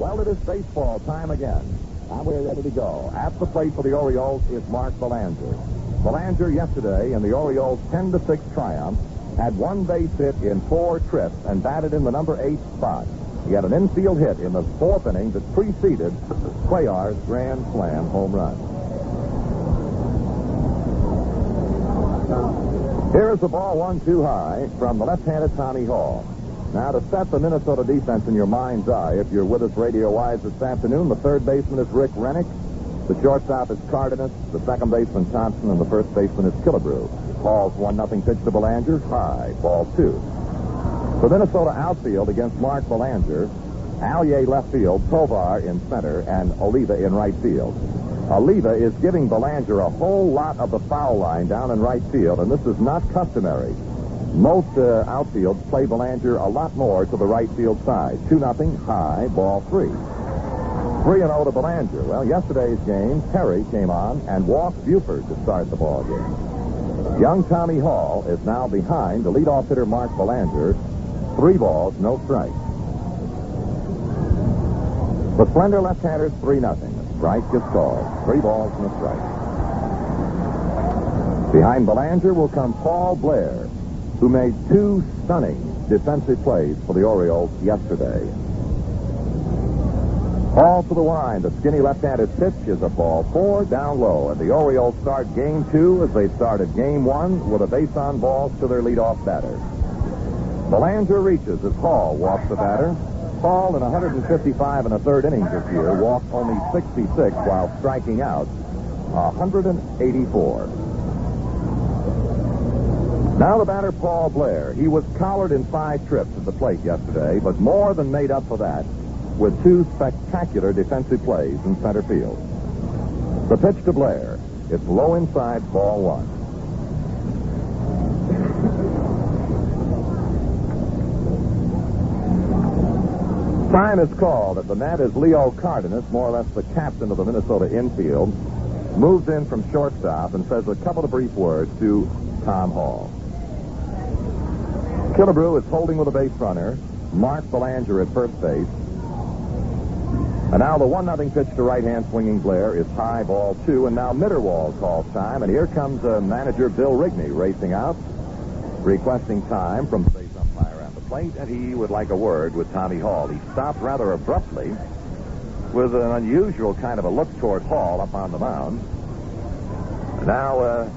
Well, it is baseball time again. And we're ready to go. At the plate for the Orioles is Mark Belanger. Belanger yesterday in the Orioles 10 to 6 triumph had one base hit in four trips and batted in the number eight spot. He had an infield hit in the fourth inning that preceded Cuellar's grand slam home run. Here is the ball one too high from the left-handed Tommy Hall. Now, to set the Minnesota defense in your mind's eye, if you're with us radio-wise this afternoon, the third baseman is Rick Renick, the shortstop is Cardenas, the second baseman Thompson, and the first baseman is Killebrew. Hall's one nothing pitch to Belanger, high, ball two. The Minnesota outfield against Mark Belanger, Alyea left field, Tovar in center, and Oliva in right field. Oliva is giving Belanger a whole lot of the foul line down in right field, and this is not customary. Most uh, outfields play Belanger a lot more to the right field side. 2 nothing, high, ball three. 3 and 0 to Belanger. Well, yesterday's game, Perry came on and walked Buford to start the ball game. Young Tommy Hall is now behind the leadoff hitter Mark Belanger. Three balls, no strikes. The slender left-handers 3 nothing. Strike is called. Three balls and a strike. Behind Belanger will come Paul Blair, who made two stunning defensive plays for the Orioles yesterday. Ball to the line. The skinny left-handed pitch is a ball four down low, and the Orioles start game two as they started game one with a base on balls to their leadoff batter. Belanger reaches as Hall walks the batter. Hall in 155 and a third innings this year walked only 66 while striking out 184. Now the batter, Paul Blair. He was collared in five trips at the plate yesterday, but more than made up for that with two spectacular defensive plays in center field. The pitch to Blair. It's low inside, ball one. Time is called at the net as Leo Cardenas, more or less the captain of the Minnesota infield, moves in from shortstop and says a couple of brief words to Tom Hall. Killebrew is holding with a base runner. Mark Belanger at first base. And now the 1 0 pitch to right hand swinging Blair is high ball two. And now Mitterwald calls time. And here comes uh, manager Bill Rigney racing out, requesting time from the base umpire at the plate. And he would like a word with Tommy Hall. He stopped rather abruptly with an unusual kind of a look toward Hall up on the mound. Now, uh,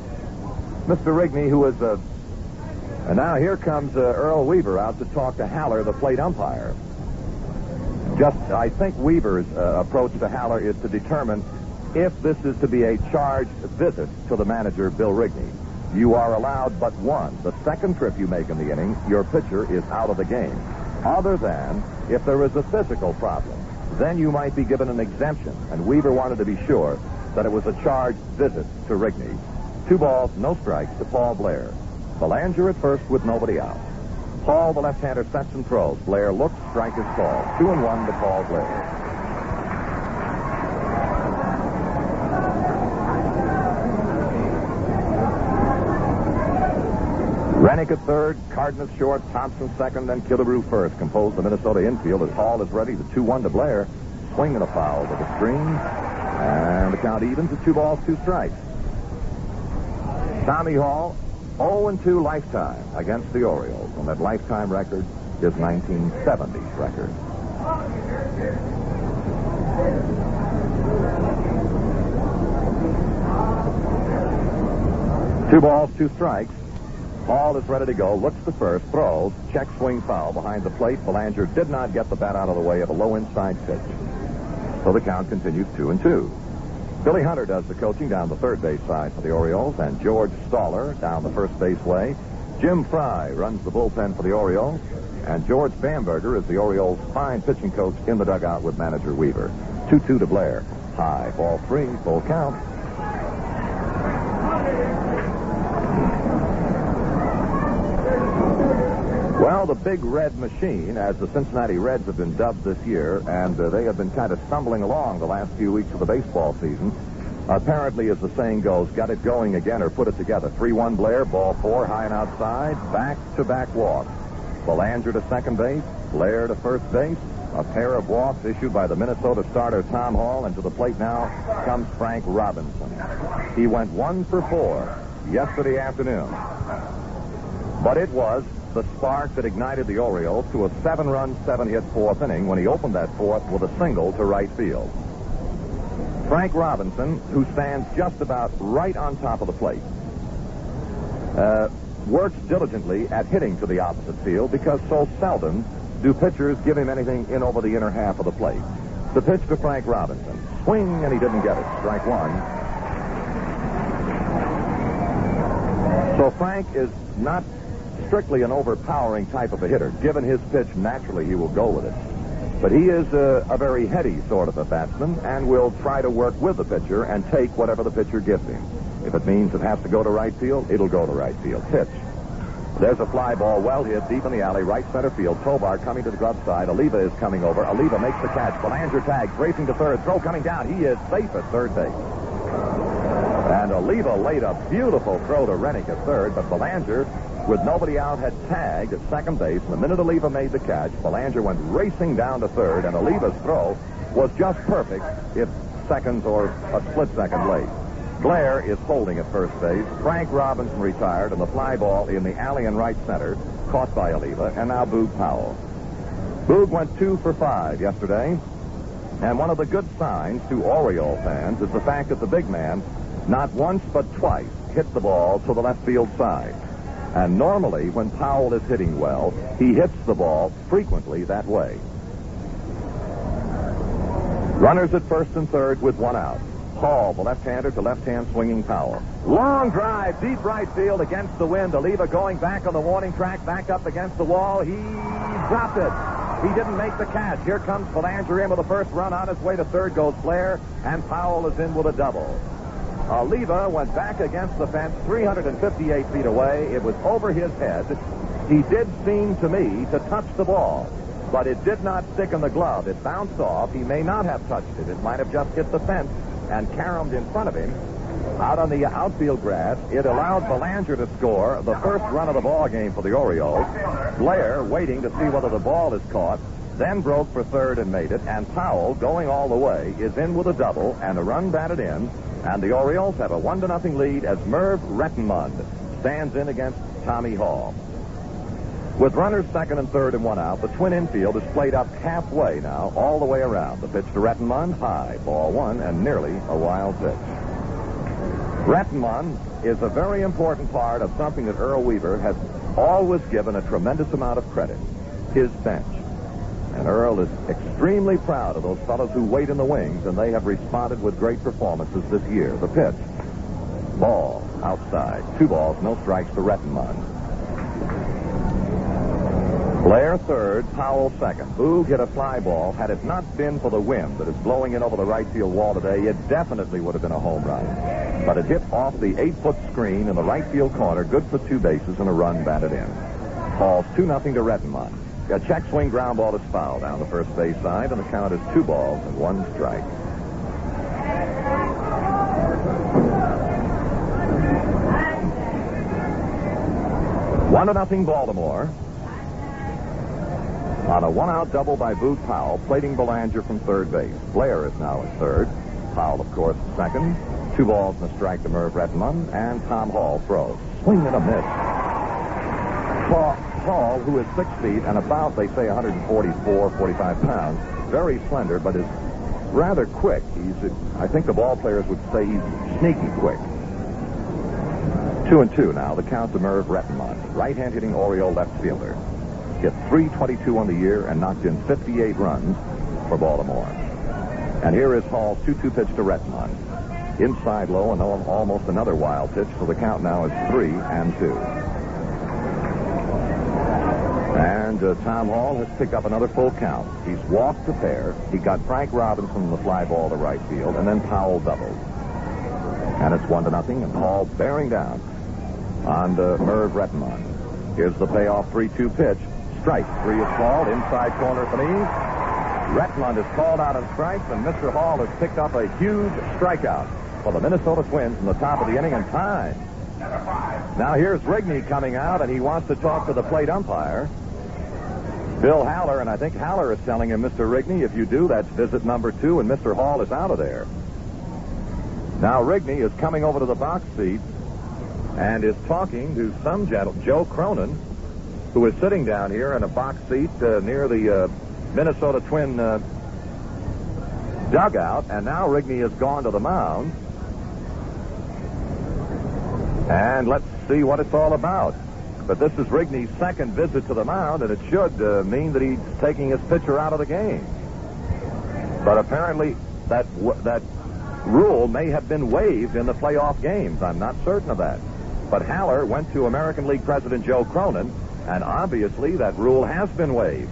Mr. Rigney, who is a. And now here comes uh, Earl Weaver out to talk to Haller, the plate umpire. Just, I think Weaver's uh, approach to Haller is to determine if this is to be a charged visit to the manager, Bill Rigney. You are allowed but one. The second trip you make in the inning, your pitcher is out of the game. Other than if there is a physical problem, then you might be given an exemption. And Weaver wanted to be sure that it was a charged visit to Rigney. Two balls, no strikes to Paul Blair. Belanger at first with nobody out. Hall, the left-hander, sets and throws. Blair looks, strike is called. Two and one to Paul Blair. Renick at third, Cardenas short, Thompson second, then Killebrew first. Compose the Minnesota infield as Hall is ready. The 2-1 to Blair. Swing and a foul to the screen. And the count evens at two balls, two strikes. Tommy Hall, 0-2 lifetime against the Orioles. And that lifetime record is 1970's record. Two balls, two strikes. Hall is ready to go. Looks to first. Throws. Check swing foul behind the plate. Belanger did not get the bat out of the way of a low inside pitch. So the count continues two and two. Billy Hunter does the coaching down the third base side for the Orioles, and George Staller down the first base way. Jim Frey runs the bullpen for the Orioles, and George Bamberger is the Orioles' fine pitching coach in the dugout with manager Weaver. 2-2 to Blair. High, ball three, full count. Well, the big red machine, as the Cincinnati Reds have been dubbed this year, and uh, they have been kind of stumbling along the last few weeks of the baseball season. Apparently, as the saying goes, got it going again or put it together. 3-1 Blair, ball four, high and outside, back-to-back walks. Belanger to second base, Blair to first base, A pair of walks issued by the Minnesota starter Tom Hall, and to the plate now comes Frank Robinson. He went one for four yesterday afternoon. But it was the spark that ignited the Orioles to a seven-run, seven-hit fourth inning when he opened that fourth with a single to right field. Frank Robinson, who stands just about right on top of the plate, uh, works diligently at hitting to the opposite field because so seldom do pitchers give him anything in over the inner half of the plate. The pitch to Frank Robinson. Swing, and he didn't get it. Strike one. So Frank is not strictly an overpowering type of a hitter. Given his pitch, naturally he will go with it. But he is a, a, very heady sort of a batsman and will try to work with the pitcher and take whatever the pitcher gives him. If it means it has to go to right field, it'll go to right field. Pitch. There's a fly ball well hit deep in the alley, right center field. Tovar coming to the glove side. Oliva is coming over. Oliva makes the catch. Belanger tags, racing to third. Throw coming down. He is safe at third base. And Oliva laid a beautiful throw to Renick at third, but Belanger, with nobody out, had tagged at second base. And the minute Oliva made the catch, Belanger went racing down to third, and Oliva's throw was just perfect if seconds or a split second late. Blair is holding at first base. Frank Robinson retired, and the fly ball in the alley in right center, caught by Oliva, and now Boog Powell. Boog went two for five yesterday, and one of the good signs to Oriole fans is the fact that the big man, not once but twice, hit the ball to the left field side. And normally, when Powell is hitting well, he hits the ball frequently that way. Runners at first and third with one out. Hall, the left-hander to left-hand swinging Powell. Long drive, deep right field against the wind. Oliva going back on the warning track, back up against the wall. He dropped it. He didn't make the catch. Here comes Belanger in with the first run on his way to third goes Blair, and Powell is in with a double. Oliva went back against the fence 358 feet away. It was over his head. He did seem to me to touch the ball, but it did not stick in the glove. It bounced off. He may not have touched it. It might have just hit the fence and caromed in front of him. Out on the outfield grass, it allowed Belanger to score the first run of the ball game for the Orioles. Blair waiting to see whether the ball is caught, then broke for third and made it. And Powell, going all the way, is in with a double and a run batted in. And the Orioles have a one to nothing lead as Merv Rettenmund stands in against Tommy Hall. With runners second and third and one out, the twin infield is played up halfway now, all the way around. The pitch to Rettenmund, high, ball one, and nearly a wild pitch. Rettenmund is a very important part of something that Earl Weaver has always given a tremendous amount of credit, his bench. And Earl is extremely proud of those fellows who wait in the wings, and they have responded with great performances this year. The pitch, ball, outside. Two balls, no strikes to Rettenmund. Blair third, Powell second. Boog hit a fly ball. Had it not been for the wind that is blowing in over the right field wall today, it definitely would have been a home run. But it hit off the eight-foot screen in the right field corner, good for two bases and a run batted in. Hall's 2 nothing to Rettenmund. A check swing ground ball is foul down the first base side, and the count is two balls and one strike. One to nothing Baltimore. On a one-out double by Boog Powell, plating Belanger from third base. Blair is now at third. Powell, of course, second. Two balls and a strike to Merv Rettenmund, and Tom Hall throws. Swing and a miss. Hall, who is six feet and about, they say, 144, 45 pounds, very slender, but is rather quick. He's, I think the ball players would say he's sneaky quick. Two and two now. The count to Merv Rettenmund, right-hand hitting Oriole left fielder hit 322 on the year and knocked in 58 runs for Baltimore. And here is Hall's 2-2 pitch to Rettenmund. Inside low and almost another wild pitch, so the count now is three and two. And uh, Tom Hall has picked up another full count. He's walked the pair. He got Frank Robinson the fly ball to right field, and then Powell doubled. And it's one to nothing, and Hall bearing down on uh, Merv Rettenmund. Here's the payoff 3-2 pitch strike. Three is called. Inside corner for me. Rettenmund is called out on strikes, and Mr. Hall has picked up a huge strikeout for the Minnesota Twins in the top of the inning and time. Now here's Rigney coming out, and he wants to talk to the plate umpire. Bill Haller, and I think Haller is telling him, Mr. Rigney, if you do, that's visit number two, and Mr. Hall is out of there. Now Rigney is coming over to the box seat and is talking to some gentleman, Joe Cronin, who is sitting down here in a box seat uh, near the uh, Minnesota Twin uh, dugout, and now Rigney has gone to the mound. And let's see what it's all about. But this is Rigney's second visit to the mound, and it should uh, mean that he's taking his pitcher out of the game. But apparently, that that rule may have been waived in the playoff games. I'm not certain of that. But Haller went to American League President Joe Cronin, and obviously that rule has been waived.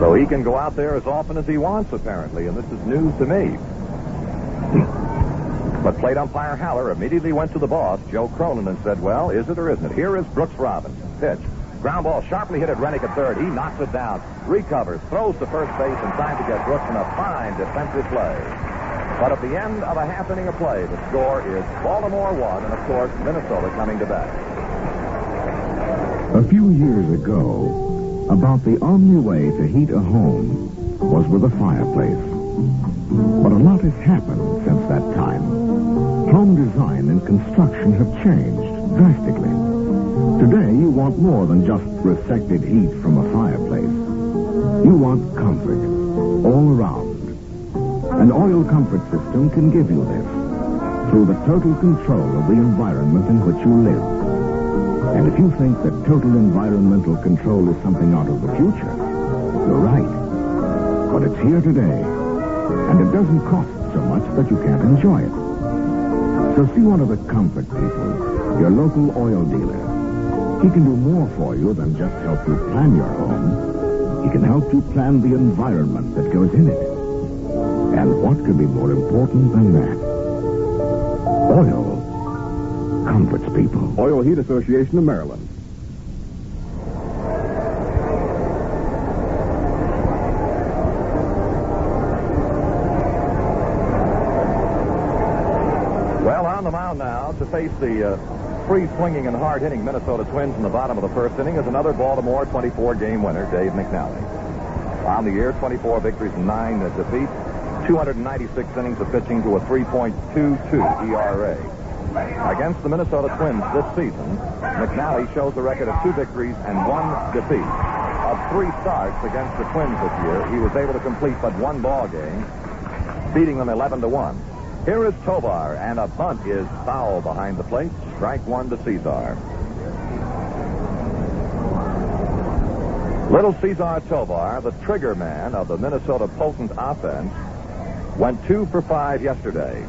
So he can go out there as often as he wants, apparently, and this is news to me. But plate umpire Haller immediately went to the boss, Joe Cronin, and said, Well, is it or isn't it? Here is Brooks Robinson. Pitch. Ground ball sharply hit at Renick at third. He knocks it down, recovers, throws to first base in time to get Brooks in a fine defensive play. But at the end of a half inning of play, the score is Baltimore 1, and of course, Minnesota coming to bat. A few years ago, about the only way to heat a home was with a fireplace. But a lot has happened since that time. Home design and construction have changed drastically. Today, you want more than just reflected heat from a fireplace. You want comfort all around. An oil comfort system can give you this through the total control of the environment in which you live. And if you think that total environmental control is something out of the future, you're right. But it's here today, and it doesn't cost so much that you can't enjoy it. So see one of the comfort people, your local oil dealer. He can do more for you than just help you plan your home. He can help you plan the environment that goes in it. And what could be more important than that? Oil comforts people. Oil Heat Association of Maryland. Well, on the mound now to face the uh, free swinging and hard hitting Minnesota Twins in the bottom of the first inning is another Baltimore 24 game winner, Dave McNally. On the year, 24 victories and 9 defeats, 296 innings of pitching to a 3.22 ERA. Against the Minnesota Twins this season, McNally shows a record of two victories and one defeat. Of three starts against the Twins this year, he was able to complete but one ball game, beating them 11 to 1. Here is Tovar, and a bunt is foul behind the plate. Strike one to Cesar. Little Cesar Tovar, the trigger man of the Minnesota potent offense, went two for five yesterday.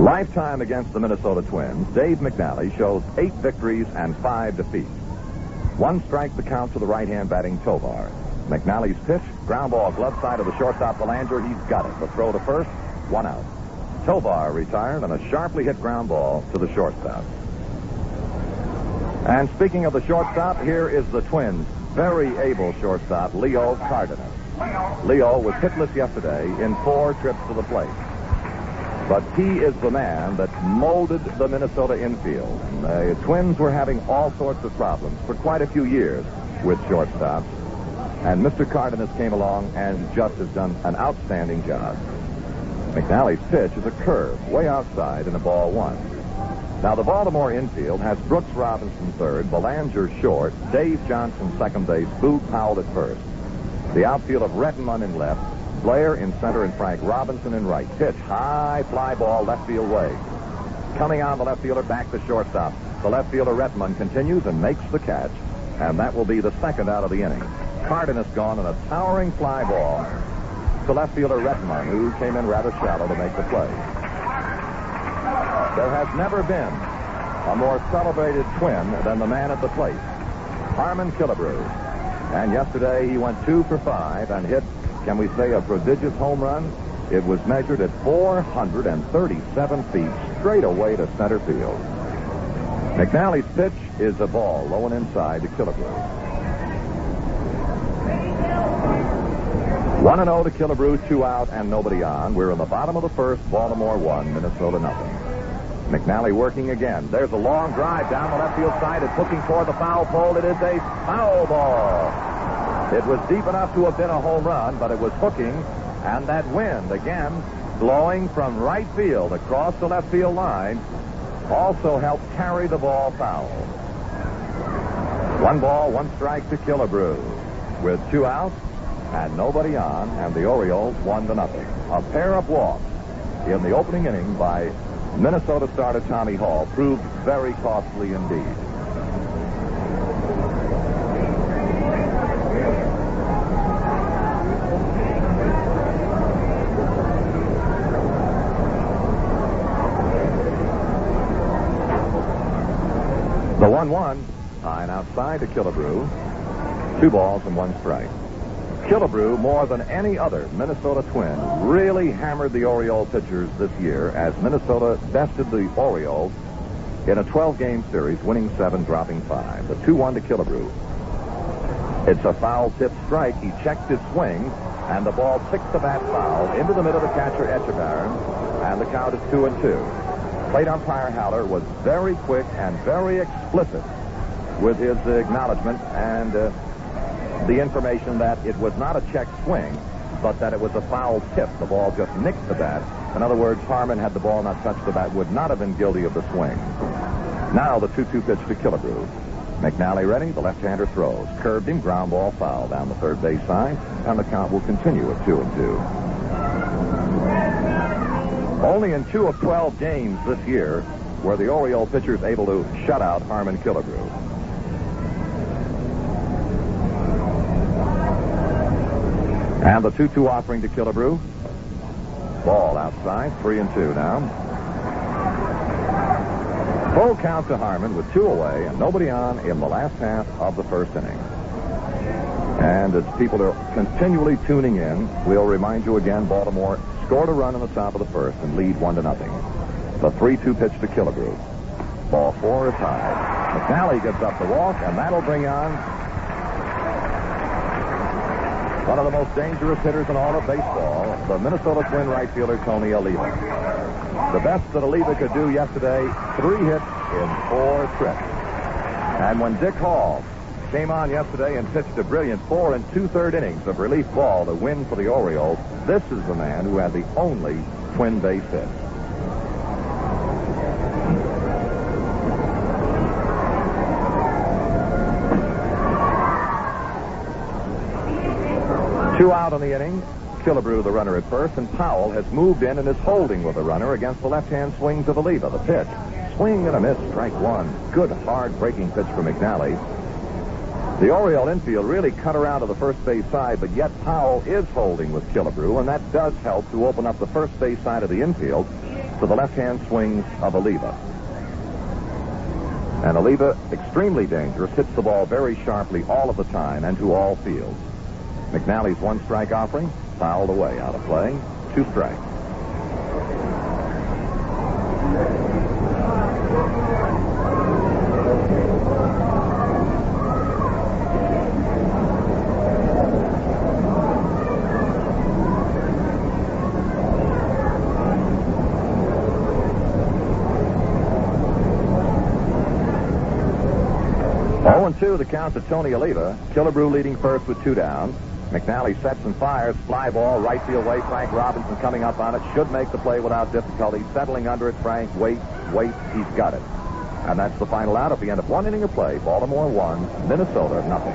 Lifetime against the Minnesota Twins, Dave McNally shows eight victories and five defeats. One strike the count to the right-hand batting Tovar. McNally's pitch, ground ball glove side of the shortstop Belanger. He's got it. The throw to first, one out. Tovar retired on a sharply hit ground ball to the shortstop. And speaking of the shortstop, here is the Twins' very able shortstop, Leo Cardenas. Leo was hitless yesterday in four trips to the plate. But he is the man that molded the Minnesota infield. The Twins were having all sorts of problems for quite a few years with shortstops. And Mr. Cardenas came along and just has done an outstanding job. McNally's pitch is a curve way outside in a ball one. Now, the Baltimore infield has Brooks Robinson third, Belanger short, Dave Johnson second base, Boog Powell at first. The outfield of Rettenmund in left, Blair in center, and Frank Robinson in right. Pitch, high fly ball, left field way. Coming on the left fielder, back to shortstop. The left fielder, Rettenmund, continues and makes the catch, and that will be the second out of the inning. Cardenas gone on a towering fly ball to left fielder Rettenmund, who came in rather shallow to make the play. There has never been a more celebrated twin than the man at the plate, Harmon Killebrew. And yesterday he went two for five and hit, can we say, a prodigious home run? It was measured at 437 feet straight away to center field. McNally's pitch is a ball low and inside to Killebrew. 1 0 to Killebrew, two out and nobody on. We're in the bottom of the first. Baltimore 1, Minnesota nothing. McNally working again. There's a long drive down the left field side. It's looking for the foul pole. It is a foul ball. It was deep enough to have been a home run, but it was hooking, and that wind again blowing from right field across the left field line also helped carry the ball foul. One ball, one strike to Killebrew. With two outs and nobody on, and the Orioles one to nothing. A pair of walks in the opening inning by Minnesota starter Tommy Hall proved very costly indeed. The 1 1, high and outside to Killebrew. Two balls and one strike. Killebrew, more than any other Minnesota Twin, really hammered the Oriole pitchers this year as Minnesota bested the Orioles in a 12-game series, winning seven, dropping five. The 2-1 to Killebrew. It's a foul tip strike. He checked his swing, and the ball ticks the bat foul into the middle of the catcher Etchebarren, and the count is two and two. Plate umpire Haller was very quick and very explicit with his acknowledgement and uh, the information that it was not a check swing, but that it was a foul tip. The ball just nicked the bat. In other words, Harmon, had the ball not touched the bat, would not have been guilty of the swing. Now the 2-2 pitch to Killebrew. McNally ready. The left-hander throws. Curved him. Ground ball foul down the third base side. And the count will continue at 2 and 2. Only in two of 12 games this year were the Oriole pitchers able to shut out Harmon Killebrew. And the 2-2 offering to Killebrew. Ball outside, three and two now. Full count to Harmon with two away and nobody on in the last half of the first inning. And as people are continually tuning in, we'll remind you again, Baltimore scored a run in the top of the first and lead one to nothing. The 3-2 pitch to Killebrew. Ball four is high. McNally gets up the walk, and that'll bring on one of the most dangerous hitters in all of baseball, the Minnesota Twin right fielder Tony Oliva. The best that Oliva could do yesterday, three hits in four trips. And when Dick Hall came on yesterday and pitched a brilliant four and two-third innings of relief ball to win for the Orioles, this is the man who had the only twin base hit. Two out in the inning. Killebrew, the runner at first, and Powell has moved in and is holding with the runner against the left-hand swing to Oliva. The pitch. Swing and a miss, strike one. Good, hard breaking pitch for McNally. The Oriole infield really cut around to the first base side, but yet Powell is holding with Killebrew, and that does help to open up the first base side of the infield to the left-hand swings of Oliva. And Oliva, extremely dangerous, hits the ball very sharply all of the time and to all fields. McNally's one strike offering, fouled away out of play. Two strikes. 2 the count to Tony Oliva. Killebrew leading first with two down. McNally sets and fires. Fly ball, right field way. Frank Robinson coming up on it. Should make the play without difficulty. Settling under it, Frank. Wait, wait. He's got it. And that's the final out at the end of one inning of play. Baltimore one, Minnesota nothing.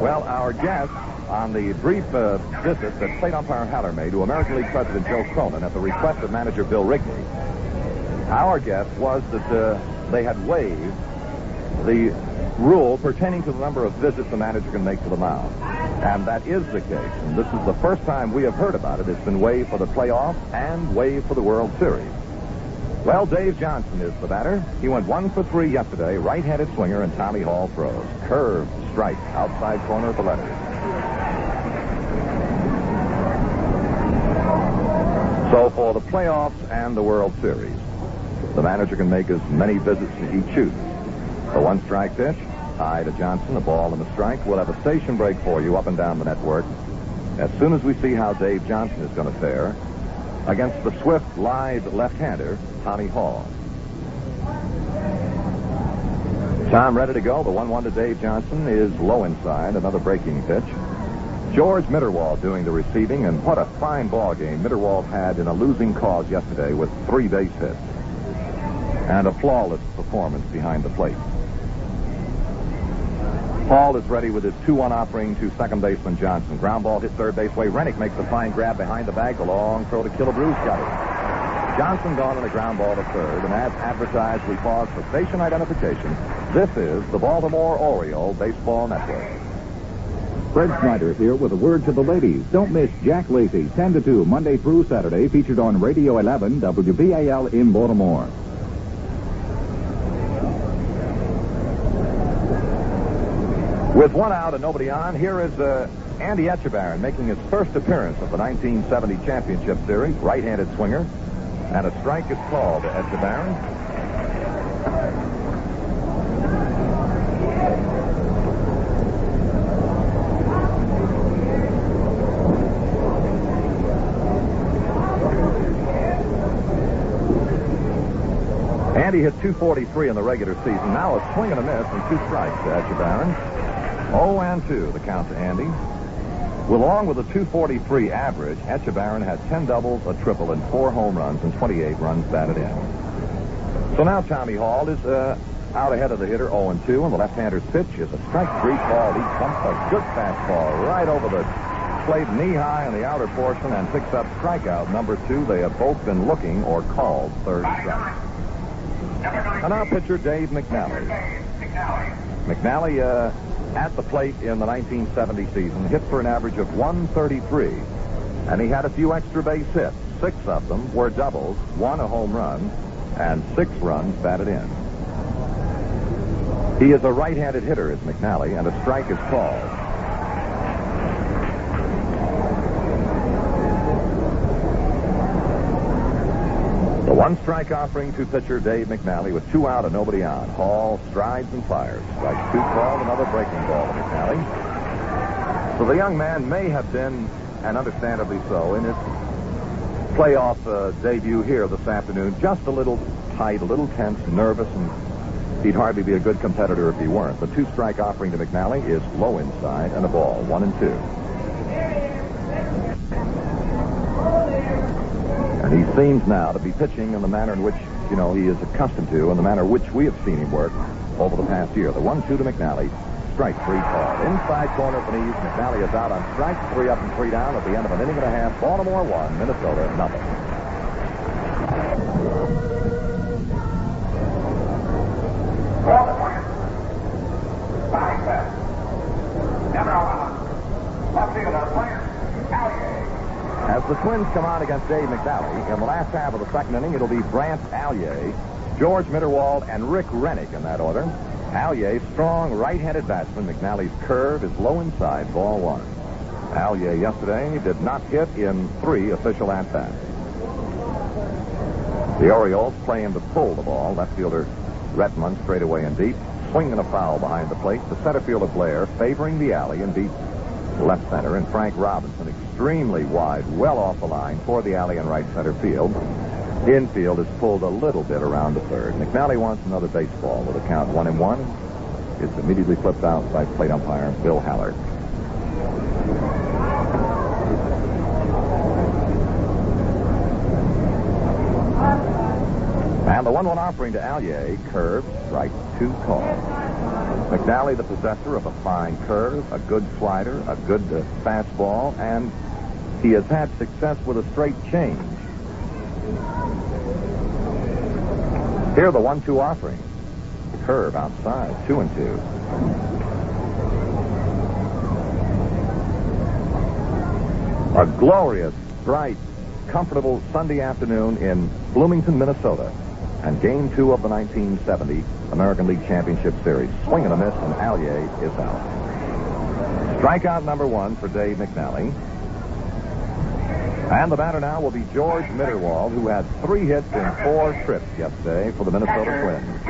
Well, our guest on the brief uh, visit that plate umpire Haller made to American League President Joe Cronin at the request of manager Bill Rigney, our guess was that uh, they had waived the rule pertaining to the number of visits the manager can make to the mound. And that is the case. And this is the first time we have heard about it. It's been waived for the playoffs and waived for the World Series. Well, Dave Johnson is the batter. He went one for three yesterday, right-handed swinger, and Tommy Hall throws. Curved strike, outside corner of the letters. So for the playoffs and the World Series, the manager can make as many visits as he chooses. The one strike pitch, high to Johnson, a ball and a strike. We'll have a station break for you up and down the network as soon as we see how Dave Johnson is going to fare against the swift, lithe left-hander, Tommy Hall. Time ready to go. The 1-1 to Dave Johnson is low inside, another breaking pitch. George Mitterwald doing the receiving, and what a fine ball game Mitterwald had in a losing cause yesterday with three base hits and a flawless performance behind the plate. Hall is ready with his 2-1 offering to second baseman Johnson. Ground ball hit third base way. Renick makes a fine grab behind the bag. The long throw to Killebrew got it. Johnson gone on a ground ball to third, and as advertised, we pause for station identification. This is the Baltimore Oriole Baseball Network. Fred Snyder here with a word to the ladies. Don't miss Jack Lacey, 10 to 2, Monday through Saturday, featured on Radio 11, WBAL in Baltimore. With one out and nobody on, here is uh, Andy Etchebarren making his first appearance of the 1970 Championship Series, right-handed swinger. And a strike is called to. Andy hit 243 in the regular season. Now a swing and a miss and two strikes to Etchebarren. 0 and 2, the count to Andy. Well, along with a 243 average, Etchebarren had 10 doubles, a triple, and four home runs and 28 runs batted in. So now Tommy Hall is uh, out ahead of the hitter, 0 and 2, and the left-hander's pitch is a strike three call. He pumps a good fastball right over the plate, knee high in the outer portion, and picks up strikeout number two. They have both been looking or called third strike. And now pitcher Dave McNally. McNally uh, at the plate in the 1970 season hit for an average of 133. And he had a few extra base hits. Six of them were doubles, one a home run, and six runs batted in. He is a right-handed hitter, is McNally, and a strike is called. The one strike offering to pitcher Dave McNally with two out and nobody on. Hall strides and fires. Strike two called, another breaking ball to McNally. So the young man may have been, and understandably so, in his playoff uh, debut here this afternoon, just a little tight, a little tense, nervous, and he'd hardly be a good competitor if he weren't. The two strike offering to McNally is low inside and a ball, one and two. He seems now to be pitching in the manner in which, you know, he is accustomed to, and the manner which we have seen him work over the past year. The one-two to McNally. Strike three called. Inside corner of the knees. McNally is out on strike. Three up and three down at the end of an inning and a half. Baltimore one, Minnesota nothing. Twins come on against Dave McNally, in the last half of the second inning, it'll be Brant Alyea, George Mitterwald, and Rick Renick in that order. Alyea, strong right-handed batsman. McNally's curve is low inside, ball one. Alyea yesterday did not hit in three official at-bats. The Orioles playing to pull the ball. Left fielder Rettenmund straight away and deep. Swinging a foul behind the plate. The center fielder Blair favoring the alley in deep left center. And Frank Robinson extremely wide, well off the line for the alley and right center field. Infield is pulled a little bit around the third. McNally wants another baseball with a count one and one. It's immediately flipped out by plate umpire Bill Haller. And the 1 1 offering to Alyea, curve, strike two call. McNally, the possessor of a fine curve, a good slider, a good uh, fastball, and he has had success with a straight change. Here, the 1 2 offering. The curve outside, 2 and 2. A glorious, bright, comfortable Sunday afternoon in Bloomington, Minnesota. And game two of the 1970 American League Championship Series. Swing and a miss, and Alyea is out. Strikeout number one for Dave McNally. And the batter now will be George Mitterwald, who had three hits in four trips yesterday for the Minnesota Twins.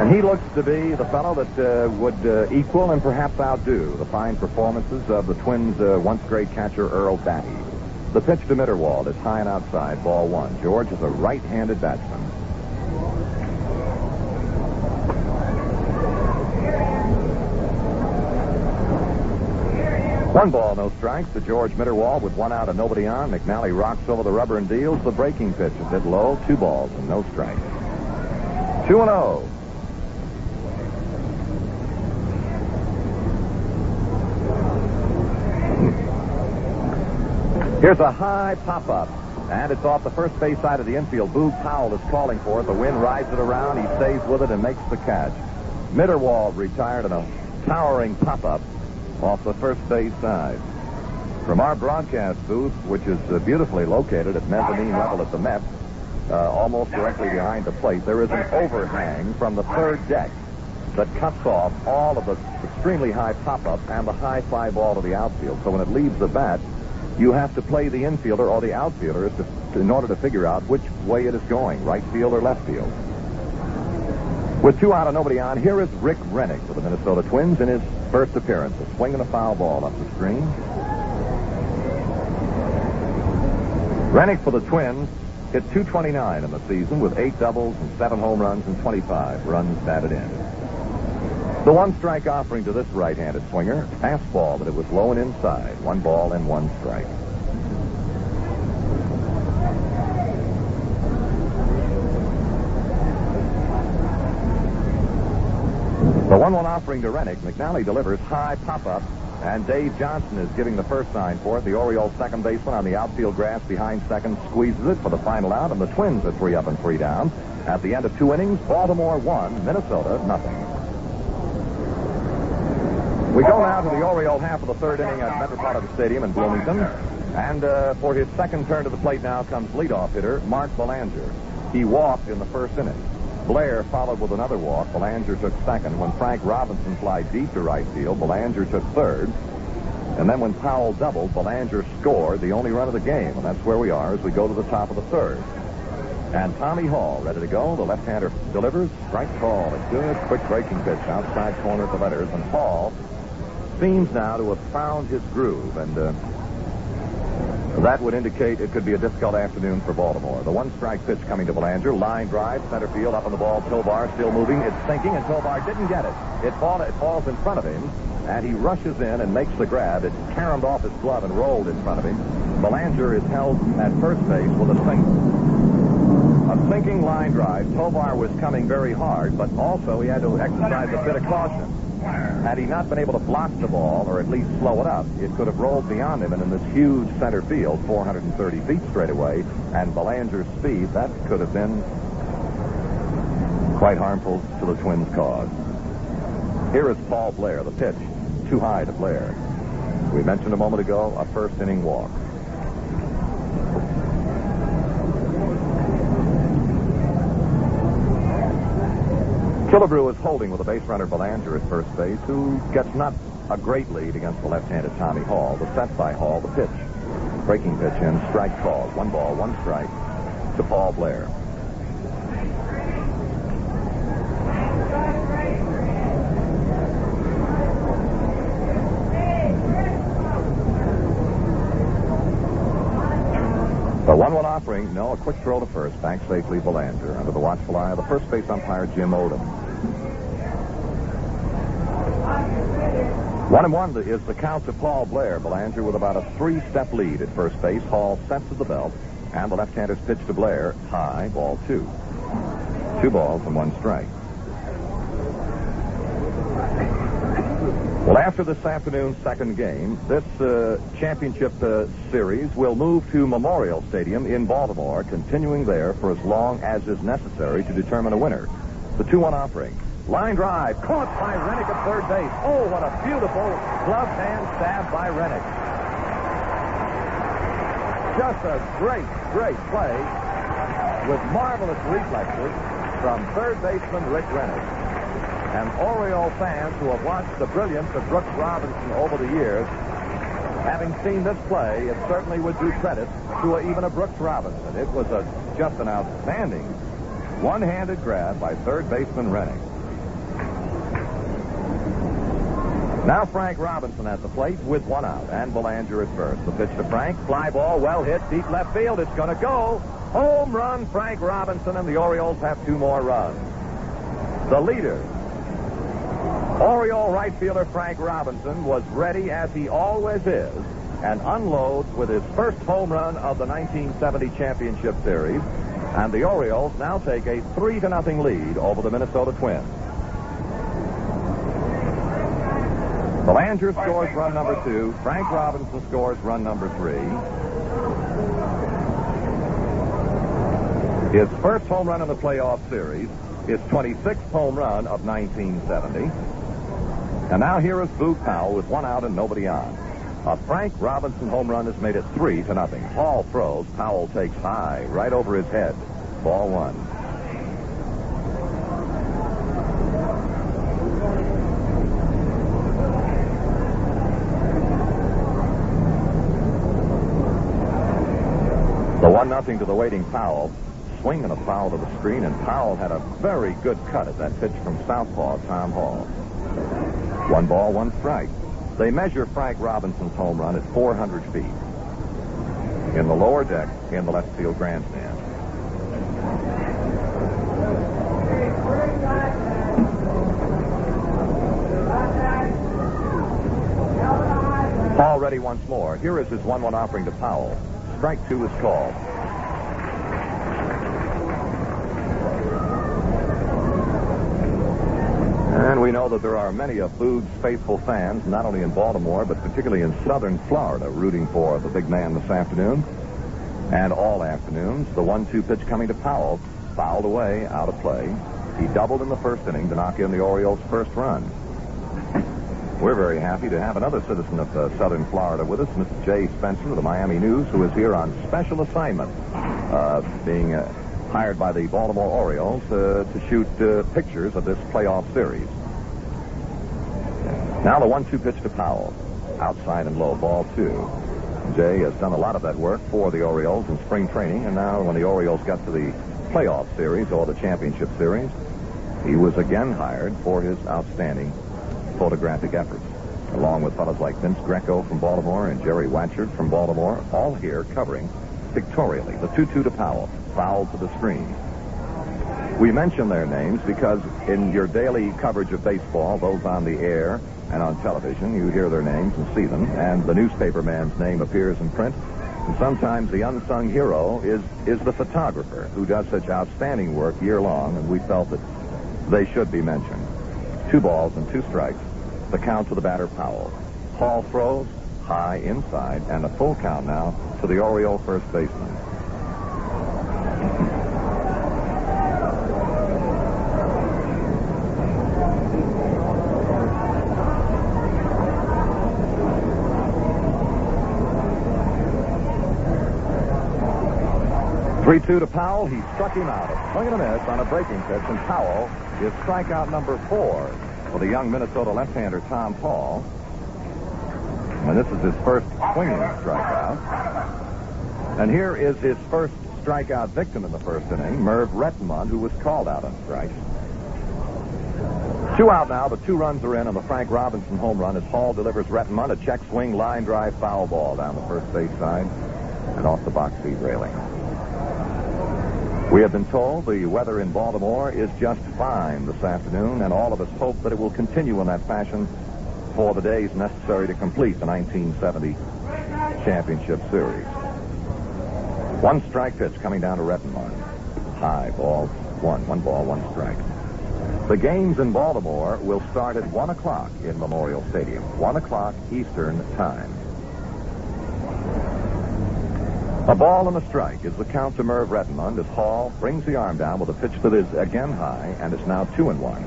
And he looks to be the fellow that uh, would uh, equal and perhaps outdo the fine performances of the Twins' uh, once great catcher Earl Battey. The pitch to Mitterwald is high and outside, ball one. George is a right-handed batsman. One ball, no strikes to George Mitterwald with one out and nobody on. McNally rocks over the rubber and deals the breaking pitch a bit low. Two balls and no strikes. 2 and 0. Here's a high pop up. And it's off the first base side of the infield. Boog Powell is calling for it. The wind rides it around. He stays with it and makes the catch. Mitterwald retired in a towering pop up off the first base side. From our broadcast booth, which is uh, beautifully located at mezzanine level at the Met, uh, almost directly behind the plate, there is an overhang from the third deck that cuts off all of the extremely high pop-up and the high fly ball to the outfield. So when it leaves the bat, you have to play the infielder or the outfielder to, in order to figure out which way it is going, right field or left field. With two out and nobody on, here is Rick Renick for the Minnesota Twins in his first appearance. A swing and a foul ball up the screen. Renick for the Twins hit 229 in the season with eight doubles and seven home runs and 25 runs batted in. The one strike offering to this right-handed swinger, fastball, but it was low and inside. One ball and one strike. The 1-1 offering to Renick. McNally delivers high pop-up, and Dave Johnson is giving the first sign for it. The Orioles second baseman on the outfield grass behind second squeezes it for the final out, and the Twins are three up and three down. At the end of two innings, Baltimore one, Minnesota nothing. We go now to the Oriole half of the third inning at Metropolitan Stadium in Bloomington. And uh, for his second turn to the plate now comes leadoff hitter Mark Belanger. He walked in the first inning. Blair followed with another walk. Belanger took second. When Frank Robinson fly deep to right field, Belanger took third. And then when Powell doubled, Belanger scored the only run of the game. And that's where we are as we go to the top of the third. And Tommy Hall ready to go. The left-hander delivers. Strike call. A good, quick breaking pitch outside corner of the letters. And Hall seems now to have found his groove. And uh, that would indicate it could be a difficult afternoon for Baltimore. The one strike pitch coming to Belanger. Line drive, center field, up on the ball. Tovar still moving. It's sinking, and Tovar didn't get it. It, fall, it falls in front of him, and he rushes in and makes the grab. It caromed off his glove and rolled in front of him. Belanger is held at first base with a single. A sinking line drive. Tovar was coming very hard, but also he had to exercise a bit of caution. Had he not been able to block the ball, or at least slow it up, it could have rolled beyond him and in this huge center field, 430 feet straight away, and Belanger's speed, that could have been quite harmful to the Twins' cause. Here is Paul Blair, the pitch. Too high to Blair. We mentioned a moment ago a first inning walk. Killebrew is holding with a base runner Belanger at first base, who gets not a great lead against the left-handed Tommy Hall. The set by Hall, the pitch. Breaking pitch in, strike called. One ball, one strike to Paul Blair. The 1-1 offering, no, a quick throw to first, back safely Belanger, under the watchful eye of the first base umpire, Jim Odom. One and one is the count to Paul Blair. Belanger with about a three-step lead at first base. Hall sets the belt, and the left-hander's pitch to Blair, high, ball two. Two balls and one strike. Well, after this afternoon's second game, this uh, championship uh, series will move to Memorial Stadium in Baltimore, continuing there for as long as is necessary to determine a winner. The 2-1 offering. Line drive, caught by Renick at third base. Oh, what a beautiful glove hand stab by Renick. Just a great, great play with marvelous reflexes from third baseman Rick Renick. And Oriole fans who have watched the brilliance of Brooks Robinson over the years, having seen this play, it certainly would do credit to a, even a Brooks Robinson. It was a, just an outstanding one-handed grab by third baseman Renning. Now Frank Robinson at the plate with one out and Belanger at first. The pitch to Frank. Fly ball, well hit, deep left field. It's going to go. Home run, Frank Robinson, and the Orioles have two more runs. The leader, Oriole right fielder Frank Robinson, was ready as he always is and unloads with his first home run of the 1970 Championship Series. And the Orioles now take a 3 to nothing lead over the Minnesota Twins. Belanger scores run number two. Frank Robinson scores run number three. His first home run in the playoff series, his 26th home run of 1970. And now here is Boog Powell with one out and nobody on. A Frank Robinson home run has made it three to nothing. Hall throws. Powell takes high, right over his head. Ball one. The one nothing to the waiting Powell. Swing and a foul to the screen, and Powell had a very good cut at that pitch from Southpaw, Tom Hall. One ball, one strike. They measure Frank Robinson's home run at 400 feet in the lower deck in the left field grandstand. Hall ready once more. Here is his 1-1 offering to Powell. Strike two is called. And we know that there are many of Boog's faithful fans, not only in Baltimore, but particularly in southern Florida, rooting for the big man this afternoon. And all afternoons, the one-two pitch coming to Powell, fouled away, out of play. He doubled in the first inning to knock in the Orioles' first run. We're very happy to have another citizen of uh, southern Florida with us, Mr. Jay Spencer of the Miami News, who is here on special assignment, uh, being uh, hired by the Baltimore Orioles uh, to shoot uh, pictures of this playoff series. Now the one-two pitch to Powell, outside and low, ball two. Jay has done a lot of that work for the Orioles in spring training, and now when the Orioles got to the playoff series or the championship series, he was again hired for his outstanding photographic efforts, along with fellows like Vince Greco from Baltimore and Jerry Watcherd from Baltimore, all here covering pictorially the 2-2 to Powell, foul to the screen. We mention their names because in your daily coverage of baseball, both on the air and on television, you hear their names and see them, and the newspaper man's name appears in print. And sometimes the unsung hero is, is the photographer who does such outstanding work year long, and we felt that they should be mentioned. Two balls and two strikes. The count to the batter Powell. Hall throws high inside, and a full count now to the Oriole first baseman. Three-two to Powell. He struck him out. A swing and a miss on a breaking pitch, and Powell is strikeout number four for the young Minnesota left-hander Tom Hall. And this is his first swinging strikeout. And here is his first strikeout victim in the first inning, Merv Rettenmund, who was called out on strikes. Two out now. The two runs are in on the Frank Robinson home run as Hall delivers Rettenmund a check swing, line drive, foul ball down the first base side and off the box seat railing. We have been told the weather in Baltimore is just fine this afternoon, and all of us hope that it will continue in that fashion for the days necessary to complete the 1970 championship series. One strike pitch coming down to Rettenmund. High ball, one. One ball, one strike. The games in Baltimore will start at 1 o'clock in Memorial Stadium. 1 o'clock Eastern Time. A ball and a strike is the count to Merv Rettenmund as Hall brings the arm down with a pitch that is again high and is now two and one.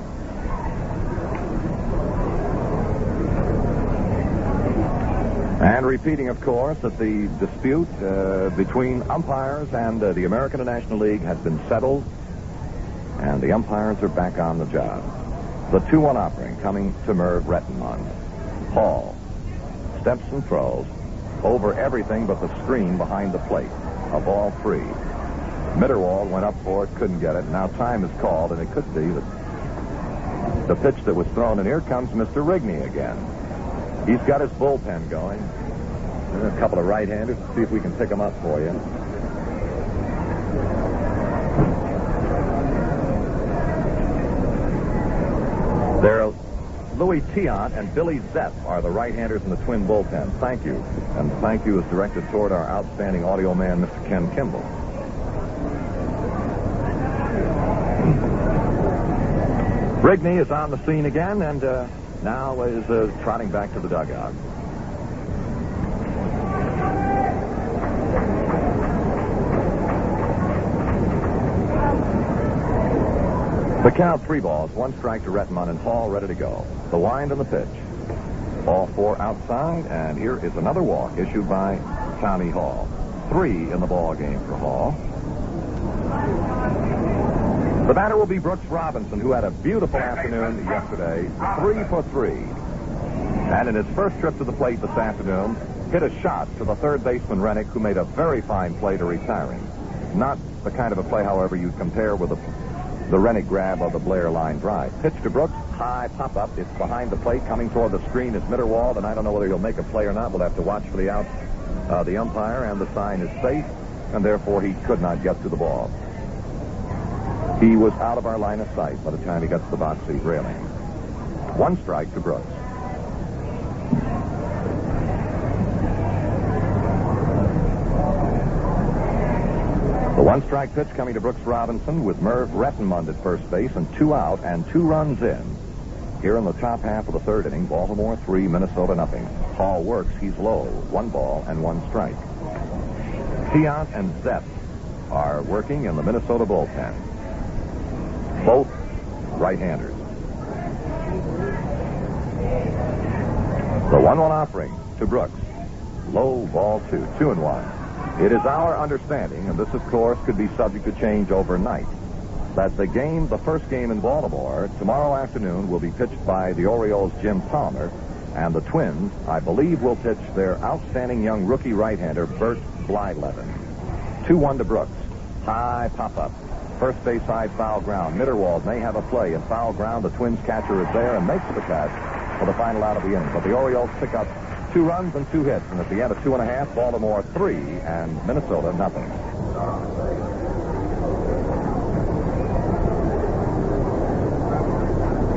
And repeating, of course, that the dispute uh, between umpires and uh, the American National League has been settled, and the umpires are back on the job. The 2-1 offering coming to Merv Rettenmund. Hall steps and throws over everything but the screen behind the plate. A ball three. Mitterwald went up for it, couldn't get it. Now time is called, and it could be that the pitch that was thrown, and here comes Mr. Rigney again. He's got his bullpen going. a couple of right-handers. See if we can pick them up for you. There, Louis Tiant and Billy Zepp are the right-handers in the twin bullpen. Thank you. And thank you is directed toward our outstanding audio man, Mr. Ken Kimball. Rigney is on the scene again and uh, now is uh, trotting back to the dugout. The count, three balls, one strike to Rettenmund and Hall ready to go. The wind and the pitch. All four outside, and here is another walk issued by Tommy Hall. Three in the ball game for Hall. The batter will be Brooks Robinson, who had a beautiful afternoon yesterday, three for three. And in his first trip to the plate this afternoon, hit a shot to the third baseman Renick, who made a very fine play to retiring. Not the kind of a play, however, you'd compare with the the Renick grab of the Blair line drive. Pitch to Brooks, high pop up. It's behind the plate. Coming toward the screen is Mitterwald, and I don't know whether he'll make a play or not. We'll have to watch for the out, uh, the umpire, and the sign is safe, and therefore he could not get to the ball. He was out of our line of sight by the time he got to the box seat railing. One strike to Brooks. One strike pitch coming to Brooks Robinson with Merv Rettenmund at first base and two out and two runs in. Here in the top half of the third inning, Baltimore three, Minnesota nothing. Hall works, he's low, one ball and one strike. Tiant and Zepp are working in the Minnesota bullpen. Both right-handers. The 1-1 offering to Brooks. Low ball two, two and one. It is our understanding, and this, of course, could be subject to change overnight, that the game, the first game in Baltimore, tomorrow afternoon will be pitched by the Orioles' Jim Palmer, and the Twins, I believe, will pitch their outstanding young rookie right-hander, Bert Blyleven. 2-1 to Brooks. High pop-up. First base side foul ground. Mitterwald may have a play in foul ground. The Twins catcher is there and makes the catch for the final out of the inning. But the Orioles pick up two runs and two hits. And at the end of two and a half, Baltimore three and Minnesota nothing.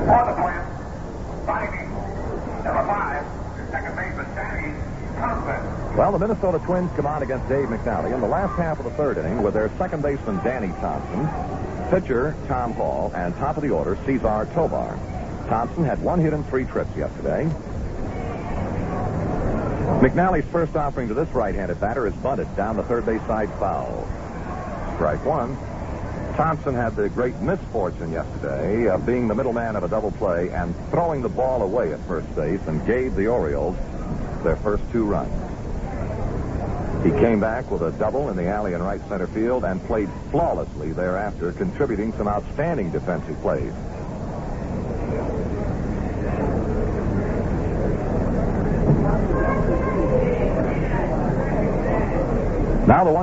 For the number five, second baseman Danny Thompson. Well, the Minnesota Twins come out against Dave McNally in the last half of the third inning with their second baseman Danny Thompson, pitcher Tom Hall, and top of the order Cesar Tovar. Thompson had one hit in three trips yesterday. McNally's first offering to this right-handed batter is bunted down the third base side foul. Strike one. Thompson had the great misfortune yesterday of being the middleman of a double play and throwing the ball away at first base and gave the Orioles their first two runs. He came back with a double in the alley in right center field and played flawlessly thereafter, contributing some outstanding defensive plays.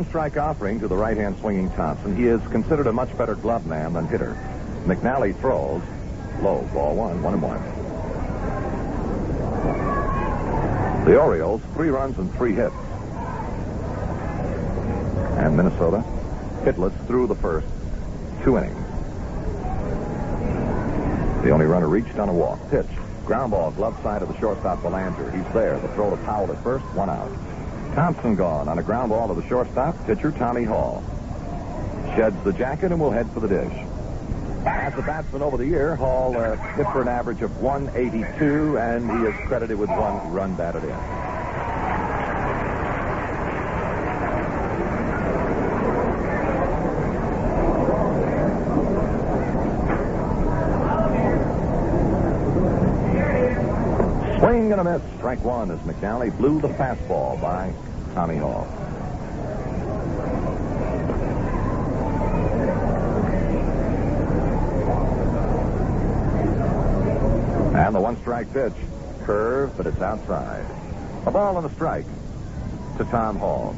Strike offering to the right hand swinging Thompson. He is considered a much better glove man than hitter. McNally throws low, ball one, one and one. The Orioles, three runs and three hits. And Minnesota, hitless through the first two innings. The only runner reached on a walk. Pitch. Ground ball, glove side of the shortstop, Belanger. He's there. The throw to Powell at first, one out. Thompson gone on a ground ball to the shortstop, pitcher Tommy Hall. Sheds the jacket and will head for the dish. As a batsman over the year, Hall uh, hit for an average of 182, and he is credited with one run batted in. Swing and a miss. Strike one as McNally blew the fastball by Tommy Hall. And the one strike pitch. Curve, but it's outside. A ball and a strike to Tom Hall.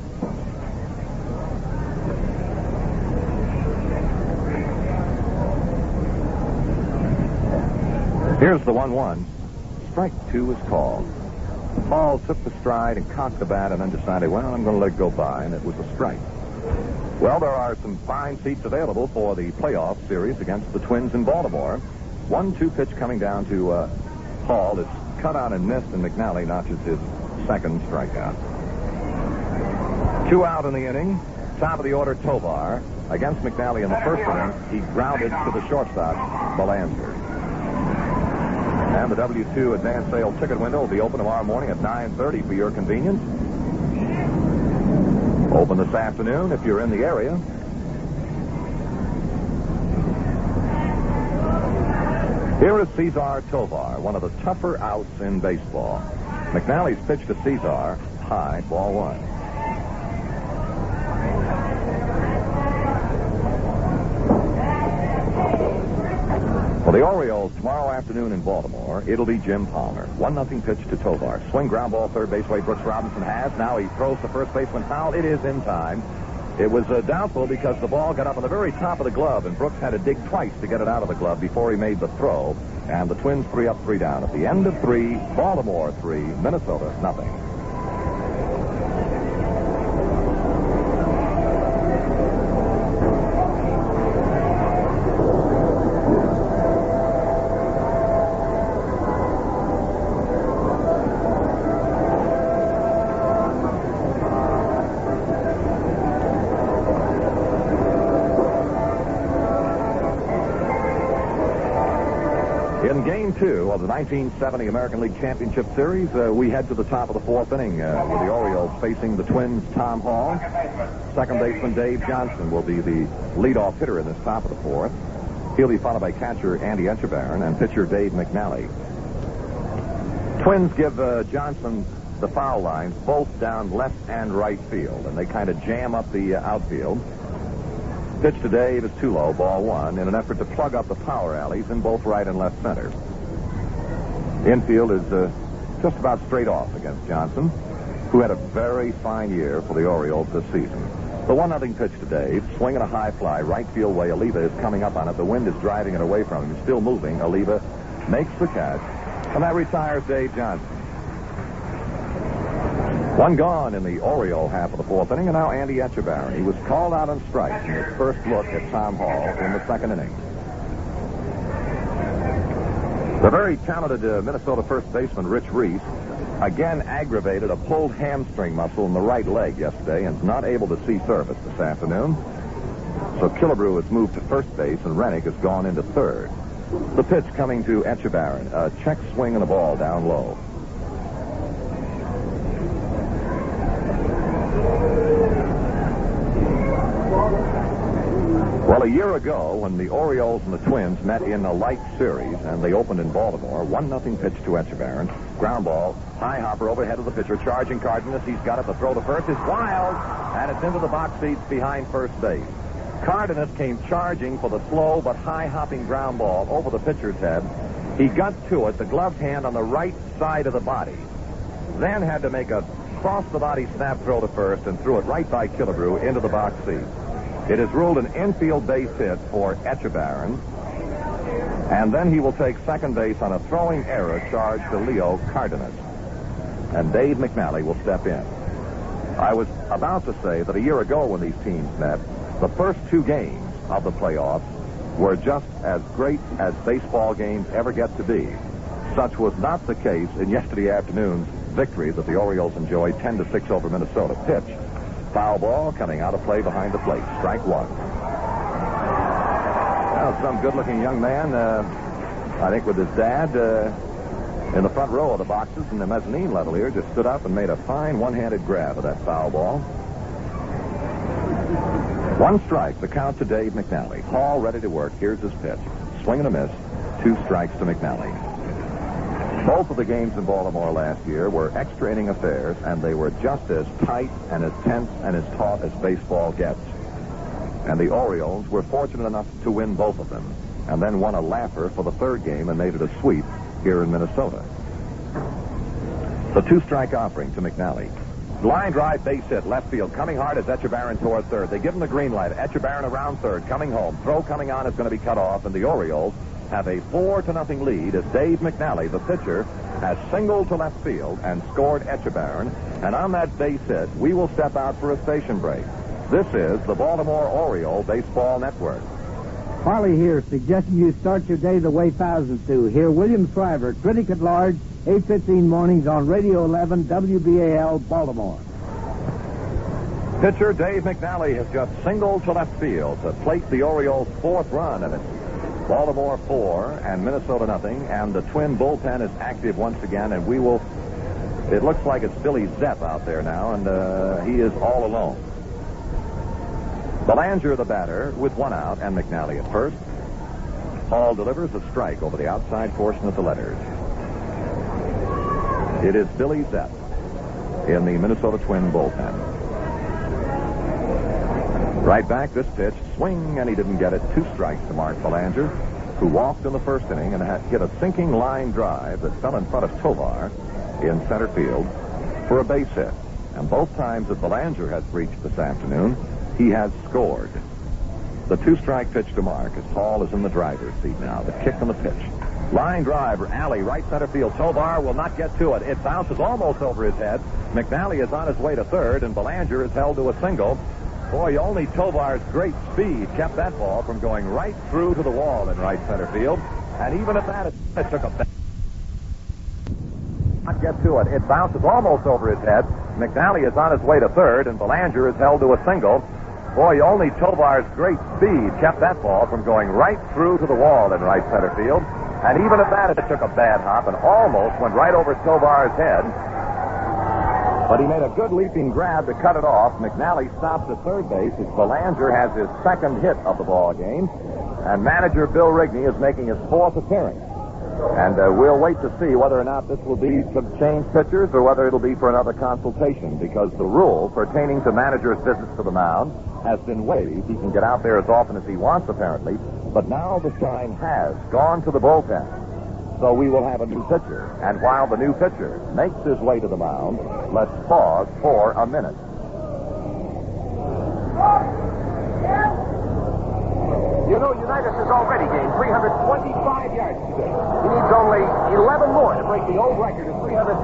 Here's the 1 1. Strike two is called. Hall took the stride and cocked the bat and then decided, well, I'm going to let it go by, and it was a strike. Well, there are some fine seats available for the playoff series against the Twins in Baltimore. One two pitch coming down to uh, Hall. It's cut out and missed, and McNally notches his second strikeout. Two out in the inning. Top of the order, Tovar. Against McNally in the first inning, he grounded to the shortstop, Belanger. And the W2 advance sale ticket window will be open tomorrow morning at 9.30 for your convenience. Open this afternoon if you're in the area. Here is Cesar Tovar, one of the tougher outs in baseball. McNally's pitch to Cesar, high, ball one. For the Orioles tomorrow afternoon in Baltimore, it'll be Jim Palmer. One nothing pitch to Tovar. Swing ground ball third base way Brooks Robinson has. Now he throws the first baseman foul. It is in time. It was uh, doubtful because the ball got up on the very top of the glove, and Brooks had to dig twice to get it out of the glove before he made the throw. And the Twins three up, three down. At the end of three, Baltimore three, Minnesota nothing. 1970 American League Championship Series, uh, we head to the top of the fourth inning uh, with the Orioles facing the Twins' Tom Hall. Second baseman Dave Johnson will be the leadoff hitter in this top of the fourth. He'll be followed by catcher Andy Etchebarren and pitcher Dave McNally. Twins give uh, Johnson the foul lines both down left and right field, and they kind of jam up the uh, outfield. Pitch to Dave is too low, ball one, in an effort to plug up the power alleys in both right and left center. The infield is uh, just about straight off against Johnson, who had a very fine year for the Orioles this season. The one nothing pitch to Dave, swinging a high fly, right field way. Oliva is coming up on it. The wind is driving it away from him. Still moving. Oliva makes the catch, and that retires Dave Johnson. One gone in the Oriole half of the fourth inning, and now Andy Etchebarren. He was called out on strikes in his first look at Tom Hall in the second inning. The very talented uh, Minnesota first baseman Rich Reese again aggravated a pulled hamstring muscle in the right leg yesterday and is not able to see service this afternoon. So Killebrew has moved to first base and Renick has gone into third. The pitch coming to Etchebarren, a check swing and a ball down low. Well, a ago, when the Orioles and the Twins met in a light series, and they opened in Baltimore, one nothing pitch to Etchebarren, ground ball, high hopper overhead of the pitcher, charging Cardenas. He's got it. The throw to first is wild, and it's into the box seats behind first base. Cardenas came charging for the slow but high hopping ground ball over the pitcher's head. He got to it, the gloved hand on the right side of the body. Then had to make a cross the body snap throw to first and threw it right by Killebrew into the box seat. It is ruled an infield base hit for Etchebarren. And then he will take second base on a throwing error charged to Leo Cardenas. And Dave McNally will step in. I was about to say that a year ago when these teams met, the first two games of the playoffs were just as great as baseball games ever get to be. Such was not the case in yesterday afternoon's victory that the Orioles enjoyed 10 to 6 over Minnesota. Pitch. Foul ball coming out of play behind the plate. Strike one. Now, some good-looking young man, uh, I think with his dad, uh, in the front row of the boxes in the mezzanine level here, just stood up and made a fine one-handed grab of that foul ball. One strike, the count to Dave McNally. Hall ready to work. Here's his pitch. Swing and a miss. Two strikes to McNally. Both of the games in Baltimore last year were extra inning affairs, and they were just as tight and as tense and as taut as baseball gets. And the Orioles were fortunate enough to win both of them, and then won a laugher for the third game and made it a sweep here in Minnesota. The two-strike offering to McNally. Line drive, base hit, left field. Coming hard is Etchebarren toward third. They give him the green light. Etchebarren around third, coming home. Throw coming on is going to be cut off, and the Orioles have a four to nothing lead as Dave McNally, the pitcher, has singled to left field and scored Etchebarren. And on that base hit, we will step out for a station break. This is the Baltimore Oriole Baseball Network. Harley here, suggesting you start your day the way thousands do. Here, William Shriver, critic at large, 8.15 mornings on Radio 11, WBAL, Baltimore. Pitcher Dave McNally has just singled to left field to plate the Orioles' fourth run, and it's Baltimore four and Minnesota nothing. And the Twin bullpen is active once again, and we will. It looks like it's Billy Zepp out there now, and uh, he is all alone. Belanger, the batter, with one out, and McNally at first. Hall delivers a strike over the outside portion of the letters. It is Billy Zepp in the Minnesota Twin bullpen. Right back, this pitch, swing, and he didn't get it. Two strikes to Mark Belanger, who walked in the first inning and had hit a sinking line drive that fell in front of Tovar in center field for a base hit. And both times that Belanger has reached this afternoon, he has scored. The two-strike pitch to Mark as Hall is in the driver's seat now. The kick and the pitch. Line drive, alley, right center field. Tovar will not get to it. It bounces almost over his head. McNally is on his way to third, and Belanger is held to a single. Boy, only Tovar's great speed kept that ball from going right through to the wall in right center field. And even at that, it, took a not get to it. It bounces almost over his head. McNally is on his way to third, and Belanger is held to a single. Boy, only Tovar's great speed kept that ball from going right through to the wall in right center field. And even at that, it took a bad hop and almost went right over Tovar's head. But he made a good leaping grab to cut it off. McNally stops at third base as Belanger has his second hit of the ball game. And manager Bill Rigney is making his fourth appearance. And uh, we'll wait to see whether or not this will be to change pitchers or whether it'll be for another consultation because the rule pertaining to manager's visits to the mound has been waived. He can get out there as often as he wants, apparently. But now the sign has gone to the bullpen. So we will have a new pitcher. And while the new pitcher makes his way to the mound, let's pause for a minute. You know, Unitas has already gained 325 yards today. He needs only 11 more to break the old record of 335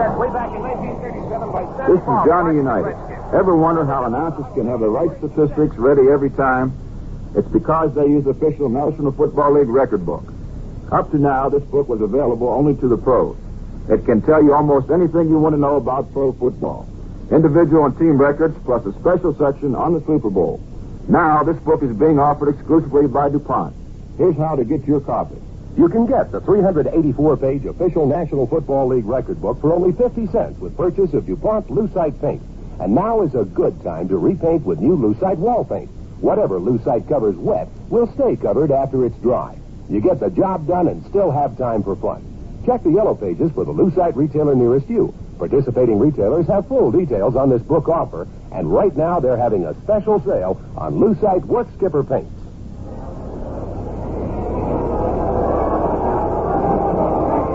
set way back in 1937 by Seth This is Johnny Unitas. Ever wonder how announcers can have the right statistics ready every time? It's because they use the official National Football League record book. Up to now, this book was available only to the pros. It can tell you almost anything you want to know about pro football. Individual and team records, plus a special section on the Super Bowl. Now, this book is being offered exclusively by DuPont. Here's how to get your copy. You can get the 384-page official National Football League record book for only 50 cents with purchase of DuPont Lucite paint. And now is a good time to repaint with new Lucite wall paint. Whatever Lucite covers wet will stay covered after it's dry. You get the job done and still have time for fun. Check the yellow pages for the Lucite retailer nearest you. Participating retailers have full details on this book offer, and right now they're having a special sale on Lucite Work Skipper paints.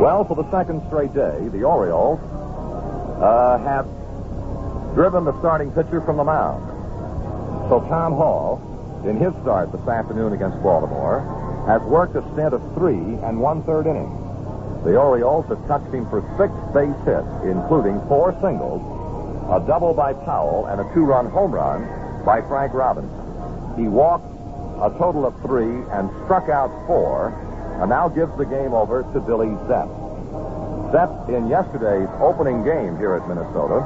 Well, for the second straight day, the Orioles uh, have driven the starting pitcher from the mound. So Tom Hall, in his start this afternoon against Baltimore, has worked a stint of three and one-third innings. The Orioles have touched him for six base hits, including four singles, a double by Powell, and a two-run home run by Frank Robinson. He walked a total of three and struck out four, and now gives the game over to Billy Zepp. Zepp, in yesterday's opening game here at Minnesota,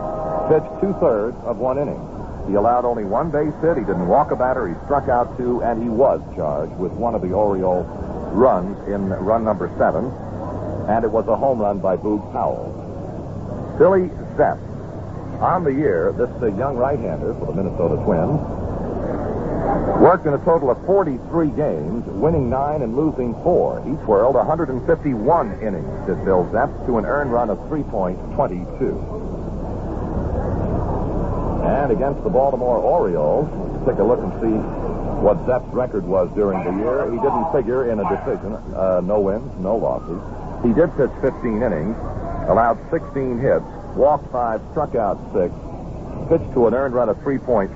pitched two-thirds of one inning. He allowed only one base hit. He didn't walk a batter. He struck out two, and he was charged with one of the Orioles' runs in run number seven, and it was a home run by Boog Powell. Billy Zepp, on the year, this uh, young right-hander for the Minnesota Twins, worked in a total of 43 games, winning nine and losing four. He twirled 151 innings, did Bill Zepp, to an earned run of 3.22. And against the Baltimore Orioles, take a look and see what Zepp's record was during the year. He didn't figure in a decision. Uh, no wins, no losses. He did pitch 15 innings, allowed 16 hits, walked five, struck out six, pitched to an earned run of 3.60,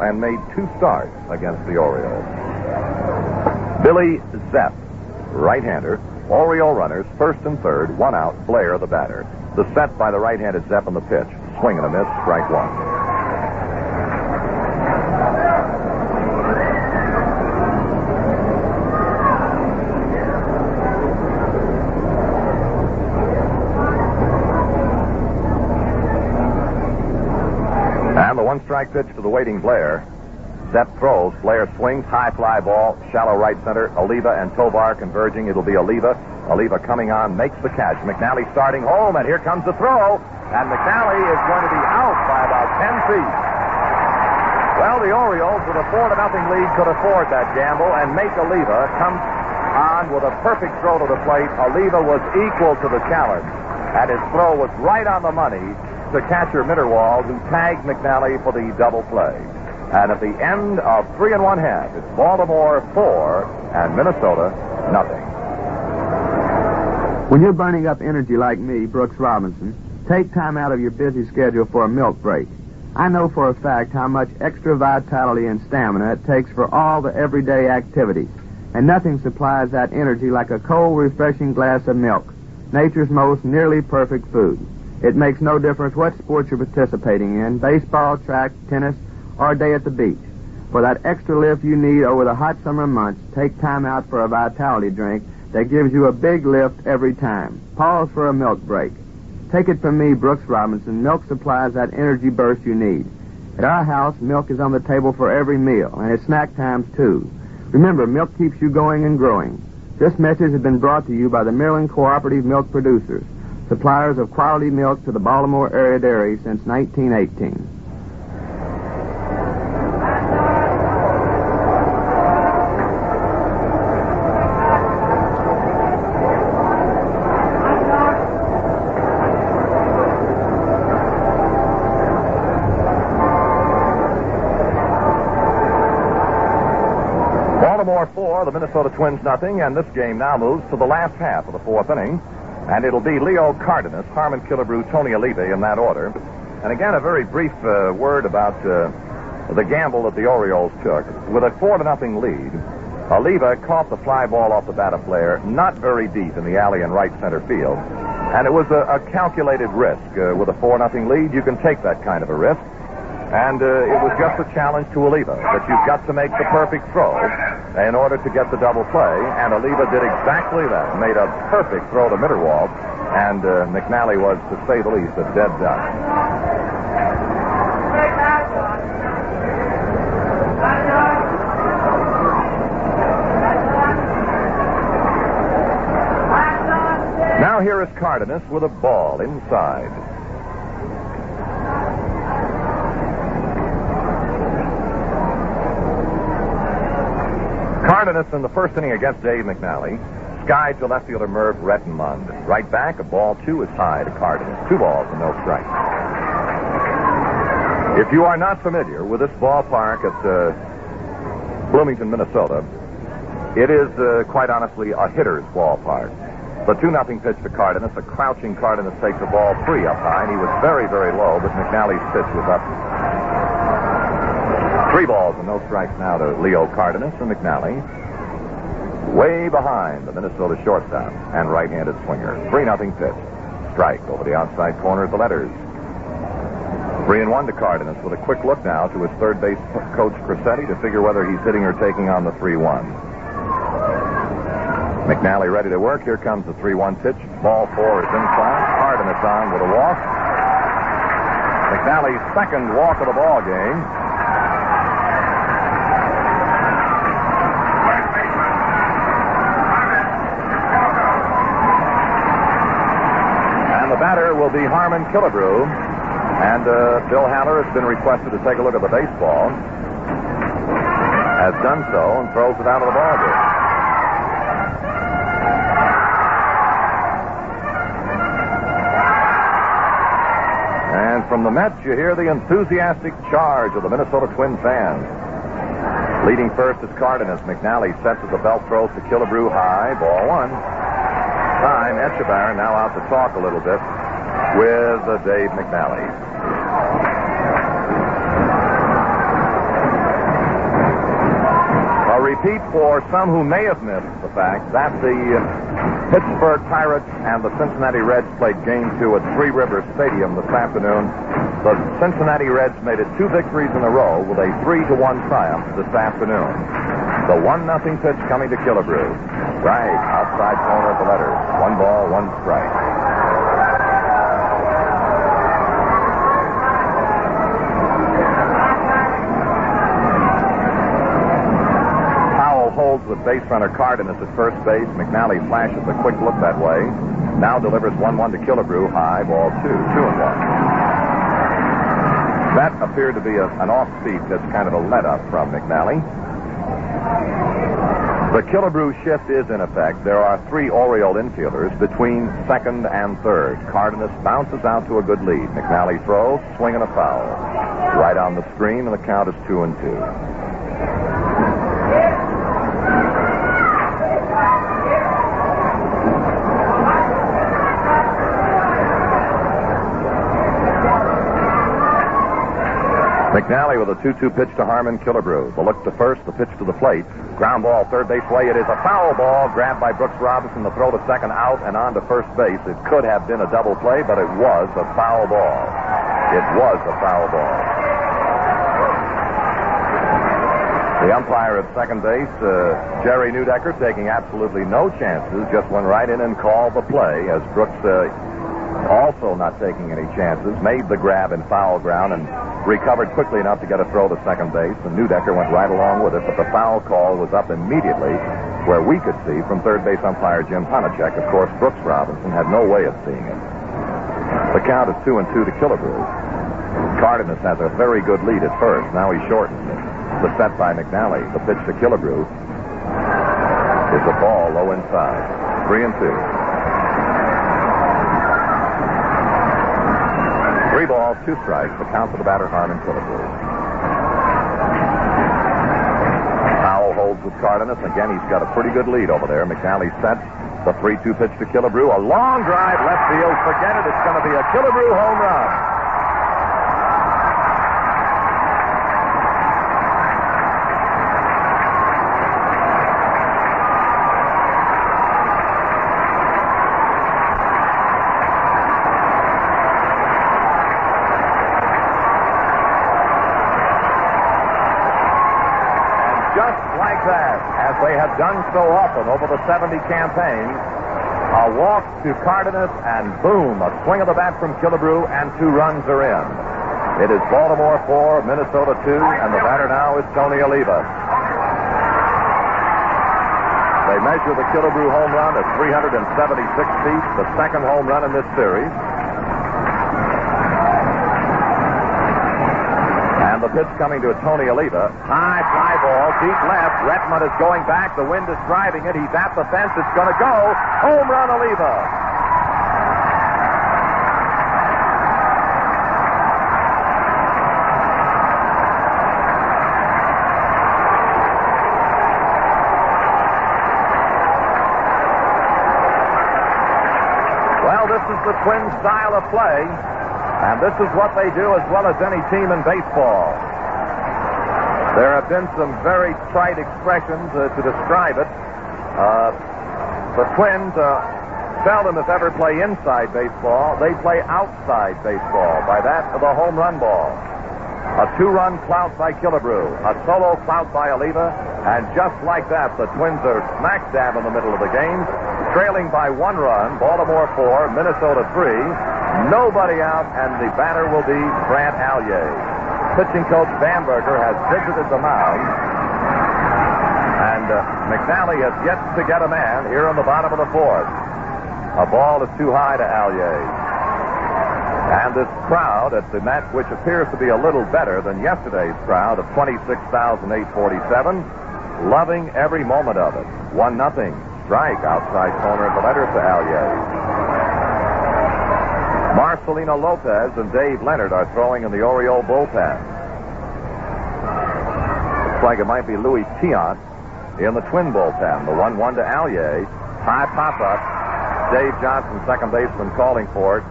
and made two starts against the Orioles. Billy Zepp, right-hander, Oriole runners, first and third, one out, Blair the batter. The set by the right-handed Zepp on the pitch. Swing and a miss, strike one. And the one strike pitch to the waiting Blair. Zepp throws. Blair swings. High fly ball. Shallow right center. Oliva and Tovar converging. It'll be Oliva. Oliva coming on. Makes the catch. McNally starting home. And here comes the throw. And McNally is going to be out by about 10 feet. Well, the Orioles, with a 4 to nothing lead, could afford that gamble. And Make Oliva comes on with a perfect throw to the plate. Oliva was equal to the challenge. And his throw was right on the money to catcher Mitterwald, who tagged McNally for the double play. And at the end of three and one half, it's Baltimore four and Minnesota nothing. When you're burning up energy like me, Brooks Robinson, take time out of your busy schedule for a milk break. I know for a fact how much extra vitality and stamina it takes for all the everyday activities. And nothing supplies that energy like a cold, refreshing glass of milk, nature's most nearly perfect food. It makes no difference what sport you're participating in baseball, track, tennis, or a day at the beach. For that extra lift you need over the hot summer months, take time out for a vitality drink that gives you a big lift every time. Pause for a milk break. Take it from me, Brooks Robinson. Milk supplies that energy burst you need. At our house, milk is on the table for every meal, and at snack times, too. Remember, milk keeps you going and growing. This message has been brought to you by the Maryland Cooperative Milk Producers, suppliers of quality milk to the Baltimore area dairy since 1918. Baltimore four, the Minnesota Twins nothing, and this game now moves to the last half of the fourth inning. And it'll be Leo Cardenas, Harmon Killebrew, Tony Oliva in that order. And again, a very brief uh, word about uh, the gamble that the Orioles took. With a four to nothing lead, Oliva caught the fly ball off the bat of Blair, not very deep in the alley in right center field. And it was a, a calculated risk. Uh, with a four nothing lead, you can take that kind of a risk. And uh, it was just a challenge to Oliva that you've got to make the perfect throw in order to get the double play. And Oliva did exactly that, made a perfect throw to Mitterwald. And uh, McNally was, to say the least, a dead duck. Now here is Cardenas with a ball inside. Cardenas in the first inning against Dave McNally Sky to left fielder Merv Rettenmund. Right back, a ball two is high to Cardenas. Two balls and no strikes. If you are not familiar with this ballpark at uh, Bloomington, Minnesota, it is uh, quite honestly a hitter's ballpark. The 2 nothing pitch to Cardenas. A crouching Cardenas takes the ball three up high, and he was very, very low, but McNally's pitch was up. Three balls and no strikes now to Leo Cardenas and McNally. Way behind the Minnesota shortstop and right-handed swinger. 3 nothing pitch. Strike over the outside corner of the letters. Three and one to Cardenas with a quick look now to his third base coach Crosetti to figure whether he's hitting or taking on the 3 1. McNally ready to work. Here comes the 3 1 pitch. Ball four is inside. Cardenas on with a walk. McNally's second walk of the ball game. Batter will be Harmon Killebrew. And uh, Bill Haller has been requested to take a look at the baseball. Has done so and throws it out of the ball game. And from the Mets, you hear the enthusiastic charge of the Minnesota Twin fans. Leading first is Cardenas. McNally sets the belt throws to Killebrew high. Ball one. Time. Etchebarren now out to talk a little bit with Dave McNally. A repeat for some who may have missed the fact that the uh, Pittsburgh Pirates and the Cincinnati Reds played game two at Three Rivers Stadium this afternoon. The Cincinnati Reds made it two victories in a row with a three to one triumph this afternoon. The one nothing pitch coming to Killebrew. Right, outside corner of the letter. One ball, one strike. Powell holds with base runner Cardenas at first base. McNally flashes a quick look that way. Now delivers 1-1 to Killebrew. High ball two, two and one. That appeared to be a, an off-speed pitch, kind of a let-up from McNally. The Killebrew shift is in effect. There are three Oriole infielders between second and third. Cardenas bounces out to a good lead. McNally throws, swing and a foul. Right on the screen, and the count is two and two. McNally with a 2-2 pitch to Harmon Killebrew. The look to first, the pitch to the plate. Ground ball, third base way. It is a foul ball grabbed by Brooks Robinson. The throw to second out and on to first base. It could have been a double play, but it was a foul ball. It was a foul ball. The umpire at second base, uh, Jerry Neudecker, taking absolutely no chances, just went right in and called the play as Brooks, uh, also not taking any chances, made the grab in foul ground and recovered quickly enough to get a throw to second base. And Neudecker went right along with it, but the foul call was up immediately where we could see from third base umpire Jim Honochick. Of course, Brooks Robinson had no way of seeing it. The count is two and two to Killebrew. Cardenas has a very good lead at first. Now he shortens it. The set by McNally. The pitch to Killebrew is a ball low inside. Three and two. Three balls, two strikes. The count for the batter, Harmon Killebrew. Powell holds with Cardenas. Again, he's got a pretty good lead over there. McNally sets the 3-2 pitch to Killebrew. A long drive left field. Forget it. It's going to be a Killebrew home run. just like that, as they have done so often over the 70 campaigns, a walk to Cardenas, and boom, a swing of the bat from Killebrew, and two runs are in. It is Baltimore 4, Minnesota 2, and the batter now is Tony Oliva. They measure the Killebrew home run at 376 feet, the second home run in this series. Pitch coming to Tony Oliva. High fly ball, deep left. Rettenmund is going back. The wind is driving it. He's at the fence. It's going to go. Home run, Oliva. Well, this is the twin style of play. And this is what they do as well as any team in baseball. There have been some very trite expressions uh, to describe it. Uh, the Twins uh, seldom, if ever, play inside baseball. They play outside baseball. By that, the home run ball. A two-run clout by Killebrew. A solo clout by Oliva. And just like that, the Twins are smack dab in the middle of the game, trailing by one run. Baltimore four, Minnesota three. Nobody out, and the batter will be Brant Alyea. Pitching coach Bamberger has visited the mound. And uh, McNally has yet to get a man here on the bottom of the fourth. A ball is too high to Alyea. And this crowd at the Met, which appears to be a little better than yesterday's crowd of 26,847, loving every moment of it. One nothing. Strike outside corner of the letter to Alyea. Marcelino Lopez and Dave Leonhard are throwing in the Oriole bullpen. Looks like it might be Louis Tiant in the twin bullpen. The 1 1 to Alyea. High pop up. Dave Johnson, second baseman, calling for it.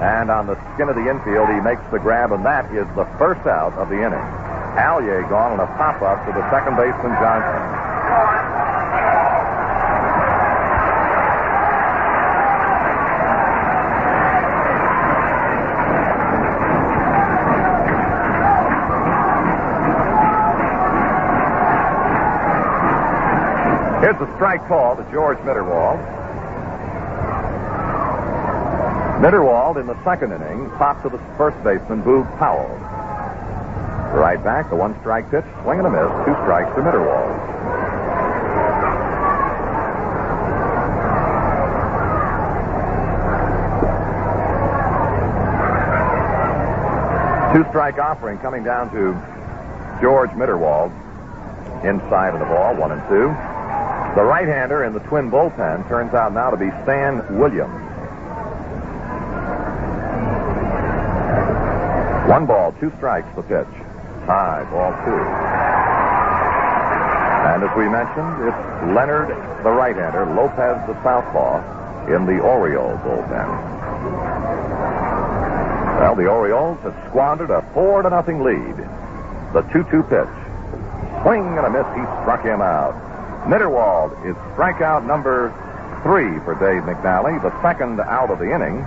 And on the skin of the infield, he makes the grab, and that is the first out of the inning. Alyea gone on a pop up to the second baseman, Johnson. Here's a strike call to George Mitterwald. Mitterwald in the second inning popped to the first baseman, Boog Powell. Right back, the one strike pitch, swing and a miss, two strikes to Mitterwald. Two strike offering coming down to George Mitterwald. Inside of the ball, one and two. The right hander in the twin bullpen turns out now to be Stan Williams. One ball, two strikes, the pitch. High, ball two. And as we mentioned, it's Leonhard, the right hander, Lopez, the southpaw, in the Orioles bullpen. Well, the Orioles have squandered a four to nothing lead. The 2-2 pitch. Swing and a miss. He struck him out. Mitterwald is strikeout number three for Dave McNally, the second out of the inning.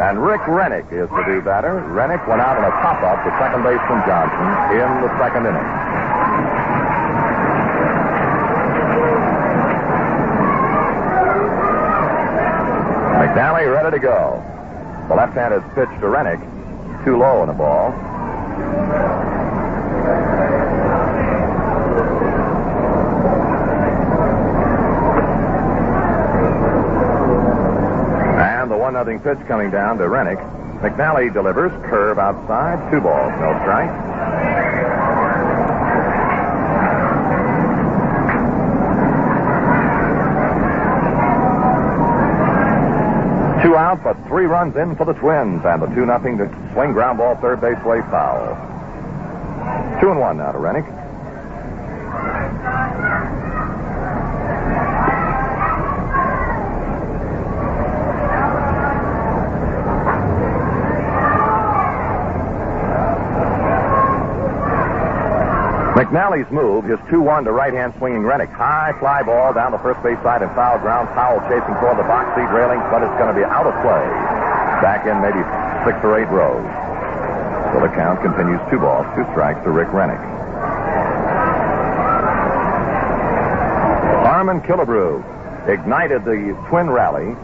And Rick Renick is the do batter. Renick went out on a pop-up to second baseman Johnson in the second inning. McNally ready to go. The left-handed pitch to Renick, too low in the ball. And the 1 0 pitch coming down to Renick. McNally delivers, curve outside, two balls, no strike. Two out, but three runs in for the Twins, and the 2 nothing to swing ground ball third base way foul. Two and one now to Renick. McNally's move, his 2-1 to right-hand swinging Renick. High fly ball down the first base side and foul ground. Powell chasing toward the box seat railing, but it's going to be out of play. Back in maybe six or eight rows. So the count continues two balls, two strikes to Rick Renick. Harmon Killebrew ignited the twin rally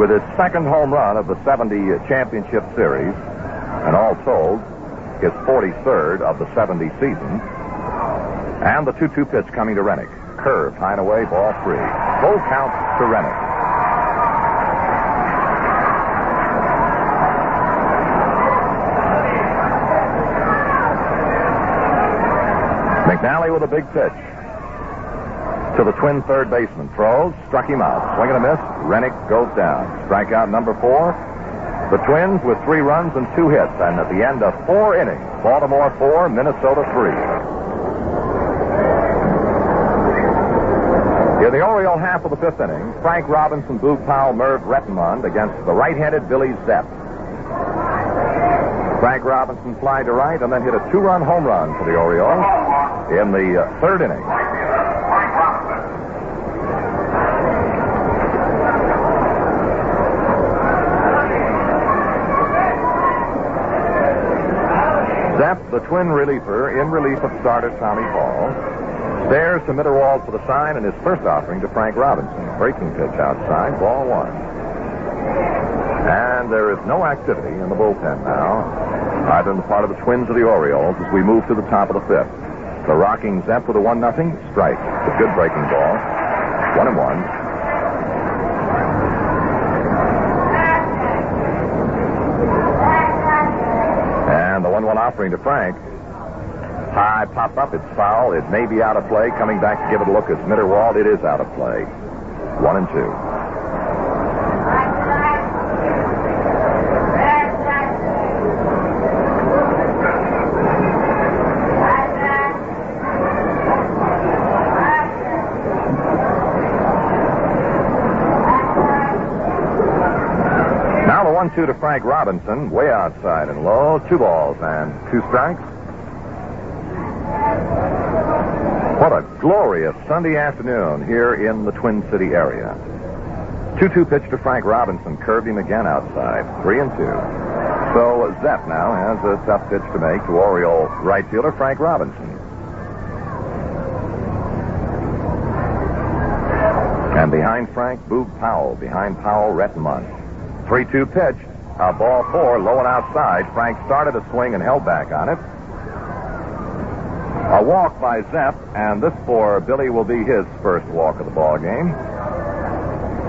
with his second home run of the 70 championship series, and all told, his 43rd of the 70 season. And the 2 2 pitch coming to Renick. Curve, high and away, ball three. Full count to Renick. McNally with a big pitch. To the twin third baseman. Throws, struck him out. Swing and a miss. Renick goes down. Strikeout number four. The Twins with three runs and two hits. And at the end of four innings, Baltimore four, Minnesota three. The Oriole half of the fifth inning, Frank Robinson, Boog Powell, Merv Rettenmund against the right-handed Billy Zepp. Frank Robinson flied to right and then hit a two-run home run for the Orioles in the uh, third inning. Zepp, the twin reliever, in relief of starter Tommy Hall, stares to Mitterwald for the sign and his first offering to Frank Robinson. Breaking pitch outside, ball one. And there is no activity in the bullpen now, either on the part of the Twins or the Orioles as we move to the top of the fifth. The rocking Zepp with a one nothing strike. A good breaking ball. One and one. And the one one offering to Frank. High pop up. It's foul. It may be out of play. Coming back to give it a look at Mitterwald. It is out of play. One and two. Now the one-two to Frank Robinson, way outside and low. Two balls and two strikes. Glorious Sunday afternoon here in the Twin City area. 2-2 pitch to Frank Robinson, curved him again outside. Three and two. So Zepp now has a tough pitch to make to Oriole right fielder Frank Robinson. And behind Frank, Boog Powell. Behind Powell, Rettenmund. 3-2 pitch. A ball four, low and outside. Frank started a swing and held back on it. A walk by Zepp, and this for Billy will be his first walk of the ball game.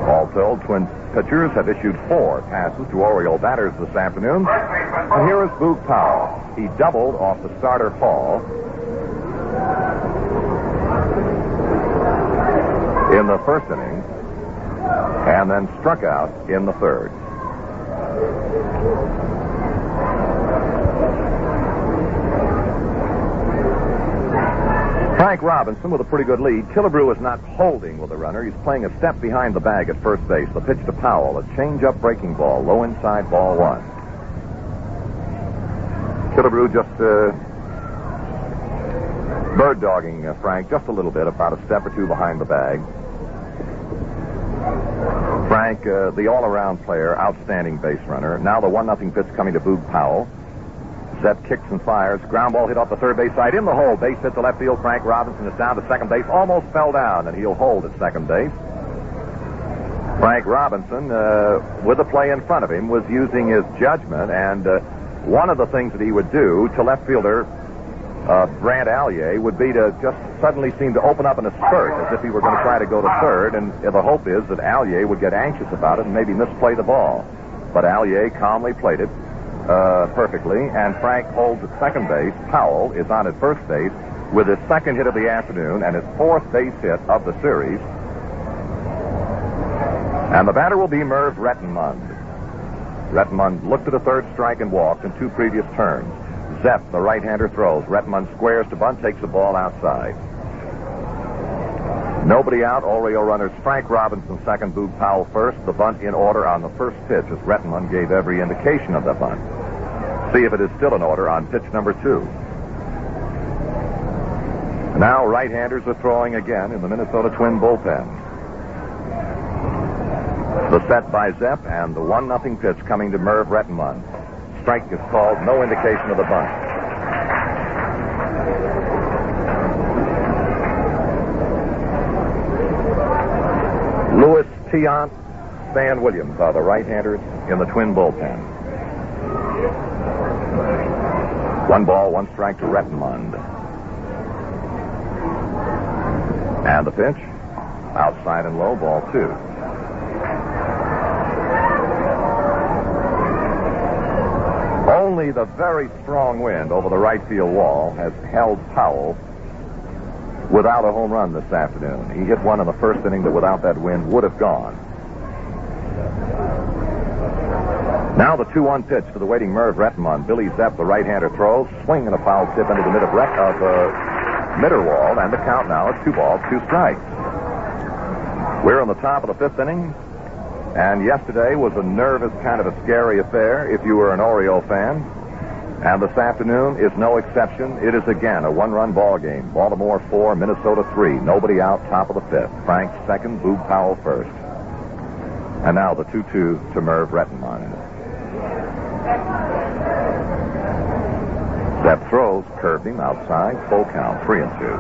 All told, Twin pitchers have issued four passes to Oriole batters this afternoon. And here is Boog Powell. He doubled off the starter Hall in the first inning and then struck out in the third. Frank Robinson with a pretty good lead. Killebrew is not holding with the runner. He's playing a step behind the bag at first base. The pitch to Powell, a change-up breaking ball, low inside, ball one. Killebrew just uh, bird dogging uh, Frank just a little bit, about a step or two behind the bag. Frank, uh, the all-around player, outstanding base runner. Now the one nothing pitch coming to Boog Powell. Zepp kicks and fires. Ground ball hit off the third base side in the hole. Base hit to left field. Frank Robinson is down to second base. Almost fell down, and he'll hold at second base. Frank Robinson, uh, with the play in front of him, was using his judgment, and uh, one of the things that he would do to left fielder uh, Brant Alyea would be to just suddenly seem to open up in a spurt as if he were going to try to go to third, and the hope is that Alyea would get anxious about it and maybe misplay the ball. But Alyea calmly played it uh, perfectly, and Frank holds at second base. Powell is on at first base with his second hit of the afternoon and his fourth base hit of the series. And the batter will be Merv Rettenmund. Rettenmund looked at a third strike and walked in two previous turns. Zepp, the right-hander, throws. Rettenmund squares to bunt, takes the ball outside. Nobody out. Oriole runners Frank Robinson second, Boog Powell first. The bunt in order on the first pitch as Rettenmund gave every indication of the bunt. See if it is still in order on pitch number two. Now right-handers are throwing again in the Minnesota Twin bullpen. The set by Zepp and the one nothing pitch coming to Merv Rettenmund. Strike is called. No indication of the bunt. Louis Tiant, Stan Williams are the right-handers in the Twin bullpen. One ball, one strike to Rettenmund. And the pitch, outside and low, ball two. Only the very strong wind over the right field wall has held Powell without a home run this afternoon. He hit one in the first inning that without that wind would have gone. Now the 2-1 pitch to the waiting Merv Rettenmund. Billy Zepp, the right-hander, throws. Swing and a foul tip into the mid of, of uh, and the count now is two balls, two strikes. We're on the top of the fifth inning, and yesterday was a nervous, kind of a scary affair if you were an Oriole fan. And this afternoon is no exception. It is again a one-run ball game. Baltimore four, Minnesota three. Nobody out, top of the fifth. Frank second, Boog Powell first. And now the 2-2 to Merv Rettenmund. That throws curved him outside, full count, three and two.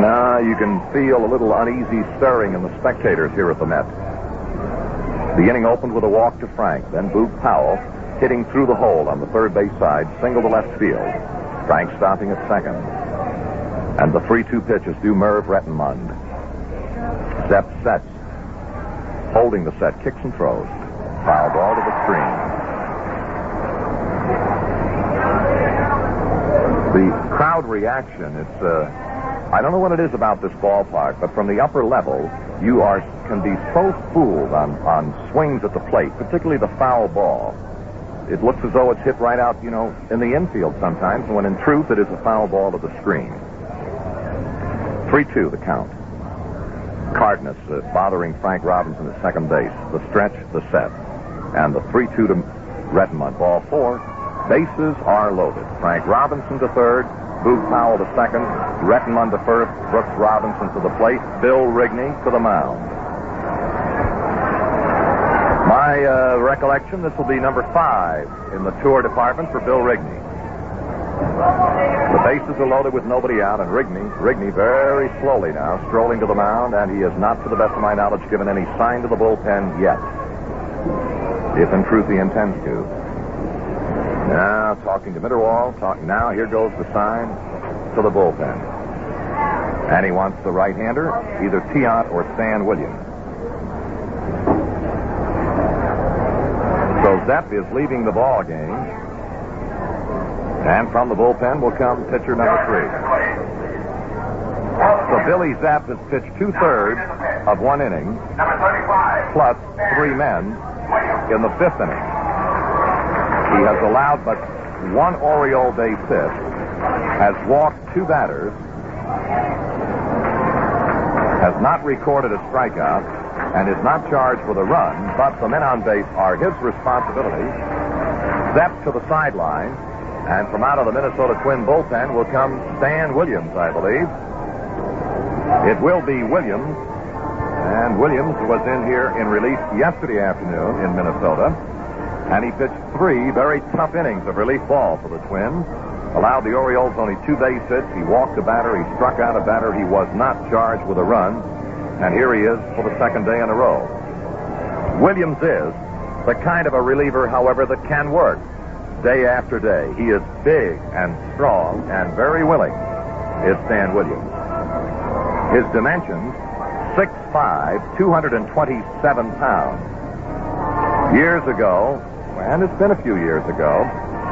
Now you can feel a little uneasy stirring in the spectators here at the Met. The inning opened with a walk to Frank, then Boog Powell hitting through the hole on the third base side, single to left field. Frank stopping at second. And the 3-2 pitch is due Merv Rettenmund. Zepp sets. Holding the set, kicks and throws. Foul ball to the screen. The crowd reaction, it's uh, I don't know what it is about this ballpark, but from the upper level, you are can be so fooled on, on swings at the plate, particularly the foul ball. It looks as though it's hit right out, you know, in the infield sometimes, when in truth it is a foul ball to the screen. 3 2, the count. Cardenas uh, bothering Frank Robinson at second base. The stretch, the set. And the 3 2 to Rettenmund. Ball four. Bases are loaded. Frank Robinson to third. Boog Powell to second. Rettenmund to first. Brooks Robinson to the plate. Bill Rigney to the mound. My uh, recollection, this will be number five in the tour department for Bill Rigney. The bases are loaded with nobody out, and Rigney, Rigney very slowly now, strolling to the mound, and he has not, to the best of my knowledge, given any sign to the bullpen yet. If in truth he intends to. Now, talking to Mitterwald, talking now, here goes the sign to the bullpen. And he wants the right-hander, either Tiant or Stan Williams. So Zepp is leaving the ball game. And from the bullpen will come pitcher number three. So Billy Zepp has pitched two thirds of one inning, plus three men in the fifth inning. He has allowed but one Oriole base hit, has walked two batters, has not recorded a strikeout, and is not charged with a run, but the men on base are his responsibility. Zepp to the sideline, and from out of the Minnesota Twin bullpen will come Stan Williams, I believe. It will be Williams, and Williams was in here in relief yesterday afternoon in Minnesota, and he pitched three very tough innings of relief ball for the Twins. Allowed the Orioles only two base hits. He walked a batter. He struck out a batter. He was not charged with a run. And here he is for the second day in a row. Williams is the kind of a reliever, however, that can work day after day. He is big and strong and very willing, is Stan Williams. His dimensions, 6'5", 227 pounds. Years ago, and it's been a few years ago,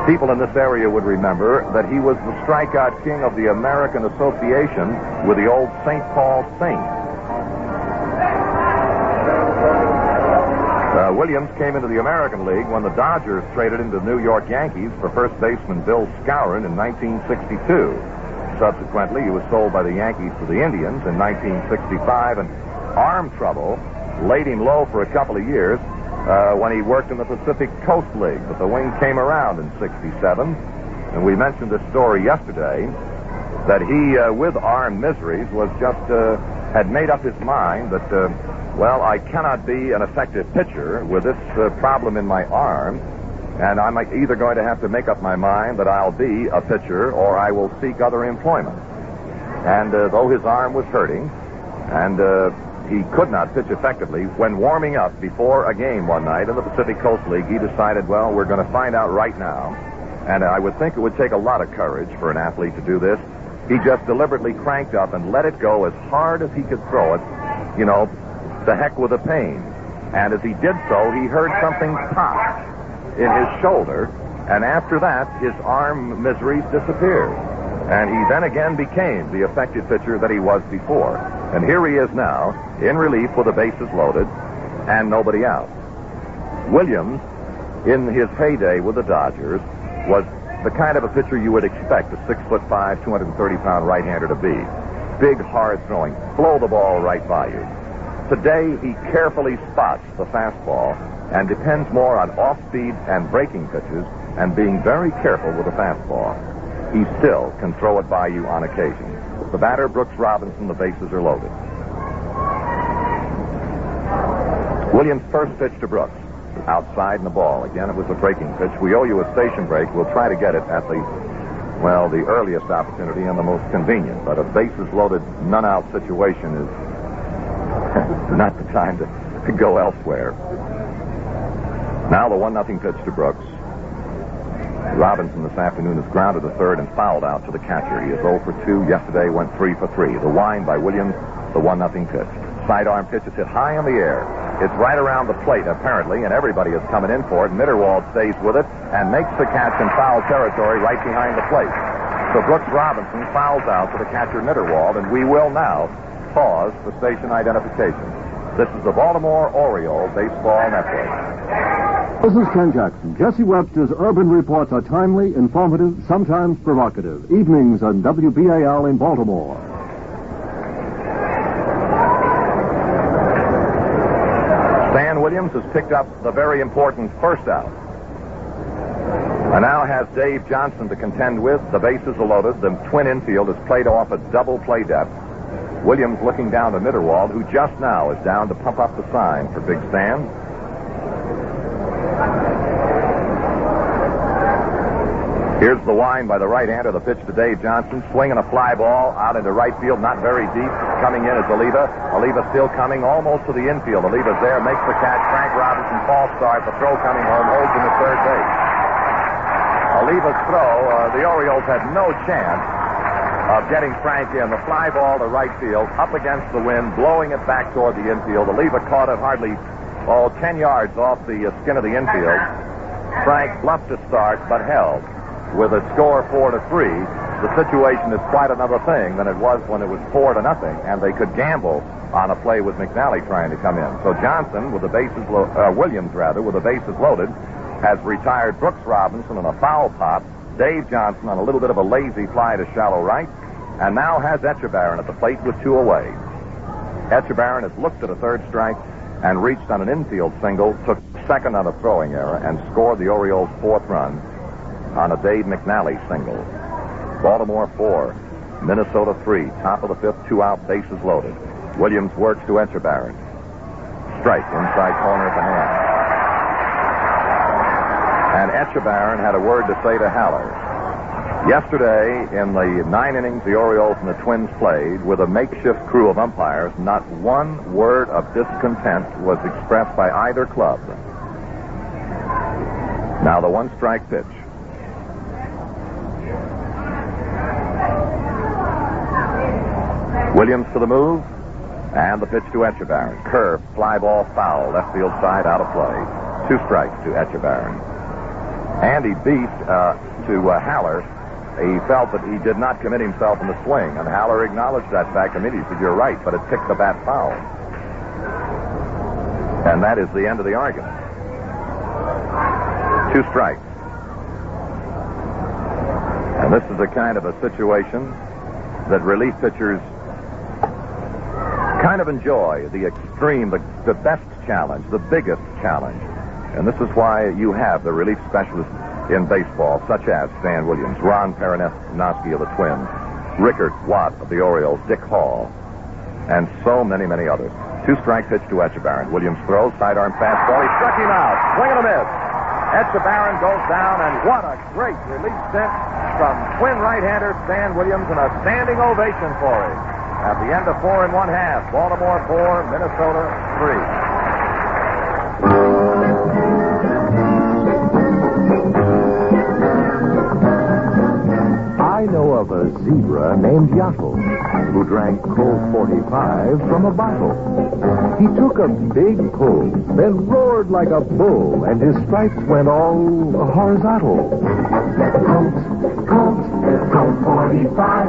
people in this area would remember that he was the strikeout king of the American Association with the old St. Paul Saints. Uh, Williams came into the American League when the Dodgers traded him to the New York Yankees for first baseman Bill Skowron in 1962. Subsequently, he was sold by the Yankees to the Indians in 1965, and arm trouble laid him low for a couple of years uh, when he worked in the Pacific Coast League. But the wing came around in 67, and we mentioned this story yesterday that he, uh, with arm miseries, was just uh, had made up his mind that, uh, well, I cannot be an effective pitcher with this uh, problem in my arm, and I'm either going to have to make up my mind that I'll be a pitcher or I will seek other employment. And uh, though his arm was hurting, and he could not pitch effectively, when warming up before a game one night in the Pacific Coast League, he decided, well, we're going to find out right now. And I would think it would take a lot of courage for an athlete to do this. He just deliberately cranked up and let it go as hard as he could throw it. You know, the heck with the pain. And as he did so, he heard something pop in his shoulder. And after that, his arm miseries disappeared. And he then again became the effective pitcher that he was before. And here he is now, in relief with the bases loaded and nobody out. Williams, in his heyday with the Dodgers, was the kind of a pitcher you would expect a six foot five, 230 pound right hander to be. Big, hard throwing, blow the ball right by you. Today, he carefully spots the fastball and depends more on off speed and breaking pitches and being very careful with the fastball. He still can throw it by you on occasion. The batter, Brooks Robinson, the bases are loaded. Williams' first pitch to Brooks outside in the ball. Again, it was a breaking pitch. We owe you a station break. We'll try to get it at the, well, the earliest opportunity and the most convenient. But a bases loaded, none out situation is not the time to, to go elsewhere. Now the one nothing pitch to Brooks. Robinson this afternoon is grounded to third and fouled out to the catcher. He is 0 for 2. Yesterday went 3 for 3. The wind by Williams, the 1 nothing pitch. Sidearm pitch is hit high in the air. It's right around the plate, apparently, and everybody is coming in for it. Mitterwald stays with it and makes the catch in foul territory right behind the plate. So Brooks Robinson fouls out to the catcher Mitterwald, and we will now pause for station identification. This is the Baltimore Oriole Baseball Network. This is Ken Jackson. Jesse Webster's urban reports are timely, informative, sometimes provocative. Evenings on WBAL in Baltimore. Stan Williams has picked up the very important first out. And now has Dave Johnson to contend with. The bases are loaded. The twin infield is played off at double play depth. Williams looking down to Mitterwald, who just now is down to pump up the sign for Big Stan. Here's the line by the right-hander. The pitch to Dave Johnson. Swinging a fly ball out into right field, not very deep. Coming in is Oliva. Oliva still coming almost to the infield. Oliva's there, makes the catch. Frank Robinson false start. The throw coming home, holds him at third base. Oliva's throw, uh, the Orioles had no chance of getting Frank in. The fly ball to right field, up against the wind, blowing it back toward the infield. The lever caught it hardly, oh, 10 yards off the skin of the infield. Frank bluffed to start, but held with a score four to three, the situation is quite another thing than it was when it was four to nothing, and they could gamble on a play with McNally trying to come in. So Johnson, with the bases, lo- uh, Williams rather, with the bases loaded, has retired Brooks Robinson on a foul pop, Dave Johnson on a little bit of a lazy fly to shallow right, and now has Etchebarren at the plate with two away. Etchebarren has looked at a third strike and reached on an infield single, took second on a throwing error, and scored the Orioles' fourth run on a Dave McNally single. Baltimore four, Minnesota three. Top of the fifth, two out, bases loaded. Williams works to Etchebarren. Strike inside corner of the hand. And Etchebarren had a word to say to Haller. Yesterday, in the nine innings the Orioles and the Twins played, with a makeshift crew of umpires, not one word of discontent was expressed by either club. Now the one strike pitch. Williams to the move, and the pitch to Etchebarren. Curve, fly ball, foul, left field side, out of play. Two strikes to Etchebarren. Andy beat uh, to uh, Haller. He felt that he did not commit himself in the swing, and Haller acknowledged that fact immediately. He said, "You're right, but it ticked the bat foul." And that is the end of the argument. Two strikes. And this is a kind of a situation that relief pitchers kind of enjoy the extreme, the, the best challenge, the biggest challenge. And this is why you have the relief specialists in baseball, such as Stan Williams, Ron Perranoski of the Twins, Richert Watt of the Orioles, Dick Hall, and so many, many others. Two strike pitch to Etchebarren. Williams throws, sidearm fastball. He struck him out. Swing and a miss. Etchebarren goes down, and what a great relief stint from twin right-hander Stan Williams, and a standing ovation for him. At the end of four and one half, Baltimore four, Minnesota three. Of a zebra named Yaffle who drank Colt 45 from a bottle. He took a big pull, then roared like a bull, and his stripes went all horizontal. Colt, Colt, Colt 45,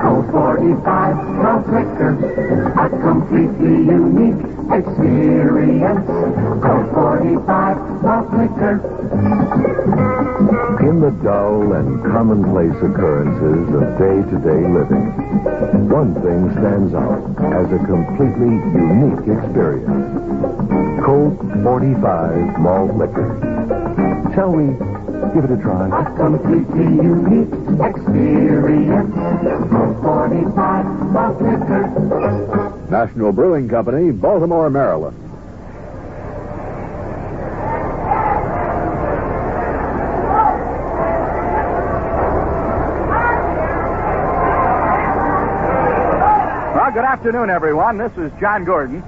Colt 45, Colt Liquor. A completely unique experience. Colt 45, Colt Liquor. In the dull and commonplace occurrences of day-to-day living, one thing stands out as a completely unique experience. Colt 45 malt liquor. Shall we give it a try? A completely unique experience. Colt 45, Colt Liquor. National Brewing Company, Baltimore, Maryland. Well, good afternoon, everyone. This is John Gordon.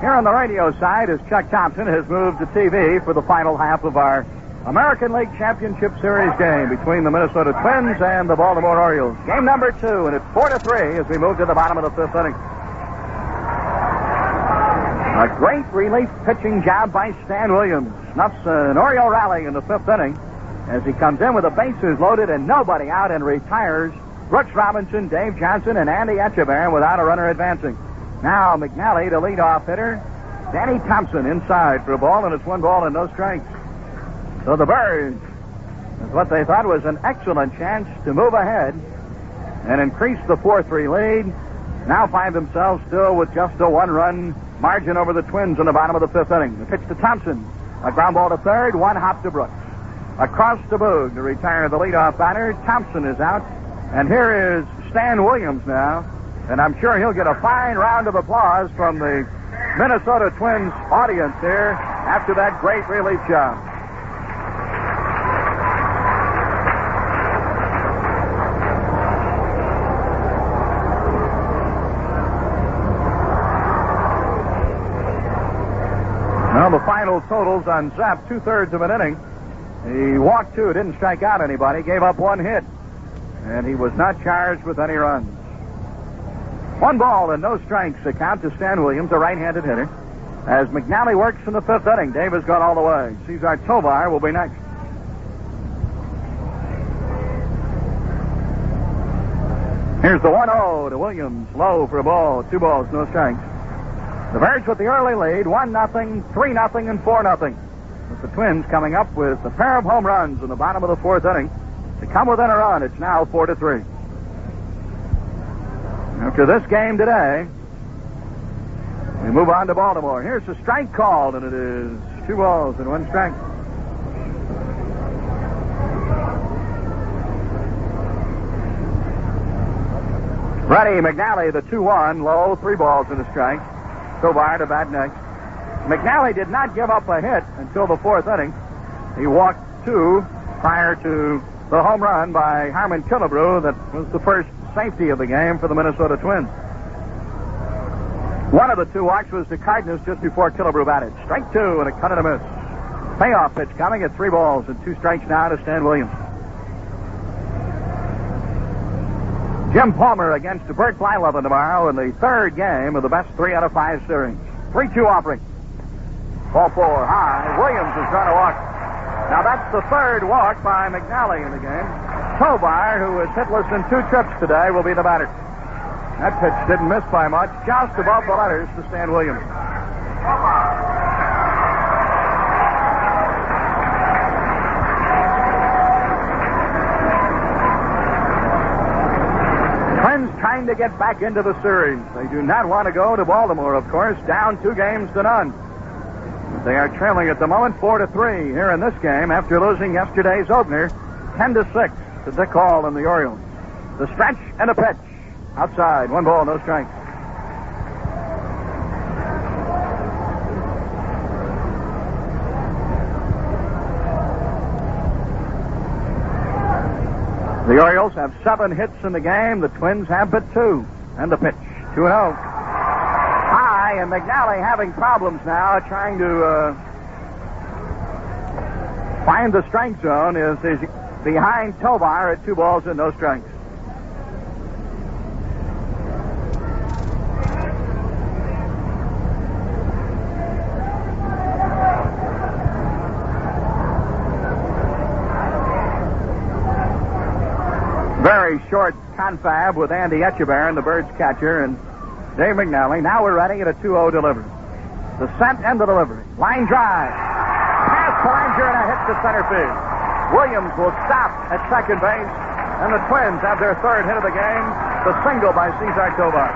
Here on the radio side is Chuck Thompson has moved to TV for the final half of our American League Championship Series game between the Minnesota Twins and the Baltimore Orioles. Game number two, and it's four to three as we move to the bottom of the fifth inning. A great relief pitching job by Stan Williams. Snuffs an Oriole rally in the fifth inning as he comes in with the bases loaded and nobody out and retires Brooks Robinson, Dave Johnson, and Andy Etchebarren without a runner advancing. Now McNally, the leadoff hitter. Danny Thompson inside for a ball, and it's one ball and no strikes. So the Birds, what they thought was an excellent chance to move ahead and increase the 4-3 lead, now find themselves still with just a one-run margin over the Twins in the bottom of the fifth inning. The pitch to Thompson. A ground ball to third, one hop to Brooks. Across to Boog to retire the leadoff batter. Thompson is out. And here is Stan Williams now. And I'm sure he'll get a fine round of applause from the Minnesota Twins audience here after that great relief job. Now the final totals on Zepp, two thirds of an inning. He walked two, didn't strike out anybody, gave up one hit, and he was not charged with any runs. One ball and no strikes account to Stan Williams, a right-handed hitter. As McNally works in the fifth inning, Dave has all the way. Cesar Tovar will be next. Here's the 1-0 to Williams, low for a ball, two balls, no strikes. The Birds with the early lead, 1 nothing, 3 nothing, and 4 nothing. With the Twins coming up with a pair of home runs in the bottom of the fourth inning to come within a run. It's now 4 to 3. After this game today, we move on to Baltimore. Here's a strike called, and it is two balls and one strike. Ready, McNally, the 2 1, low, three balls and a strike. Tovar to bat next. McNally did not give up a hit until the fourth inning. He walked two prior to the home run by Harmon Killebrew that was the first safety of the game for the Minnesota Twins. One of the two walks was to Cardenas just before Killebrew batted. Strike two and a cut and a miss. Payoff pitch coming at three balls and two strikes now to Stan Williams. Jim Palmer against Bert Blyleven tomorrow in the third game of the best three out of five series. 3 2 offering. Ball four high. Williams is going to walk. Now that's the third walk by McNally in the game. Tovar, who was hitless in two trips today, will be the batter. That pitch didn't miss by much, just above the letters to Stan Williams. Twins trying to get back into the series. They do not want to go to Baltimore, of course, down two games to none. They are trailing at the moment four to three here in this game after losing yesterday's opener, ten to six to Dick Hall and the Orioles. The stretch and a pitch. Outside, one ball, no strikes. The Orioles have seven hits in the game. The Twins have but two. And the pitch. 2 0. And McNally having problems now trying to uh, find the strike zone is, is behind Tovar at two balls and no strikes. Very short confab with Andy Etchebarren, the Birds catcher, and Dave McNally. Now we're ready at a 2-0 delivery. The sent and the delivery. Line drive. Pass Belanger and a hit to center field. Williams will stop at second base, and the Twins have their third hit of the game, the single by Cesar Tovar.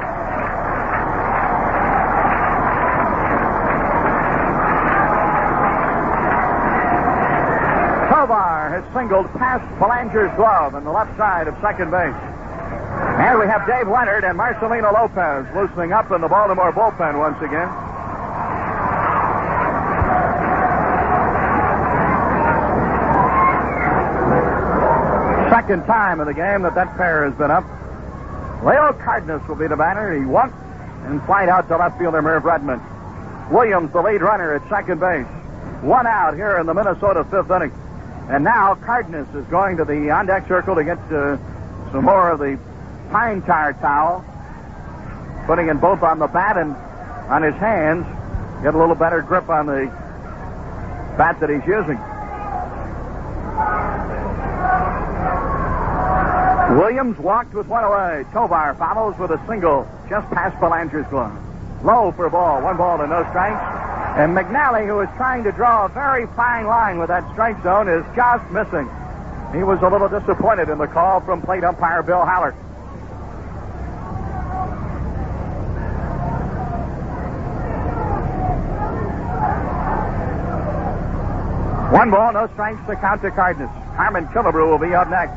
Tovar has singled past Belanger's glove on the left side of second base. And we have Dave Leonhard and Marcelino Lopez loosening up in the Baltimore bullpen once again. Second time in the game that that pair has been up. Leo Cardenas will be the batter. He walked and flied out to left fielder Merv Rettenmund. Williams, the lead runner at second base. One out here in the Minnesota fifth inning. And now Cardenas is going to the on deck circle to get uh, some more of the pine tar towel, putting it both on the bat and on his hands, get a little better grip on the bat that he's using. Williams walked with one away. Tovar follows with a single just past Belanger's glove. Low for a ball, one ball to no strikes. And McNally, who is trying to draw a very fine line with that strike zone, is just missing. He was a little disappointed in the call from plate umpire Bill Haller. One ball, no strikes to count to Cardenas. Harmon Killebrew will be up next.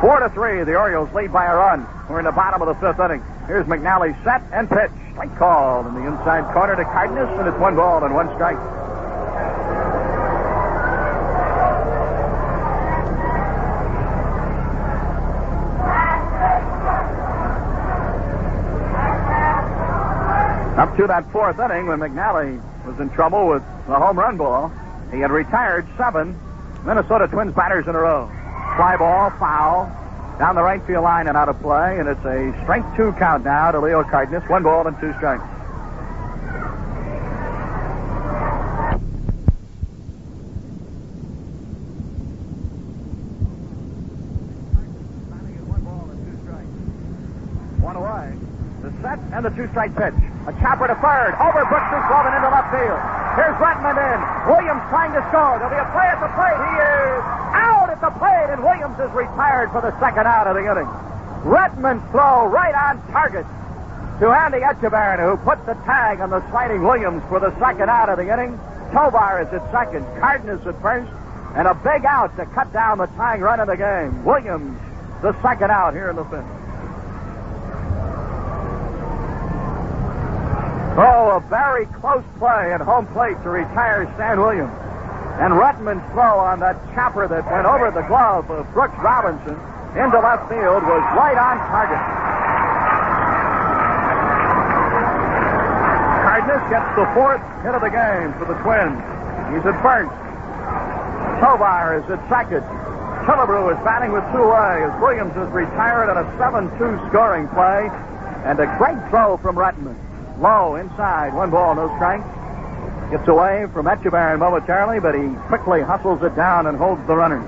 Four to three, the Orioles lead by a run. We're in the bottom of the fifth inning. Here's McNally set and pitch. Strike called in the inside corner to Cardenas, and it's one ball and one strike. Up to that fourth inning when McNally was in trouble with the home run ball. He had retired seven Minnesota Twins batters in a row. Fly ball, foul, down the right field line and out of play, and it's a strike two count now to Leo Cardenas. One ball and two strikes. One away. The set and the two-strike pitch. A chopper to third. Over Brooks' glove and into left field. Here's Rettenmund in. Williams trying to score. There'll be a play at the plate. He is out at the plate, and Williams is retired for the second out of the inning. Rettenmund throw right on target to Andy Etchebarren, who put the tag on the sliding Williams for the second out of the inning. Tovar is at second, Cardenas at first, and a big out to cut down the tying run of the game. Williams, the second out here in the fifth. Oh, a very close play at home plate to retire Stan Williams. And Rettenmund's throw on that chopper that went over the glove of Brooks Robinson into left field was right on target. Cardenas gets the fourth hit of the game for the Twins. He's at first. Tovar is at second. Killebrew is batting with two away as Williams is retired on a 7-2 scoring play. And a great throw from Rettenmund. Low inside, one ball, no strikes. Gets away from Etchebarren momentarily, but he quickly hustles it down and holds the runners.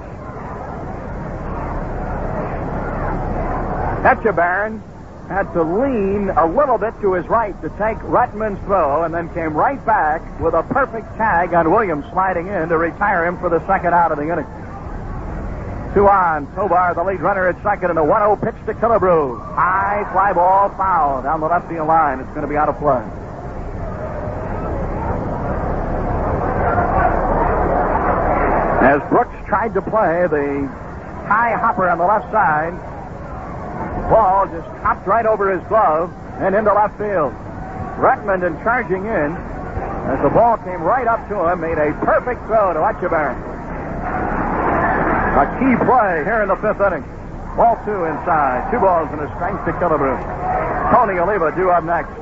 Etchebarren had to lean a little bit to his right to take Rettenmund's throw and then came right back with a perfect tag on Williams sliding in to retire him for the second out of the inning. Two on. Tovar, the lead runner at second, and a 1-0 pitch to Killebrew. High fly ball foul down the left field line. It's going to be out of play. As Brooks tried to play the high hopper on the left side, ball just hopped right over his glove and into left field. Rettenmund and charging in as the ball came right up to him, made a perfect throw to Etchebarren. A key play here in the fifth inning. Ball two inside. Two balls and a strike to Killebrew. Tony Oliva due up next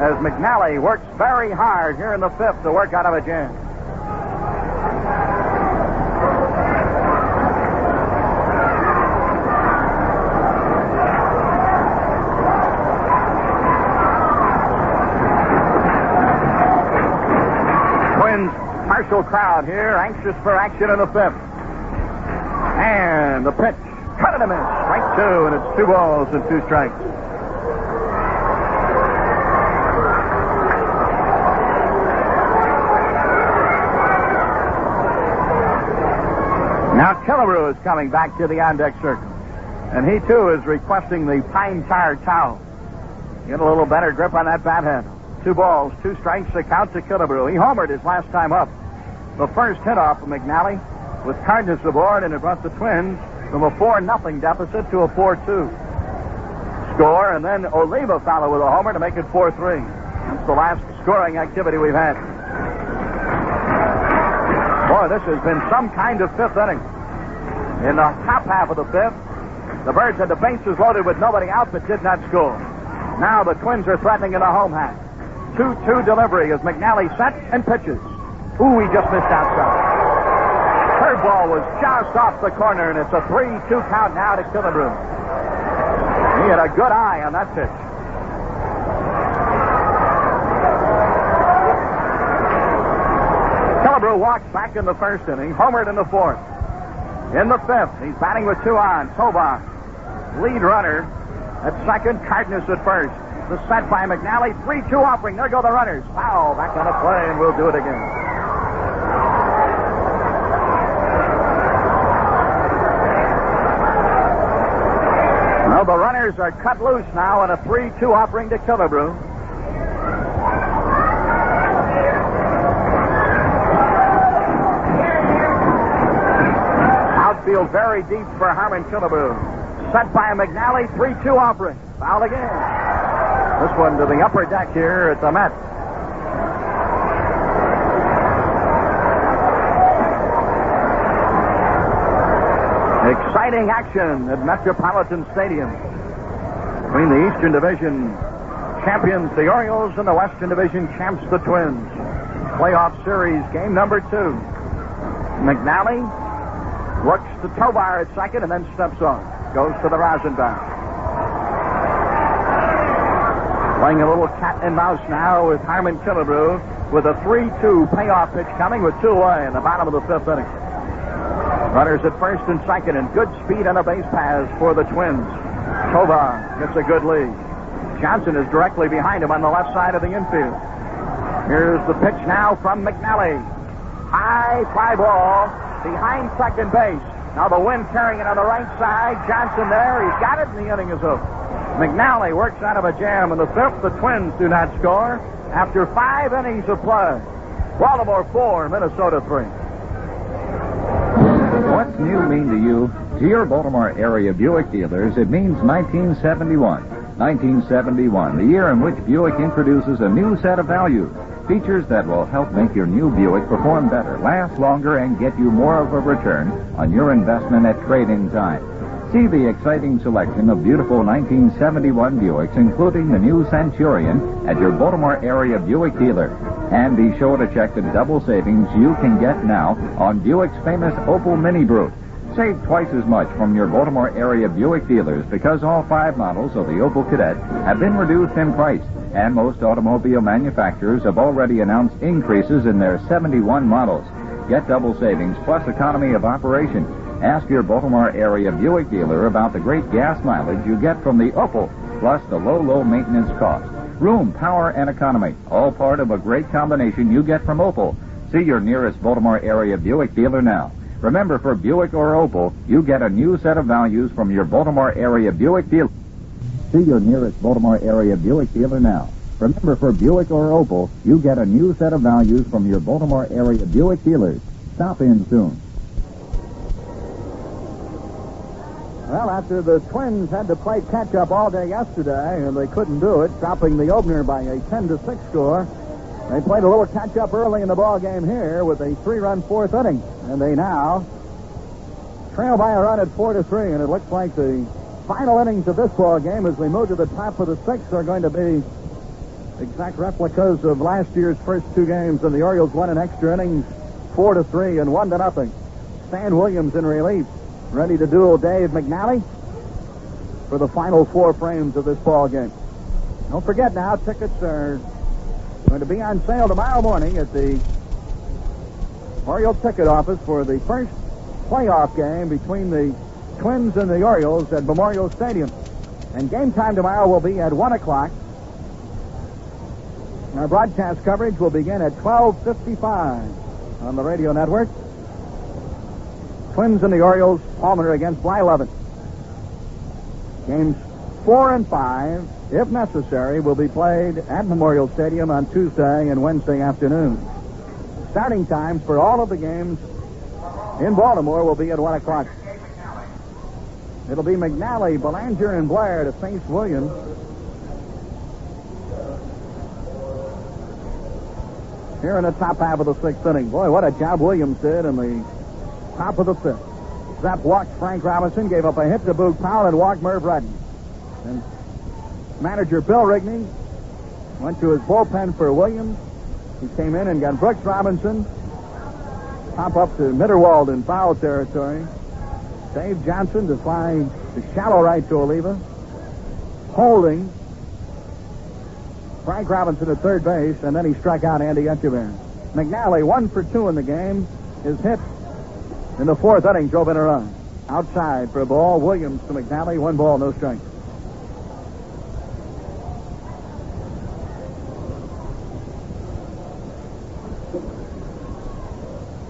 as McNally works very hard here in the fifth to work out of a jam. Twins partial crowd here, anxious for action in the fifth. And the pitch. Cut and a miss. Strike two, and it's two balls and two strikes. Now Killebrew is coming back to the on deck circle. And he too is requesting the pine tar towel. Get a little better grip on that bat handle. Two balls, two strikes, the count to Killebrew. He homered his last time up. The first hit off of McNally with Cardenas aboard, and it brought the Twins from a 4 nothing deficit to a 4 2 score. And then Oliva followed with a homer to make it 4 3. That's the last scoring activity we've had. Boy, this has been some kind of fifth inning. In the top half of the fifth, the Birds had the bases loaded with nobody out but did not score. Now the Twins are threatening in the home half. 2 2 delivery as McNally sets and pitches. Ooh, he just missed outside. Curveball was just off the corner, and it's a 3 2 count now to Killebrew. He had a good eye on that pitch. Killebrew walks back in the first inning, homered in the fourth. In the fifth, he's batting with two on. Tovar, lead runner at second, Cardenas at first. The set by McNally, 3 2 offering. There go the runners. Foul, back on the play, and we'll do it again. the runners are cut loose now in a 3 2 offering to Killebrew. Outfield very deep for Harmon Killebrew. Set by McNally, 3 2 offering. Foul again. This one to the upper deck here at the Mets. Exciting action at Metropolitan Stadium between the Eastern Division champions, the Orioles, and the Western Division champs, the Twins. Playoff series, game number two. McNally works the to Tovar at second and then steps on. Goes to the Rosenbaum. Playing a little cat and mouse now with Harmon Killebrew with a 3-2 payoff pitch coming with two away in the bottom of the fifth inning. Runners at first and second, and good speed on a base pass for the Twins. Tovar gets a good lead. Johnson is directly behind him on the left side of the infield. Here's the pitch now from McNally. High fly ball behind second base. Now the wind carrying it on the right side. Johnson there. He's got it, and the inning is over. McNally works out of a jam in the fifth. The Twins do not score after five innings of play. Baltimore four, Minnesota three. What's new mean to you? To your Baltimore area Buick dealers, it means 1971. 1971, the year in which Buick introduces a new set of values. Features that will help make your new Buick perform better, last longer, and get you more of a return on your investment at trade-in time. See the exciting selection of beautiful 1971 Buicks, including the new Centurion, at your Baltimore area Buick dealer. And be sure to check the double savings you can get now on Buick's famous Opel Mini Brute. Save twice as much from your Baltimore area Buick dealers because all five models of the Opel Kadett have been reduced in price, and most automobile manufacturers have already announced increases in their 71 models. Get double savings plus economy of operation. Ask your Baltimore area Buick dealer about the great gas mileage you get from the Opel, plus the low, low maintenance cost. Room, power, and economy, all part of a great combination you get from Opel. See your nearest Baltimore area Buick dealer now. Remember, for Buick or Opel, you get a new set of values from your Baltimore area Buick dealer. See your nearest Baltimore area Buick dealer now. Remember, for Buick or Opel, you get a new set of values from your Baltimore area Buick dealers. Stop in soon. Well, after the Twins had to play catch up all day yesterday, and they couldn't do it, dropping the opener by a 10 to 6 score, they played a little catch up early in the ball game here with a three run fourth inning. And they now trail by a run at 4 to 3, and it looks like the final innings of this ball game as we move to the top of the sixth are going to be exact replicas of last year's first two games, and the Orioles won in extra innings 4 to 3 and 1 to nothing. Stan Williams in relief. Ready to duel Dave McNally for the final four frames of this ball game. Don't forget now, tickets are going to be on sale tomorrow morning at the Oriole ticket office for the first playoff game between the Twins and the Orioles at Memorial Stadium. And game time tomorrow will be at 1 o'clock. Our broadcast coverage will begin at 12.55 on the radio network. Twins and the Orioles, Palmer against Blyleven. Games four and five, if necessary, will be played at Memorial Stadium on Tuesday and Wednesday afternoon. Starting times for all of the games in Baltimore will be at 1 o'clock. It'll be McNally, Belanger, and Blair to face Williams. Here in the top half of the sixth inning. Boy, what a job Williams did in the top of the fifth. Zepp walked Frank Robinson, gave up a hit to Boog Powell, and walked Merv Rettenmund. And manager Bill Rigney went to his bullpen for Williams. He came in and got Brooks Robinson, pop up to Mitterwald in foul territory. Dave Johnson to fly the shallow right to Oliva. Holding Frank Robinson at third base, and then he struck out Andy Etchebarren. McNally, one for two in the game. His hit in the fourth inning drove in a run. Outside for a ball. Williams to McNally. One ball, no strike.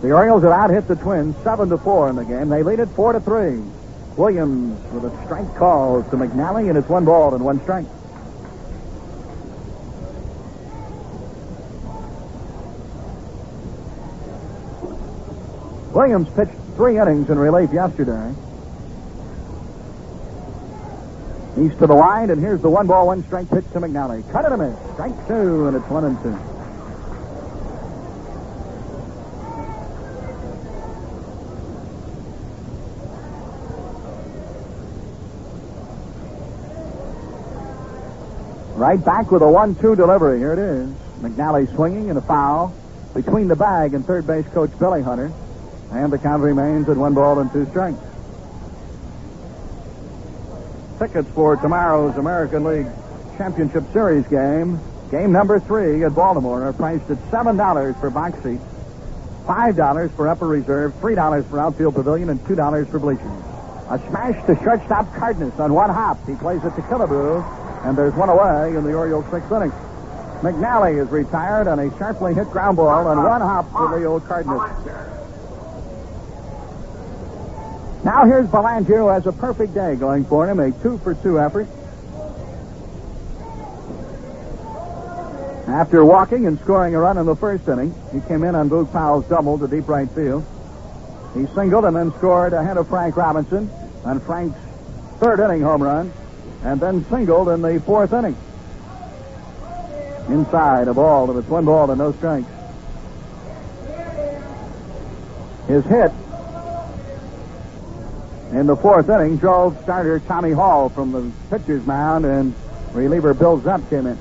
The Orioles have out hit the Twins seven to four in the game. They lead it four to three. Williams with a strike call to McNally, and it's one ball and one strike. Williams pitched three innings in relief yesterday. He's to the line, and here's the one ball, one strike pitch to McNally. Cut it a miss. Strike two, and it's one and two. Right back with a one-two delivery. Here it is. McNally swinging and a foul between the bag and third base coach Billy Hunter. And the count remains at one ball and two strikes. Tickets for tomorrow's American League Championship Series game, game number three at Baltimore, are priced at $7 for box seats, $5 for upper reserve, $3 for outfield pavilion, and $2 for bleachers. A smash to shortstop Cardenas on one hop. He plays it to Killebrew, and there's one away in the Orioles' sixth inning. McNally is retired on a sharply hit ground ball and one hop for Leo Cardenas. Now here's Belanger, who has a perfect day going for him, a two for two effort. After walking and scoring a run in the first inning, he came in on Boog Powell's double to deep right field. He singled and then scored ahead of Frank Robinson on Frank's third inning home run, and then singled in the fourth inning. Inside a ball, and it's one ball to no strikes. His hit in the fourth inning drove starter Tommy Hall from the pitcher's mound, and reliever Bill Zepp came in.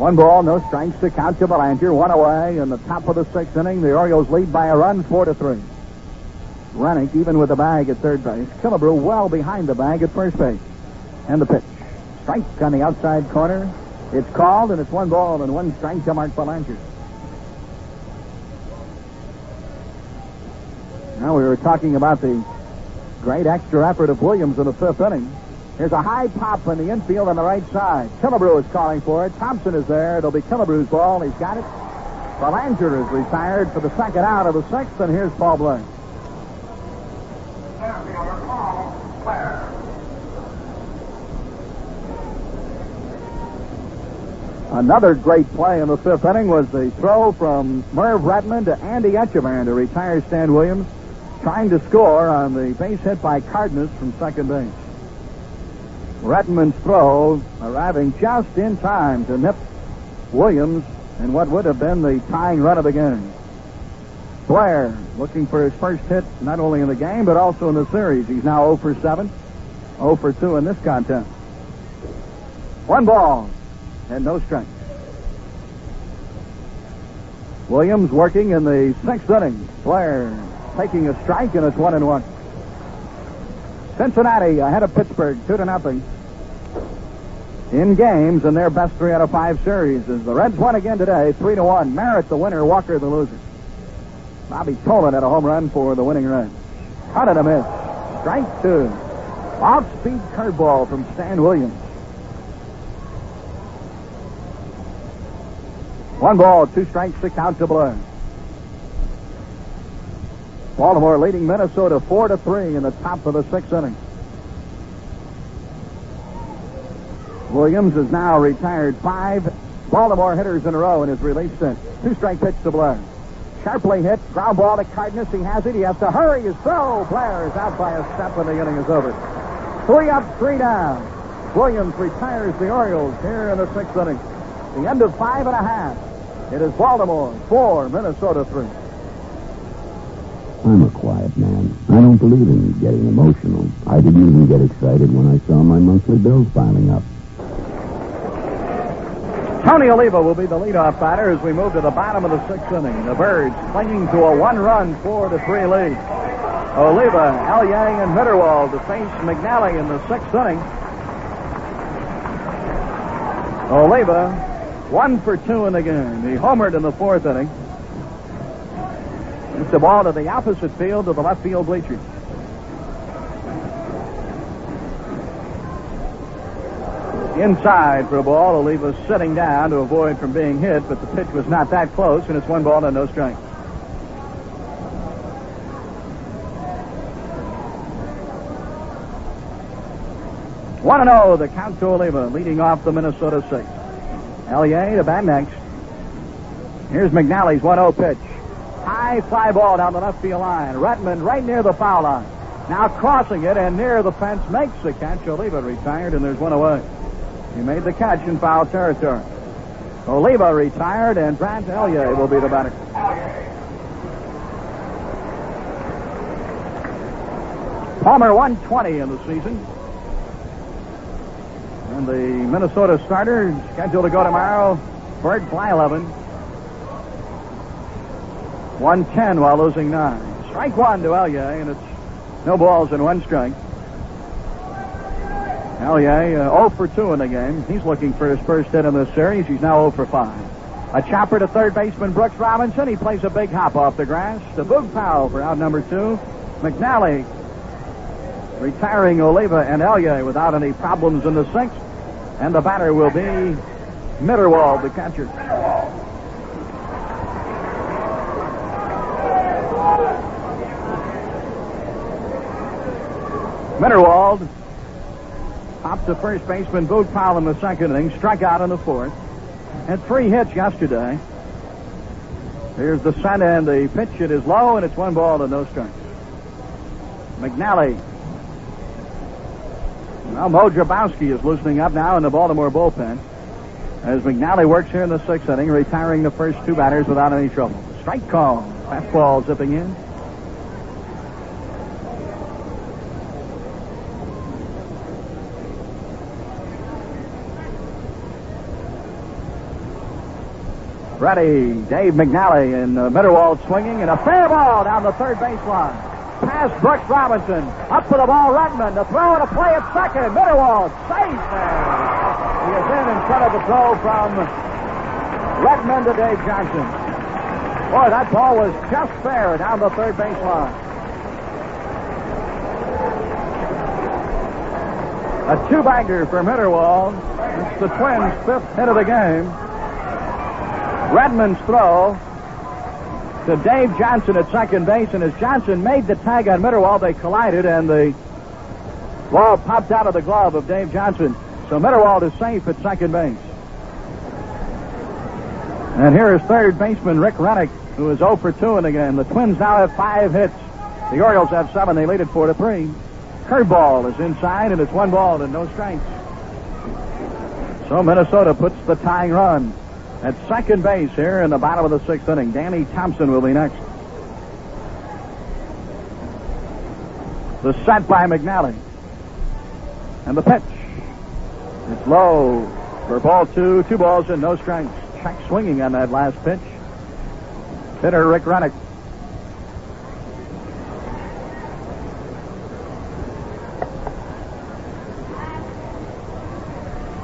One ball, no strikes to count to Belanger. One away in the top of the sixth inning. The Orioles lead by a run, four to three. Renick even with the bag at third base. Killebrew well behind the bag at first base. And the pitch. Strike on the outside corner. It's called, and it's one ball and one strike to Mark Belanger. Now we were talking about the great extra effort of Williams in the fifth inning. Here's a high pop in the infield on the right side. Killebrew is calling for it. Thompson is there. It'll be Killebrew's ball. He's got it. Belanger is retired for the second out of the sixth, and here's Paul Blair. Another great play in the fifth inning was the throw from Merv Rettenmund to Andy Etchebarren to retire Stan Williams, trying to score on the base hit by Cardenas from second base. Rettenmund's throw arriving just in time to nip Williams in what would have been the tying run of the game. Blair looking for his first hit not only in the game but also in the series. He's now 0 for 7, 0 for 2 in this contest. One ball and no strikes. Williams working in the sixth inning. Blair taking a strike and it's one and one. Cincinnati ahead of Pittsburgh, two to nothing. In games in their best three out of five series, as the Reds won again today, three to one. Merritt the winner, Walker the loser. Bobby Tolan had a home run for the winning run. Cut and a miss. Strike two. Off-speed curveball from Stan Williams. One ball, two strikes six count to Blair. Baltimore leading Minnesota four to three in the top of the sixth inning. Williams is now retired five Baltimore hitters in a row in his relief stint. Two strike pitch to Blair. Sharply hit, ground ball to Cardenas. He has it. He has to hurry his throw. Blair is out by a step and the inning is over. Three up, three down. Williams retires the Orioles here in the sixth inning. The end of five and a half. It is Baltimore four, Minnesota three. Don't believe in getting emotional. I didn't even get excited when I saw my monthly bills piling up. Tony Oliva will be the leadoff batter as we move to the bottom of the sixth inning. The Birds clinging to a one-run, four to three lead. Oliva, Alyea, and Mitterwald to face McNally in the sixth inning. Oliva, one for two in the game. He homered in the fourth inning. The ball to the opposite field to the left field bleachers. Inside for a ball, Oliva sitting down to avoid from being hit, but the pitch was not that close, and it's one ball and no strike. One and zero, the count to Oliva, leading off the Minnesota six. Elliott to bat next. Here's McNally's 1-0 pitch. High fly ball down the left field line. Rettenmund right near the foul line. Now crossing it and near the fence makes the catch. Oliva retired and there's one away. He made the catch in foul territory. Oliva retired and Brant Alyea will be the batter. Palmer 120 in the season. And the Minnesota starter scheduled to go tomorrow. Blyleven. One ten while losing nine. Strike one to Alyea, and it's no balls and one strike. Alyea uh, 0 for 2 in the game. He's looking for his first hit in this series. He's now 0 for 5. A chopper to third baseman Brooks Robinson. He plays a big hop off the grass. The boog foul for out number two. McNally retiring Oliva and Alyea without any problems in the sixth. And the batter will be Mitterwald, the catcher. Mitterwald popped to first baseman Boog Powell in the second inning, struck out in the fourth. Had three hits yesterday. Here's the send and the pitch. It is low, and it's one ball to no strikes. McNally well, Moe Drabowsky is loosening up now in the Baltimore bullpen as McNally works here in the sixth inning, retiring the first two batters without any trouble. Strike call. Fastball zipping in. Ready, Dave McNally and uh, Mitterwald swinging, and a fair ball down the third baseline past Brooks Robinson. Up to the ball, Rettenmund. The throw and a play at second. Mitterwald safe there. He is in in front of the throw from Rettenmund to Dave Johnson. Boy, that ball was just fair down the third baseline. A two-bagger for Mitterwald. It's the Twins' fifth hit of the game. Rettenmund's throw to Dave Johnson at second base, and as Johnson made the tag on Mitterwald, they collided, and the ball popped out of the glove of Dave Johnson. So Mitterwald is safe at second base. And here is third baseman Rick Renick, who is 0 for 2 in the game. The Twins now have five hits. The Orioles have seven. They lead it 4 to 3. Curveball is inside, and it's one ball and no strikes. So Minnesota puts the tying run at second base here in the bottom of the sixth inning. Danny Thompson will be next. The set by McNally. And the pitch. It's low for ball two. Two balls and no strikes. Check swinging on that last pitch. Hitter Rick Renick.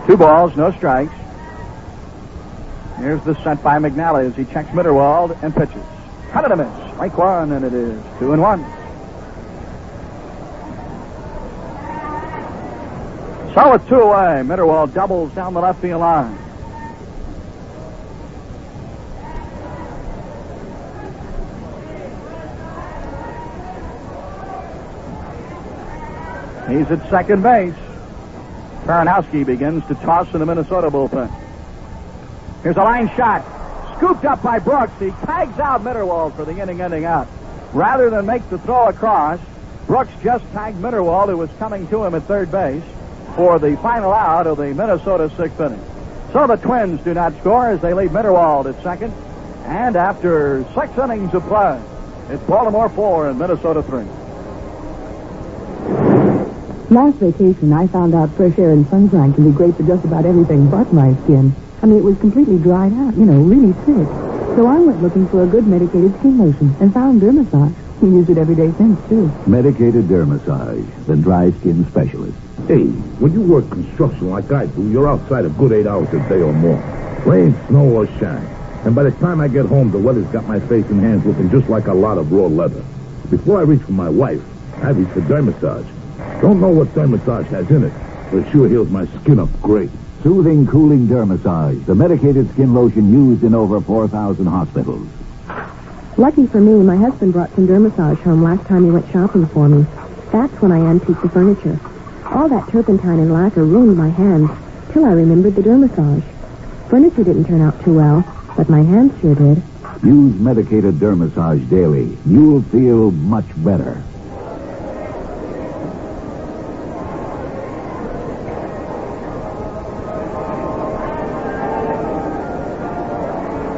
Two balls, no strikes. Here's the set by McNally as he checks Mitterwald and pitches. Cut it a miss. Strike one, and it is two and one. So with two away, Mitterwald doubles down the left field line. He's at second base. Perranoski begins to toss in the Minnesota bullpen. Here's a line shot. Scooped up by Brooks. He tags out Mitterwald for the inning ending out. Rather than make the throw across, Brooks just tagged Mitterwald, who was coming to him at third base, for the final out of the Minnesota sixth inning. So the Twins do not score as they leave Mitterwald at second. And after six innings of play, it's Baltimore four and Minnesota three. Last vacation, I found out fresh air and sunshine can be great for just about everything but my skin. I mean, it was completely dried out, you know, really thick. So I went looking for a good medicated skin lotion and found Dermassage. He used it every day since, too. Medicated Dermassage, the dry skin specialist. Hey, when you work construction like I do, you're outside a good eight hours a day or more. Rain, snow, or shine. And by the time I get home, the weather's got my face and hands looking just like a lot of raw leather. Before I reach for my wife, I reach for Dermassage. Don't know what Dermassage has in it, but it sure heals my skin up great. Soothing, cooling Dermassage, the medicated skin lotion used in over 4,000 hospitals. Lucky for me, my husband brought some Dermassage home last time he went shopping for me. That's when I antiqued the furniture. All that turpentine and lacquer ruined my hands, till I remembered the Dermassage. Furniture didn't turn out too well, but my hands sure did. Use medicated Dermassage daily. You'll feel much better.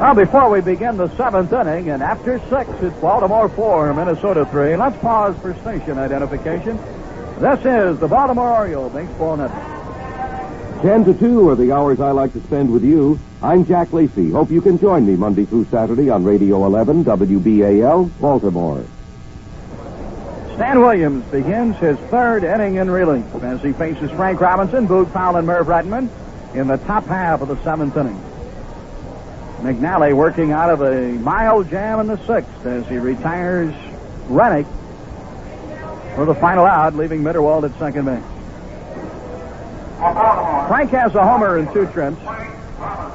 Well, before we begin the seventh inning, and after six, it's Baltimore four, Minnesota three. Let's pause for station identification. This is the Baltimore Oriole Baseball Network. 10 to 2 are the hours I like to spend with you. I'm Jack Lacey. Hope you can join me Monday through Saturday on Radio 11 WBAL, Baltimore. Stan Williams begins his third inning in relief as he faces Frank Robinson, Boog Powell, and Merv Rettenmund in the top half of the seventh inning. McNally working out of a mild jam in the sixth as he retires Renick for the final out, leaving Mitterwald at second base. Frank has a homer and two trips.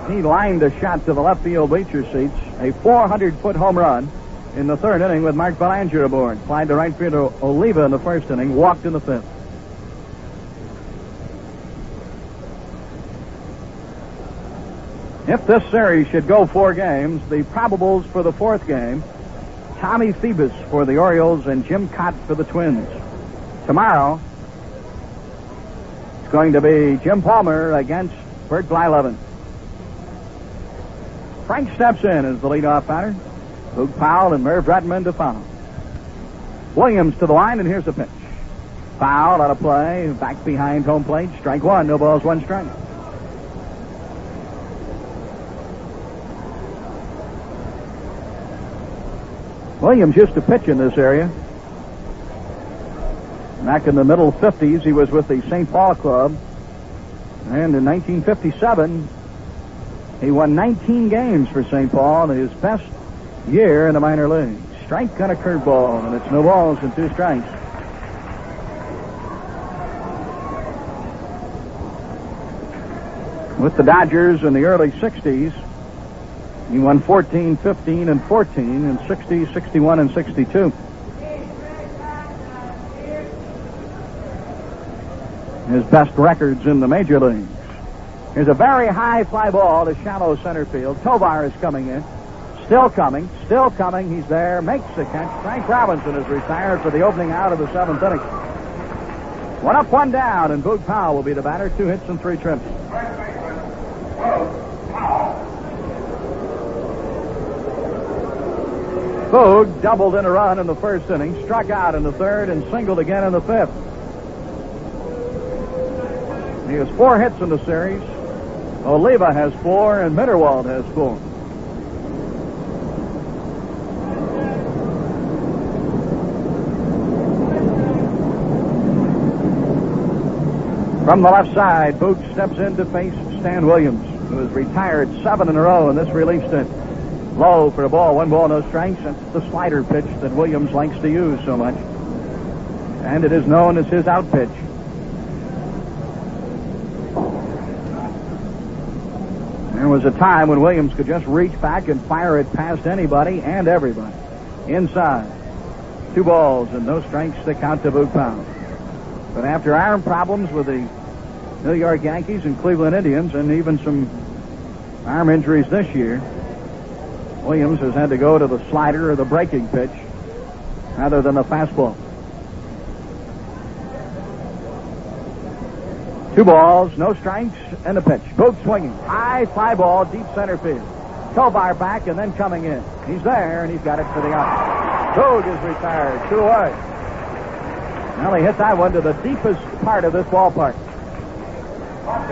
He lined a shot to the left field bleacher seats, a 400-foot home run in the third inning with Mark Belanger aboard. Flied to right fielder Oliva in the first inning, walked in the fifth. If this series should go four games, the probables for the fourth game, Tommy Phoebus for the Orioles and Jim Kaat for the Twins. Tomorrow, it's going to be Jim Palmer against Bert Blyleven. Frank steps in as the leadoff batter. Boog Powell and Merv Rettenmund to follow. Williams to the line, and here's the pitch. Foul out of play, back behind home plate, strike one, no balls, one strike. Williams used to pitch in this area. Back in the middle 50s, he was with the St. Paul Club. And in 1957, he won 19 games for St. Paul, in his best year in the minor leagues. Strike on a curveball, and it's no balls and two strikes. With the Dodgers in the early 60s, he won 14, 15, and 14 in 60, 61, and 62. His best records in the major leagues. Here's a very high fly ball to shallow center field. Tovar is coming in. Still coming, still coming. He's there, makes the catch. Frank Robinson is retired for the opening out of the seventh inning. One up, one down, and Boog Powell will be the batter. Two hits and three trips. Boog doubled in a run in the first inning, struck out in the third, and singled again in the fifth. He has four hits in the series. Oliva has four, and Mitterwald has four. From the left side, Boog steps in to face Stan Williams, who has retired seven in a row in this relief stint. Low for a ball, one ball, no strikes. That's the slider pitch that Williams likes to use so much. And it is known as his out pitch. There was a time when Williams could just reach back and fire it past anybody and everybody. Inside. Two balls and no strikes to count to Boog Powell. But after arm problems with the New York Yankees and Cleveland Indians and even some arm injuries this year, Williams has had to go to the slider or the breaking pitch rather than the fastball. Two balls, no strikes, and a pitch. Both swinging. High fly ball, deep center field. Tovar back and then coming in. He's there, and he's got it for the out. Boog is retired. Two away. Well, he hit that one to the deepest part of this ballpark.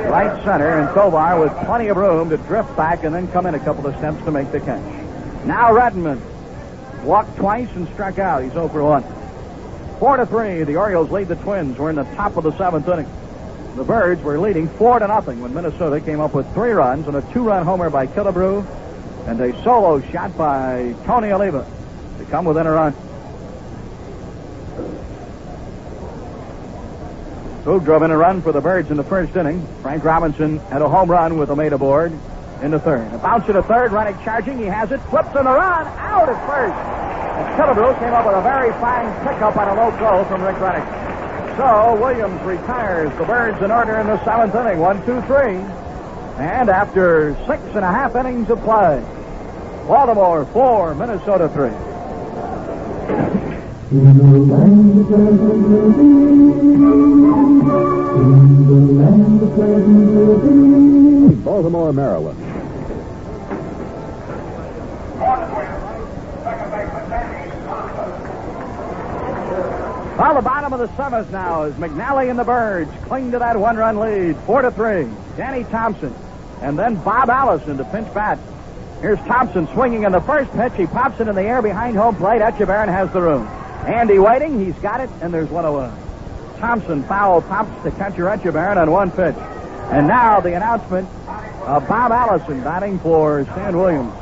Right center, and Tovar with plenty of room to drift back and then come in a couple of steps to make the catch. Now Rettenmund walked twice and struck out. He's over 1. 4 to 3. The Orioles lead the Twins. We're in the top of the seventh inning. The Birds were leading 4 to nothing when Minnesota came up with three runs and a two run homer by Killebrew and a solo shot by Tony Oliva to come within a run. Boog drove in a run for the Birds in the first inning. Frank Robinson had a home run with a made aboard in the third. A bounce to third, Renick charging. He has it. Flips in the run. Out at first. And Killebrew came up with a very fine pickup on a low blow from Rick Renick. So Williams retires. The Birds in order in the seventh inning. One, two, three. And after six and a half innings of play, Baltimore four, Minnesota three. In the land of pleasant Baltimore, Maryland. Well, the bottom of the seventh now is McNally and the Birds cling to that one-run lead, four to three. Danny Thompson, and then Bob Allison to pinch bat. Here's Thompson swinging in the first pitch. He pops it in the air behind home plate. Etchebarren has the room. Andy waiting. He's got it, and there's one oh away. Thompson foul pops to catcher Etchebarren on one pitch. And now the announcement of Bob Allison batting for Stan Williams.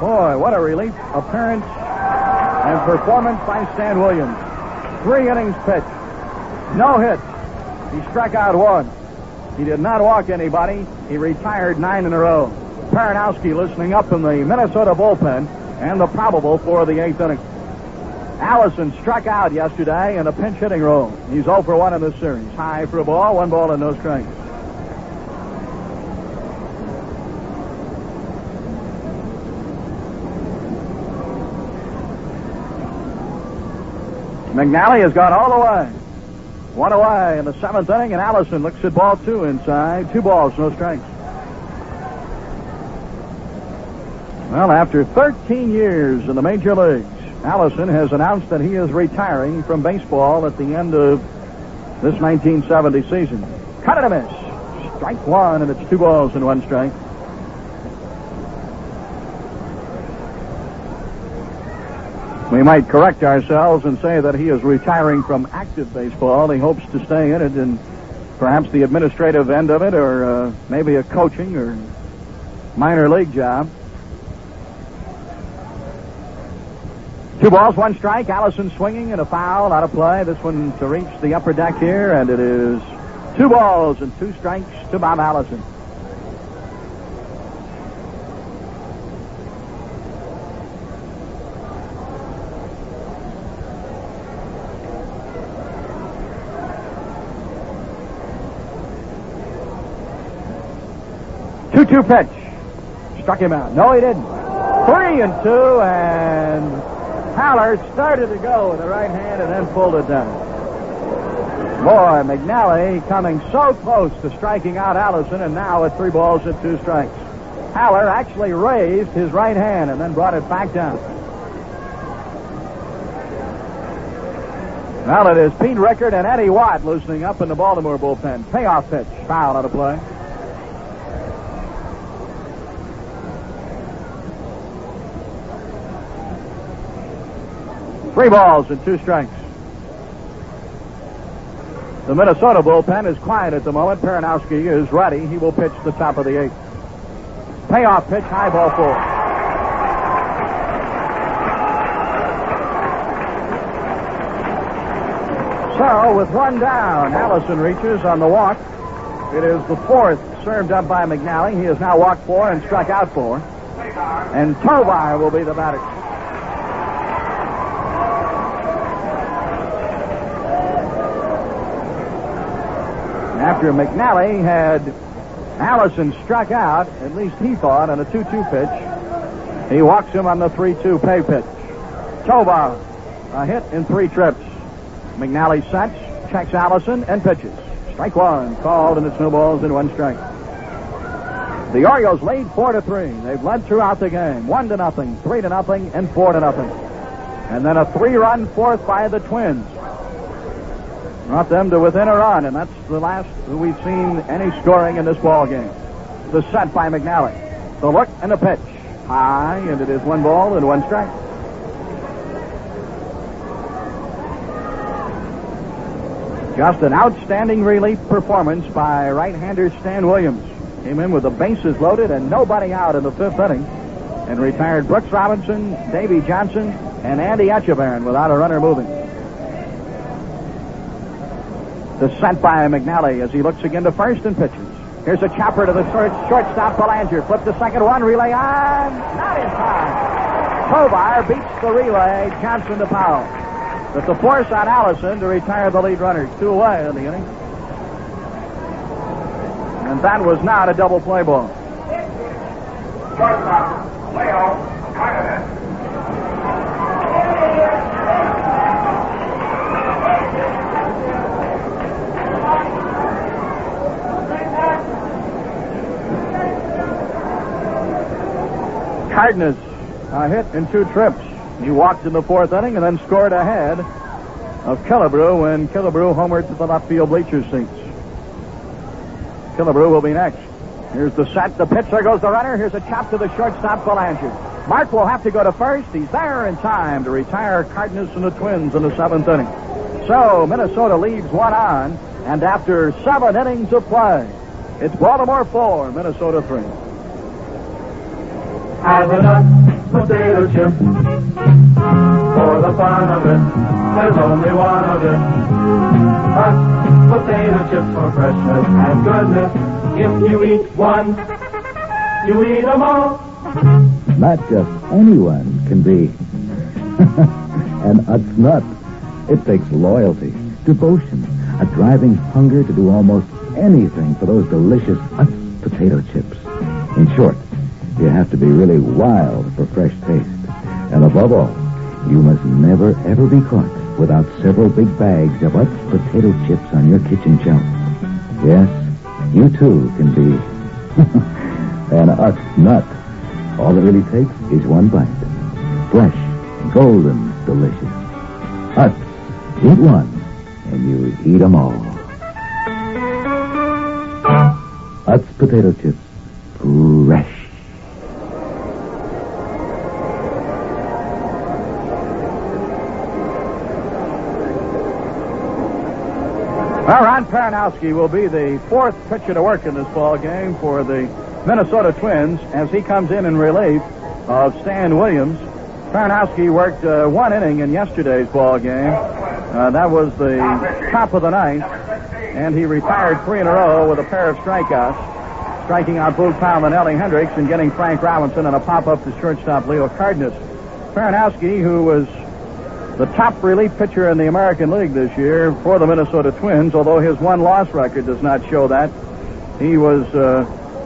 Boy, what a relief appearance and performance by Stan Williams. Three innings pitched. No hits. He struck out one. He did not walk anybody. He retired nine in a row. Perranoski listening up in the Minnesota bullpen and the probable for the eighth inning. Allison struck out yesterday in a pinch hitting role. He's 0 for 1 in this series. High for a ball, one ball and no strikes. McNally has gone all the way. One away in the seventh inning, and Allison looks at ball two inside. Two balls, no strikes. Well, after 13 years in the major leagues, Allison has announced that he is retiring from baseball at the end of this 1970 season. Cut it a miss. Strike one, and it's two balls and one strike. We might correct ourselves and say that he is retiring from active baseball. He hopes to stay in it and perhaps the administrative end of it, or uh, maybe a coaching or minor league job. Two balls, one strike. Allison swinging and a foul out of play. This one to reach the upper deck here, and it is two balls and two strikes to Bob Allison. Two-two pitch. Struck him out. No, he didn't. Three and two, and Haller started to go with the right hand and then pulled it down. Boy, McNally coming so close to striking out Allison, and now at three balls and two strikes. Haller actually raised his right hand and then brought it back down. Now it is Pete Richert and Eddie Watt loosening up in the Baltimore bullpen. Payoff pitch, foul out of play. Three balls and two strikes. The Minnesota bullpen is quiet at the moment. Perranoski is ready. He will pitch the top of the eighth. Payoff pitch, high ball four. So, with one down, Allison reaches on the walk. It is the fourth served up by McNally. He has now walked four and struck out four. And Tovar will be the batter. After McNally had Allison struck out, at least he thought, on a 2 2 pitch, he walks him on the 3 2 pay pitch. Tovar, a hit in three trips. McNally sets, checks Allison, and pitches. Strike one, called, and it's no balls and one strike. The Orioles lead four to three. They've led throughout the game, one to nothing, three to nothing, and four to nothing. And then a three-run fourth by the Twins. Brought them to within a run, and that's the last we've seen any scoring in this ball game. The set by McNally. The look and the pitch. High, and it is one ball and one strike. Just an outstanding relief performance by right-hander Stan Williams. Came in with the bases loaded and nobody out in the fifth inning, and retired Brooks Robinson, Davy Johnson, and Andy Etchebarren without a runner moving. Sent by McNally as he looks again to first and pitches. Here's a chopper to the short, shortstop, Belanger. Flip the second one, relay on. Not in time. Tovar beats the relay, Johnson to Powell. But the force on Allison to retire the lead runners. Two away in the inning. And that was not a double play ball. Shortstop, Leo, Cardenas, a hit in two trips. He walked in the fourth inning and then scored ahead of Killebrew when Killebrew homered to the left field bleachers seats. Killebrew will be next. Here's the set, the pitch, there goes the runner. Here's a chop to the shortstop, Belanger. Mark will have to go to first. He's there in time to retire Cardenas and the Twins in the seventh inning. So Minnesota leaves one on, and after seven innings of play, it's Baltimore four, Minnesota three. Have a nut potato chip. For the fun of it, there's only one of it. Hot potato chips for freshness and goodness. If you eat one, you eat them all. Not just anyone can be an Utz nut. It takes loyalty, devotion, a driving hunger to do almost anything for those delicious Utz potato chips. In short, you have to be really wild for fresh taste. And above all, you must never, ever be caught without several big bags of Utz potato chips on your kitchen shelf. Yes, you too can be an Utz nut. All it really takes is one bite. Fresh, golden, delicious. Utz. Eat one, and you eat them all. Utz potato chips. Fresh. Well, Ron Perranoski will be the fourth pitcher to work in this ball game for the Minnesota Twins as he comes in in relief of Stan Williams. Perranoski worked uh, one inning in yesterday's ball game. Uh, that was the top of the ninth, and he retired three in a row with a pair of strikeouts, striking out Boog Powell and Ellie Hendricks and getting Frank Robinson and a pop-up to shortstop Leo Cardenas. Perranoski, who was the top relief pitcher in the American League this year for the Minnesota Twins, although his one loss record does not show that. He was uh,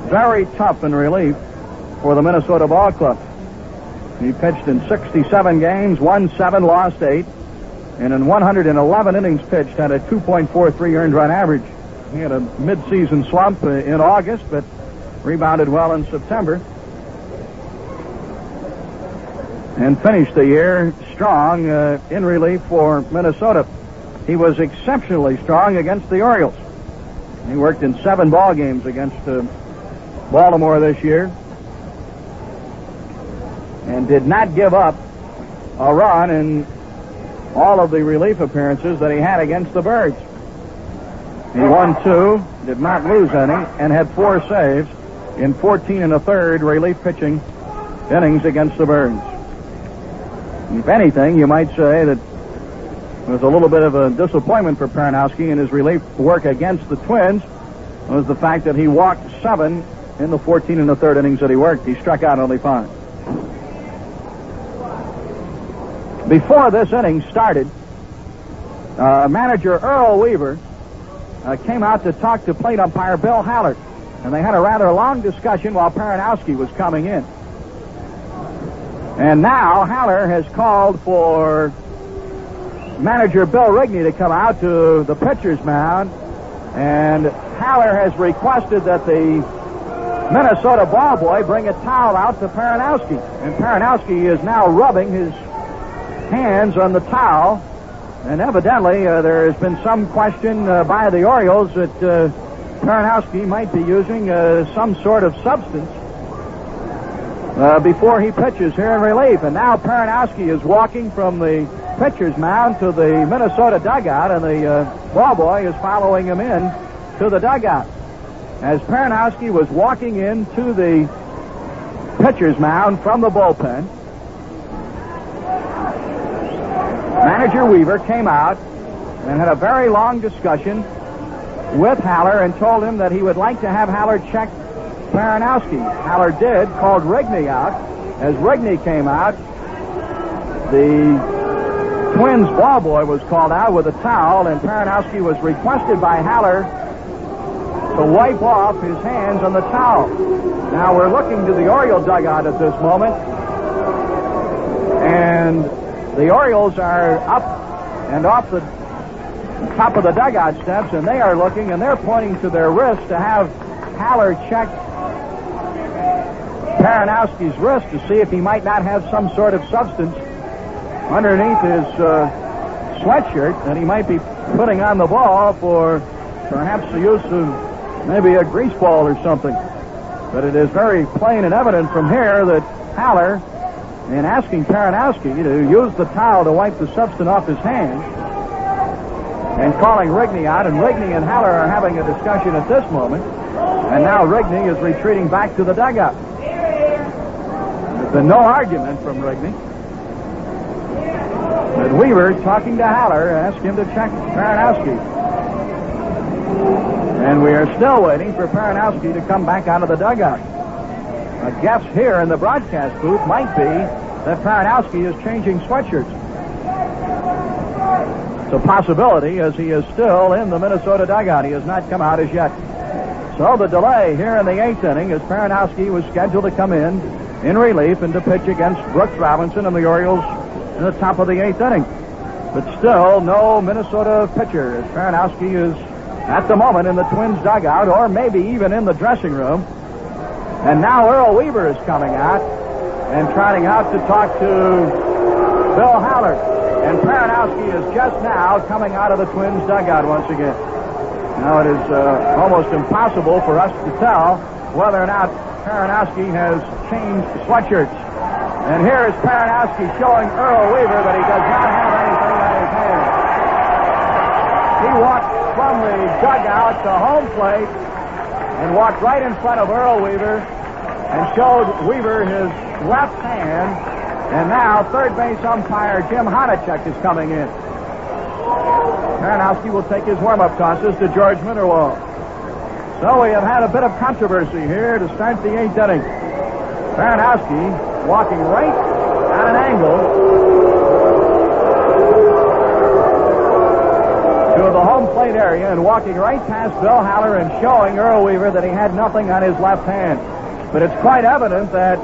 very tough in relief for the Minnesota Ball Club. He pitched in 67 games, won seven, lost eight, and in 111 innings pitched had a 2.43 earned run average. He had a midseason slump uh, in August, but rebounded well in September. and finished the year strong uh, in relief for Minnesota. He was exceptionally strong against the Orioles. He worked in seven ball games against uh, Baltimore this year and did not give up a run in all of the relief appearances that he had against the Birds. He won two, did not lose any, and had four saves in 14 and a third relief pitching innings against the Birds. If anything, you might say that it was a little bit of a disappointment for Perranoski in his relief work against the Twins was the fact that he walked seven in the 14 and the third innings that he worked. He struck out only five. Before this inning started, uh, manager Earl Weaver uh, came out to talk to plate umpire Bill Haller, and they had a rather long discussion while Perranoski was coming in. And now Haller has called for manager Bill Rigney to come out to the pitcher's mound, and Haller has requested that the Minnesota ball boy bring a towel out to Perranoski. And Perranoski is now rubbing his hands on the towel. And evidently, uh, there has been some question uh, by the Orioles that uh, Perranoski might be using uh, some sort of substance uh, before he pitches here in relief. And now Perranoski is walking from the pitcher's mound to the Minnesota dugout, and the uh, ball boy is following him in to the dugout. As Perranoski was walking into the pitcher's mound from the bullpen, Manager Weaver came out and had a very long discussion with Haller and told him that he would like to have Haller check Perranoski. Haller did, called Rigney out. As Rigney came out, the Twins ball boy was called out with a towel, and Perranoski was requested by Haller to wipe off his hands on the towel. Now we're looking to the Oriole dugout at this moment, and the Orioles are up and off the top of the dugout steps, and they are looking and they're pointing to their wrist to have Haller check Perranoski's wrist to see if he might not have some sort of substance underneath his uh, sweatshirt that he might be putting on the ball for perhaps the use of maybe a grease ball or something. But it is very plain and evident from here that Haller, in asking Perranoski to use the towel to wipe the substance off his hands, and calling Rigney out, and Rigney and Haller are having a discussion at this moment, and now Rigney is retreating back to the dugout. There's been no argument from Rigney. But Weaver, talking to Haller, asked him to check Perranoski. And we are still waiting for Perranoski to come back out of the dugout. A guess here in the broadcast booth might be that Perranoski is changing sweatshirts. It's a possibility as he is still in the Minnesota dugout. He has not come out as yet. So the delay here in the eighth inning as Perranoski was scheduled to come in in relief and to pitch against Brooks Robinson and the Orioles in the top of the eighth inning. But still, no Minnesota pitcher as Perranoski is at the moment in the Twins dugout or maybe even in the dressing room. And now Earl Weaver is coming out and trotting out to talk to Bill Haller. And Perranoski is just now coming out of the Twins dugout once again. Now it is uh, almost impossible for us to tell whether or not Perranoski has changed sweatshirts. And here is Perranoski showing Earl Weaver that he does not have anything on his hands. He walked from the dugout to home plate and walked right in front of Earl Weaver and showed Weaver his left hand. And now third base umpire Jim Honochick is coming in. Perranoski will take his warm-up tosses to George Mitterwald. So we have had a bit of controversy here to start the eighth inning. Perranoski walking right at an angle to the home plate area and walking right past Bill Haller and showing Earl Weaver that he had nothing on his left hand. But it's quite evident that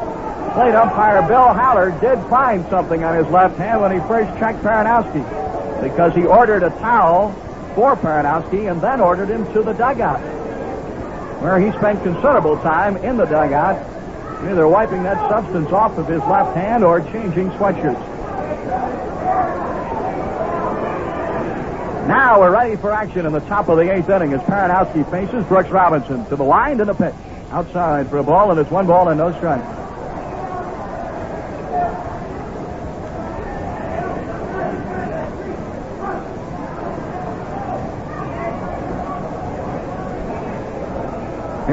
plate umpire Bill Haller did find something on his left hand when he first checked Perranoski because he ordered a towel for Perranoski and then ordered him to the dugout where he spent considerable time in the dugout either wiping that substance off of his left hand or changing sweatshirts. Now we're ready for action in the top of the eighth inning as Perranoski faces Brooks Robinson to the line to the pitch. Outside for a ball, and it's one ball and no strike.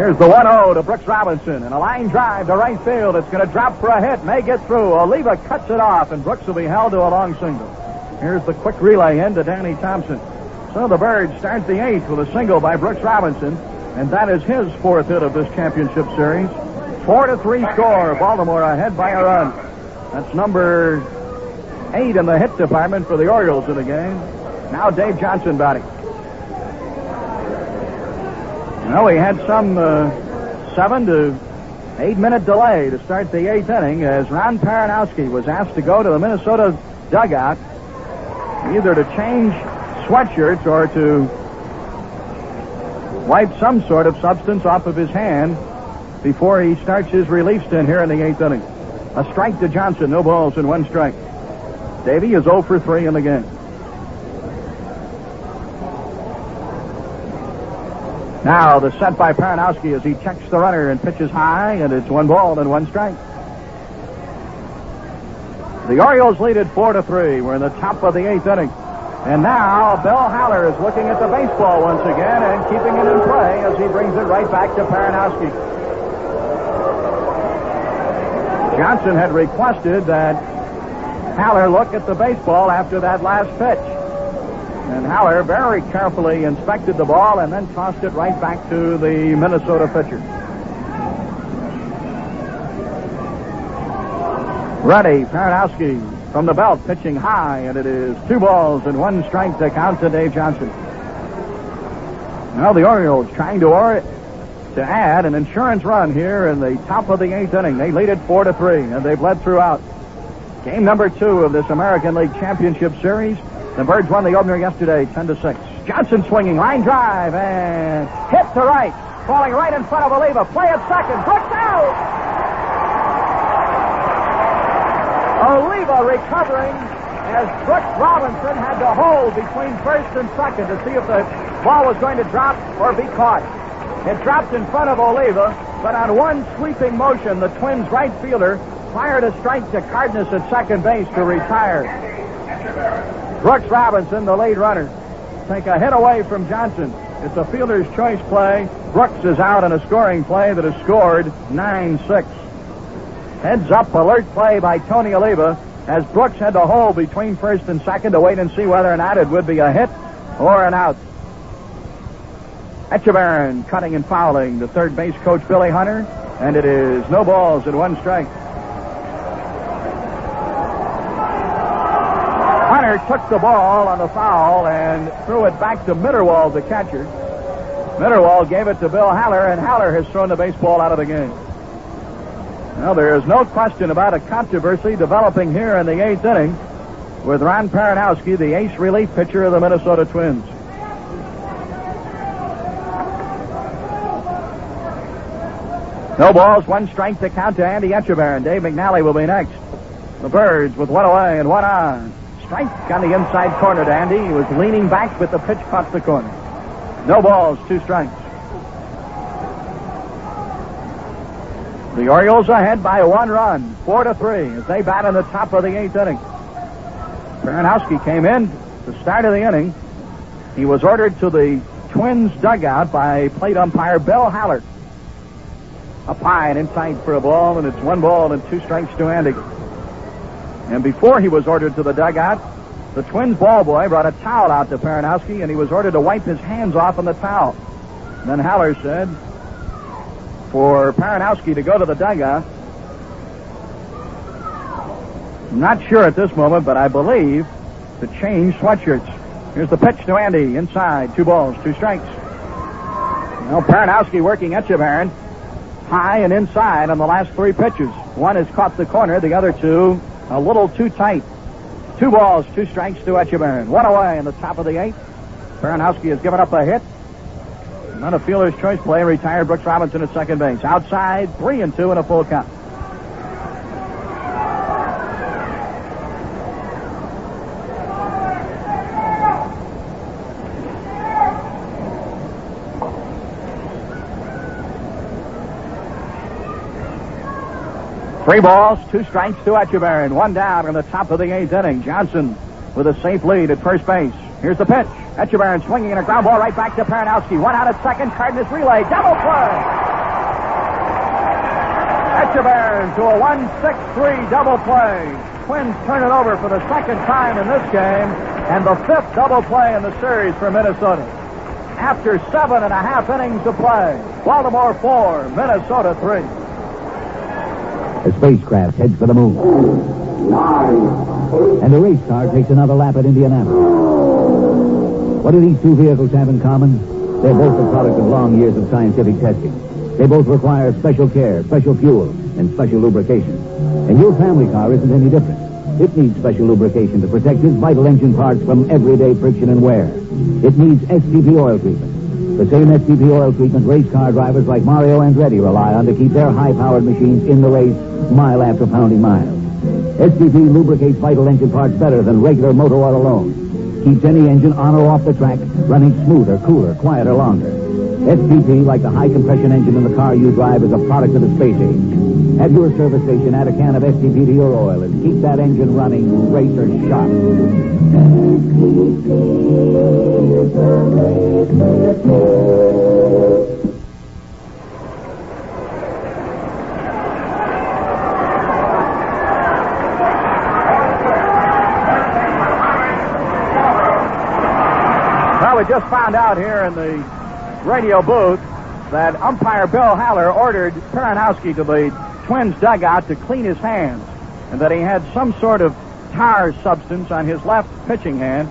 Here's the 1-0 to Brooks Robinson, and a line drive to right field. It's going to drop for a hit, may get through. Oliva cuts it off, and Brooks will be held to a long single. Here's the quick relay in to Danny Thompson. So the Birds start the eighth with a single by Brooks Robinson, and that is his fourth hit of this championship series. Four to three score. Baltimore ahead by a run. That's number eight in the hit department for the Orioles in the game. Now Dave Johnson batting. Well, we had some uh, seven to eight minute delay to start the eighth inning as Ron Perranoski was asked to go to the Minnesota dugout either to change sweatshirts or to wipe some sort of substance off of his hand before he starts his relief stint here in the eighth inning. A strike to Johnson, no balls and one strike. Davy is 0 for 3 in the game. Now the set by Perranoski as he checks the runner and pitches high, and it's one ball and one strike. The Orioles lead it four to three. We're in the top of the eighth inning. And now Bill Haller is looking at the baseball once again and keeping it in play as he brings it right back to Perranoski. Johnson had requested that Haller look at the baseball after that last pitch. And Haller very carefully inspected the ball and then tossed it right back to the Minnesota pitcher. Ready, Perranoski from the belt, pitching high, and it is two balls and one strike to count to Dave Johnson. Now the Orioles trying to or- to add an insurance run here in the top of the eighth inning. They lead it four to three, and they've led throughout. Game number two of this American League Championship Series. The Birds won the opener yesterday, ten to six. Johnson swinging, line drive, and hit to right, falling right in front of Oliva. Play at second, Brooks out. Oliva recovering as Brooks Robinson had to hold between first and second to see if the ball was going to drop or be caught. It dropped in front of Oliva, but on one sweeping motion, the Twins' right fielder fired a strike to Cardenas at second base to retire. Brooks Robinson, the lead runner, take a hit away from Johnson. It's a fielder's choice play. Brooks is out in a scoring play that has scored 9-6. Heads up alert play by Tony Oliva as Brooks had to hold between first and second to wait and see whether or not it would be a hit or an out. Etchebarren cutting and fouling the third base coach Billy Hunter, and it is no balls and one strike. Hunter took the ball on the foul and threw it back to Mitterwald, the catcher. Mitterwald gave it to Bill Haller, and Haller has thrown the baseball out of the game. Well, there is no question about a controversy developing here in the eighth inning with Ron Perranoski, the ace relief pitcher of the Minnesota Twins. No balls, one strike to count to Andy Etchebarren. Dave McNally will be next. The Birds with one away and one on. Strike on the inside corner to Andy. He was leaning back, with the pitch caught the corner. No balls, two strikes. The Orioles ahead by one run, four to three, as they bat in the top of the eighth inning. Perranoski came in the start of the inning. He was ordered to the Twins dugout by plate umpire Bill Haller. Up high and inside for a ball, and it's one ball and two strikes to Andy. And before he was ordered to the dugout, the Twins ball boy brought a towel out to Perranoski, and he was ordered to wipe his hands off on the towel. Then Haller said, for Perranoski to go to the dugout. Not sure at this moment, but I believe to change sweatshirts. Here's the pitch to Andy inside. Two balls, two strikes. Well, Perranoski working Etchebarren high and inside on the last three pitches. One has caught the corner, the other two a little too tight. Two balls, two strikes to Etchebarren. One away in the top of the eighth. Perranoski has given up a hit. Not of fielder's choice play. Retired Brooks Robinson at second base. Outside, three and two in a full count. Three balls, two strikes to Etchebarren. One down in the top of the eighth inning. Johnson with a safe lead at first base. Here's the pitch. Etchebarren swinging in a ground ball right back to Perranoski. One out at second. Cardenas relay. Double play. Etchebarren to a 1-6-3 double play. Twins turn it over for the second time in this game and the fifth double play in the series for Minnesota. After seven and a half innings of play, Baltimore four, Minnesota three. The spacecraft heads for the moon. And the race car takes another lap at Indianapolis. What do these two vehicles have in common? They're both the product of long years of scientific testing. They both require special care, special fuel, and special lubrication. And your family car isn't any different. It needs special lubrication to protect its vital engine parts from everyday friction and wear. It needs STP oil treatment. The same STP oil treatment race car drivers like Mario Andretti rely on to keep their high-powered machines in the race mile after pounding mile. STP lubricates vital engine parts better than regular motor oil alone. Keeps any engine on or off the track running smoother, cooler, quieter, longer. STP, like the high compression engine in the car you drive, is a product of the space age. At your service station, add a can of STP to your oil and keep that engine running racer sharp. Well, we just found out here in the radio booth that umpire Bill Haller ordered Perranoski to the Twins dugout to clean his hands, and that he had some sort of tar substance on his left pitching hand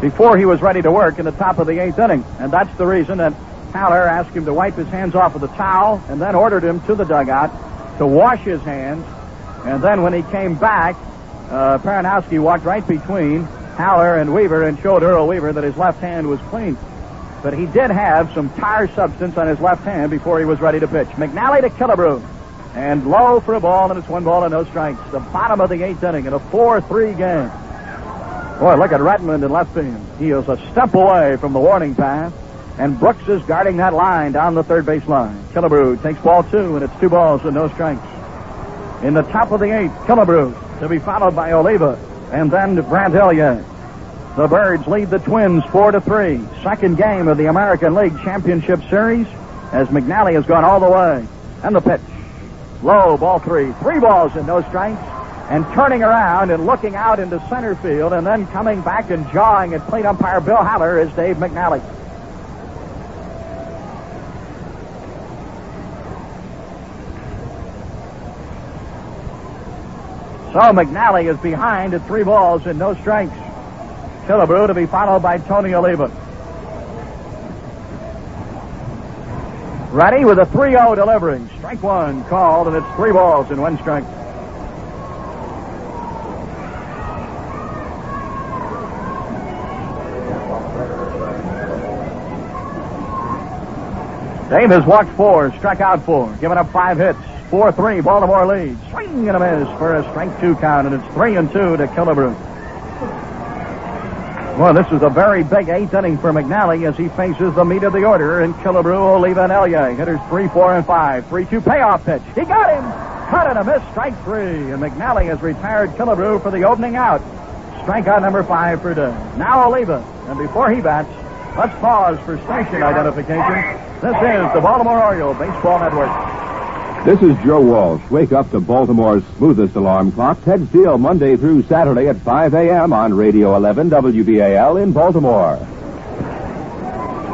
before he was ready to work in the top of the eighth inning. And that's the reason that Haller asked him to wipe his hands off with a towel and then ordered him to the dugout to wash his hands. And then when he came back, uh, Perranoski walked right between Haller and Weaver and showed Earl Weaver that his left hand was clean. But he did have some tire substance on his left hand before he was ready to pitch. McNally to Killebrew. And low for a ball, and it's one ball and no strikes. The bottom of the eighth inning in a 4-3 game. Boy, look at Rettenmund in left field. He is a step away from the warning path. And Brooks is guarding that line down the third base line. Killebrew takes ball two, and it's two balls and no strikes. In the top of the eighth, Killebrew to be followed by Oliva, and then Brant Alyea. The Birds lead the Twins four to three. Second game of the American League Championship Series, as McNally has gone all the way. And the pitch, low ball three, three balls and no strikes. And turning around and looking out into center field, and then coming back and jawing at plate umpire Bill Haller is Dave McNally. So McNally is behind at three balls and no strikes. Killebrew to be followed by Tony Oliva. Ready with a 3-0 delivery. Strike one called, and it's three balls and one strike. Dave has walked four, struck out four, given up five hits. 4-3, Baltimore leads. Swing and a miss for a strike two count, and it's 3 and 2 to Killebrew. Well, this is a very big eighth inning for McNally as he faces the meat of the order in Killebrew, Oliva, and Alyea. Hitters 3, 4, and 5. 3-2 payoff pitch. He got him! Cut and a miss, strike three. And McNally has retired Killebrew for the opening out. Strikeout number five for Dave. Now Oliva. And before he bats, let's pause for station identification. This is the Baltimore Oriole Baseball Network. This is Joe Walsh. Wake up to Baltimore's smoothest alarm clock. Ted Steele, Monday through Saturday at 5 a.m. on Radio 11 WBAL in Baltimore.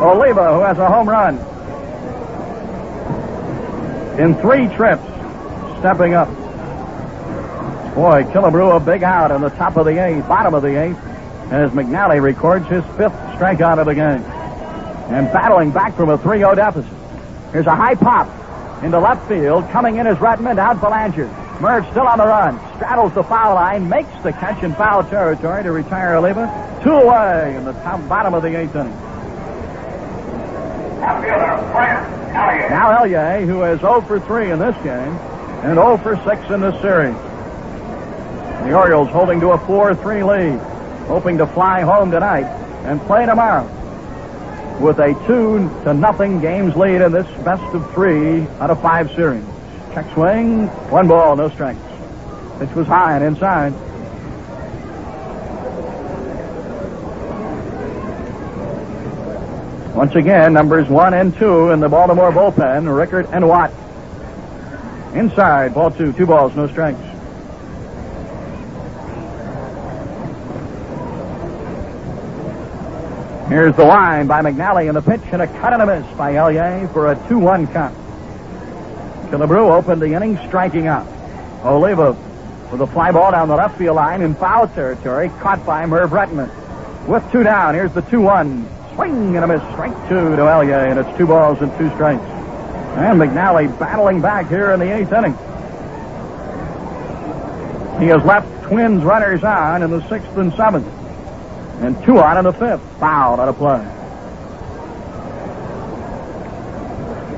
Oliva, who has a home run in three trips, stepping up. Boy, Killebrew a big out in the top of the eighth, bottom of the eighth, as McNally records his fifth strikeout of the game. And battling back from a 3-0 deficit. Here's a high pop into left field. Coming in is Rettenmund, out Belanger. Merv still on the run. Straddles the foul line, makes the catch in foul territory to retire Oliva. Two away in the top bottom of the eighth inning. Now Alyea, who is 0 for 3 in this game, and 0 for 6 in this series. The Orioles holding to a 4-3 lead, hoping to fly home tonight and play tomorrow with a two to nothing games lead in this best of three out of five series. Check swing, one ball, no strikes. Pitch was high and inside. Once again, numbers one and two in the Baltimore bullpen, Richert and Watt. Inside, ball two, two balls, no strikes. Here's the line by McNally and the pitch and a cut and a miss by Alyea for a 2-1 count. Killebrew opened the inning striking out. Oliva with a fly ball down the left field line in foul territory, caught by Merv Rettenmund. With two down, here's the 2-1. Swing and a miss. Strike two to Alyea, and it's two balls and two strikes. And McNally battling back here in the eighth inning. He has left Twins runners on in the sixth and seventh. And two on in the fifth. Fouled out of play.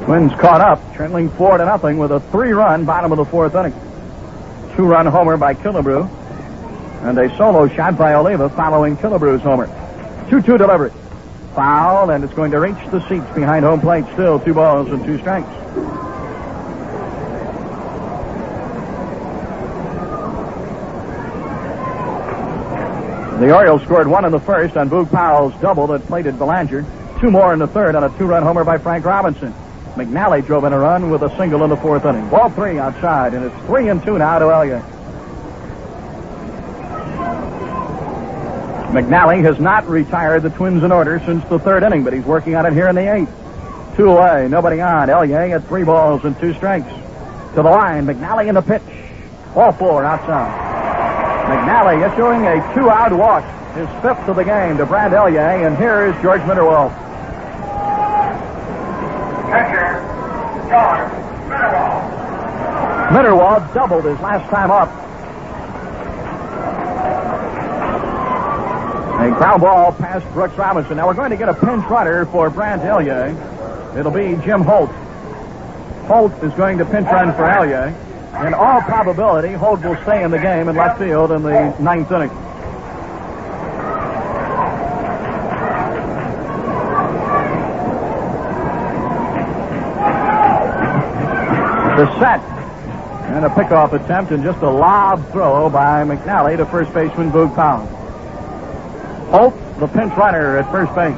Twins caught up, trailing four to nothing with a three-run bottom of the fourth inning. Two-run homer by Killebrew, and a solo shot by Oliva following Killebrew's homer. Two-two delivery. Foul, and it's going to reach the seats behind home plate. Still two balls and two strikes. The Orioles scored one in the first on Boog Powell's double that plated Belanger. Two more in the third on a two-run homer by Frank Robinson. McNally drove in a run with a single in the fourth inning. Ball three outside, and it's three and two now to Alyea. McNally has not retired the Twins in order since the third inning, but he's working on it here in the eighth. Two away, nobody on. Alyea at three balls and two strikes. To the line, McNally in the pitch. All four outside. McNally issuing a two-out walk, his fifth of the game to Brad Alyea, and here is George Mitterwald. Catcher, George Mitterwald. Mitterwald doubled his last time up. A ground ball past Brooks Robinson. Now we're going to get a pinch runner for Brant Alyea. It'll be Jim Holt. Holt is going to pinch run for Alyea. In all probability, Holt will stay in the game in left field in the ninth inning. The set and a pickoff attempt and just a lob throw by McNally to first baseman Boog Powell. Holt, the pinch runner at first base.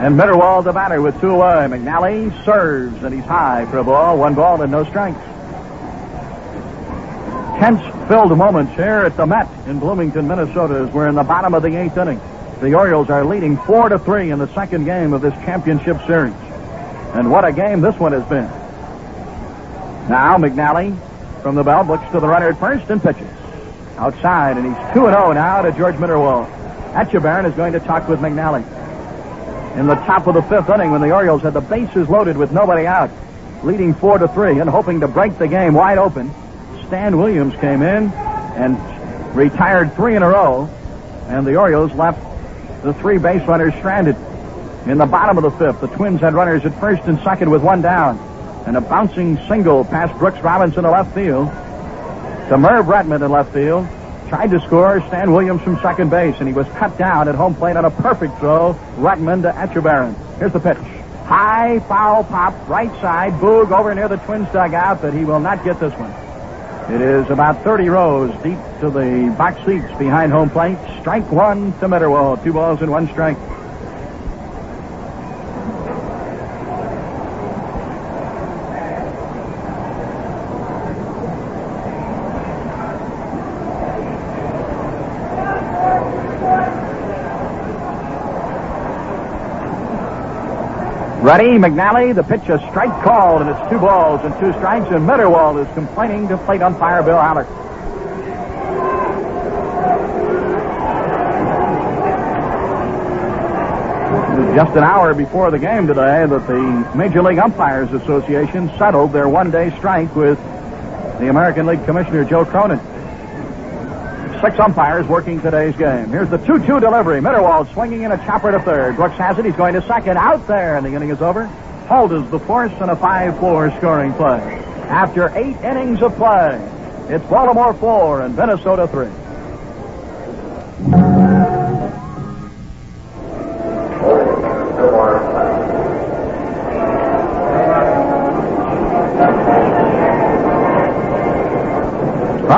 And Mitterwald the batter with two away. McNally serves, and he's high for a ball. One ball and no strikes. Tense-filled moments here at the Met in Bloomington, Minnesota, as we're in the bottom of the eighth inning. The Orioles are leading four to three in the second game of this championship series. And what a game this one has been. Now McNally from the belt looks to the runner at first and pitches. Outside, and he's 2 0 now to George Mitterwald. Etchebarren is going to talk with McNally. In the top of the fifth inning, when the Orioles had the bases loaded with nobody out, leading 4 to 3 and hoping to break the game wide open, Stan Williams came in and retired three in a row, and the Orioles left the three base runners stranded. In the bottom of the fifth, the Twins had runners at first and second with one down and a bouncing single past Brooks Robinson to left field to Merv Rettenmund in left field. Tried to score Stan Williams from second base, and he was cut down at home plate on a perfect throw. Rettenmund to Etchebarren. Here's the pitch. High foul pop, right side. Boog over near the Twins dugout, but he will not get this one. It is about 30 rows deep to the box seats behind home plate. Strike one to Mitterwald. Two balls and one strike. Ready, McNally. The pitch a strike called, and it's two balls and two strikes. And Mitterwald is complaining to plate umpire Bill Haller. Just an hour before the game today, that the Major League Umpires Association settled their one-day strike with the American League Commissioner Joe Cronin. Six umpires working today's game. Here's the 2-2 delivery. Mitterwald swinging in a chopper to third. Brooks has it. He's going to second. Out there, and the inning is over. Holt is the force and a 5-4 scoring play. After eight innings of play, it's Baltimore 4 and Minnesota 3.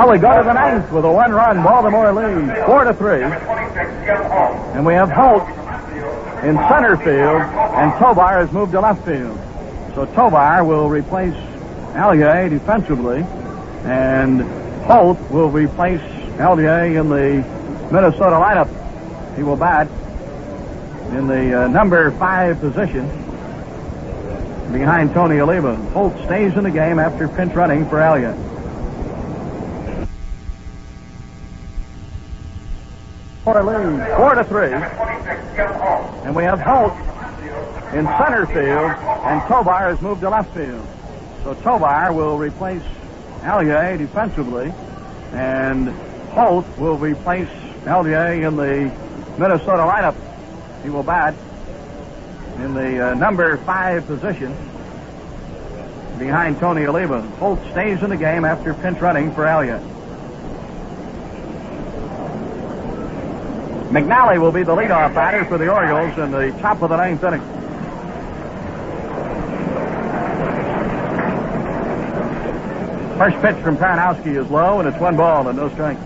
We go to the ninth with a one-run Baltimore lead, four to three, and we have Holt in center field, and Tovar has moved to left field. So Tovar will replace Alyea defensively, and Holt will replace Alyea in the Minnesota lineup. He will bat in the uh, number five position behind Tony Oliva. Holt stays in the game after pinch running for Alyea. Four lead, four to three. And we have Holt in center field, and Tovar has moved to left field. So Tovar will replace Alyea defensively, and Holt will replace Alyea in the Minnesota lineup. He will bat in the uh, number five position behind Tony Oliva. Holt stays in the game after pinch running for Alyea. McNally will be the leadoff batter for the Orioles in the top of the ninth inning. First pitch from Perranoski is low, and it's one ball and no strike.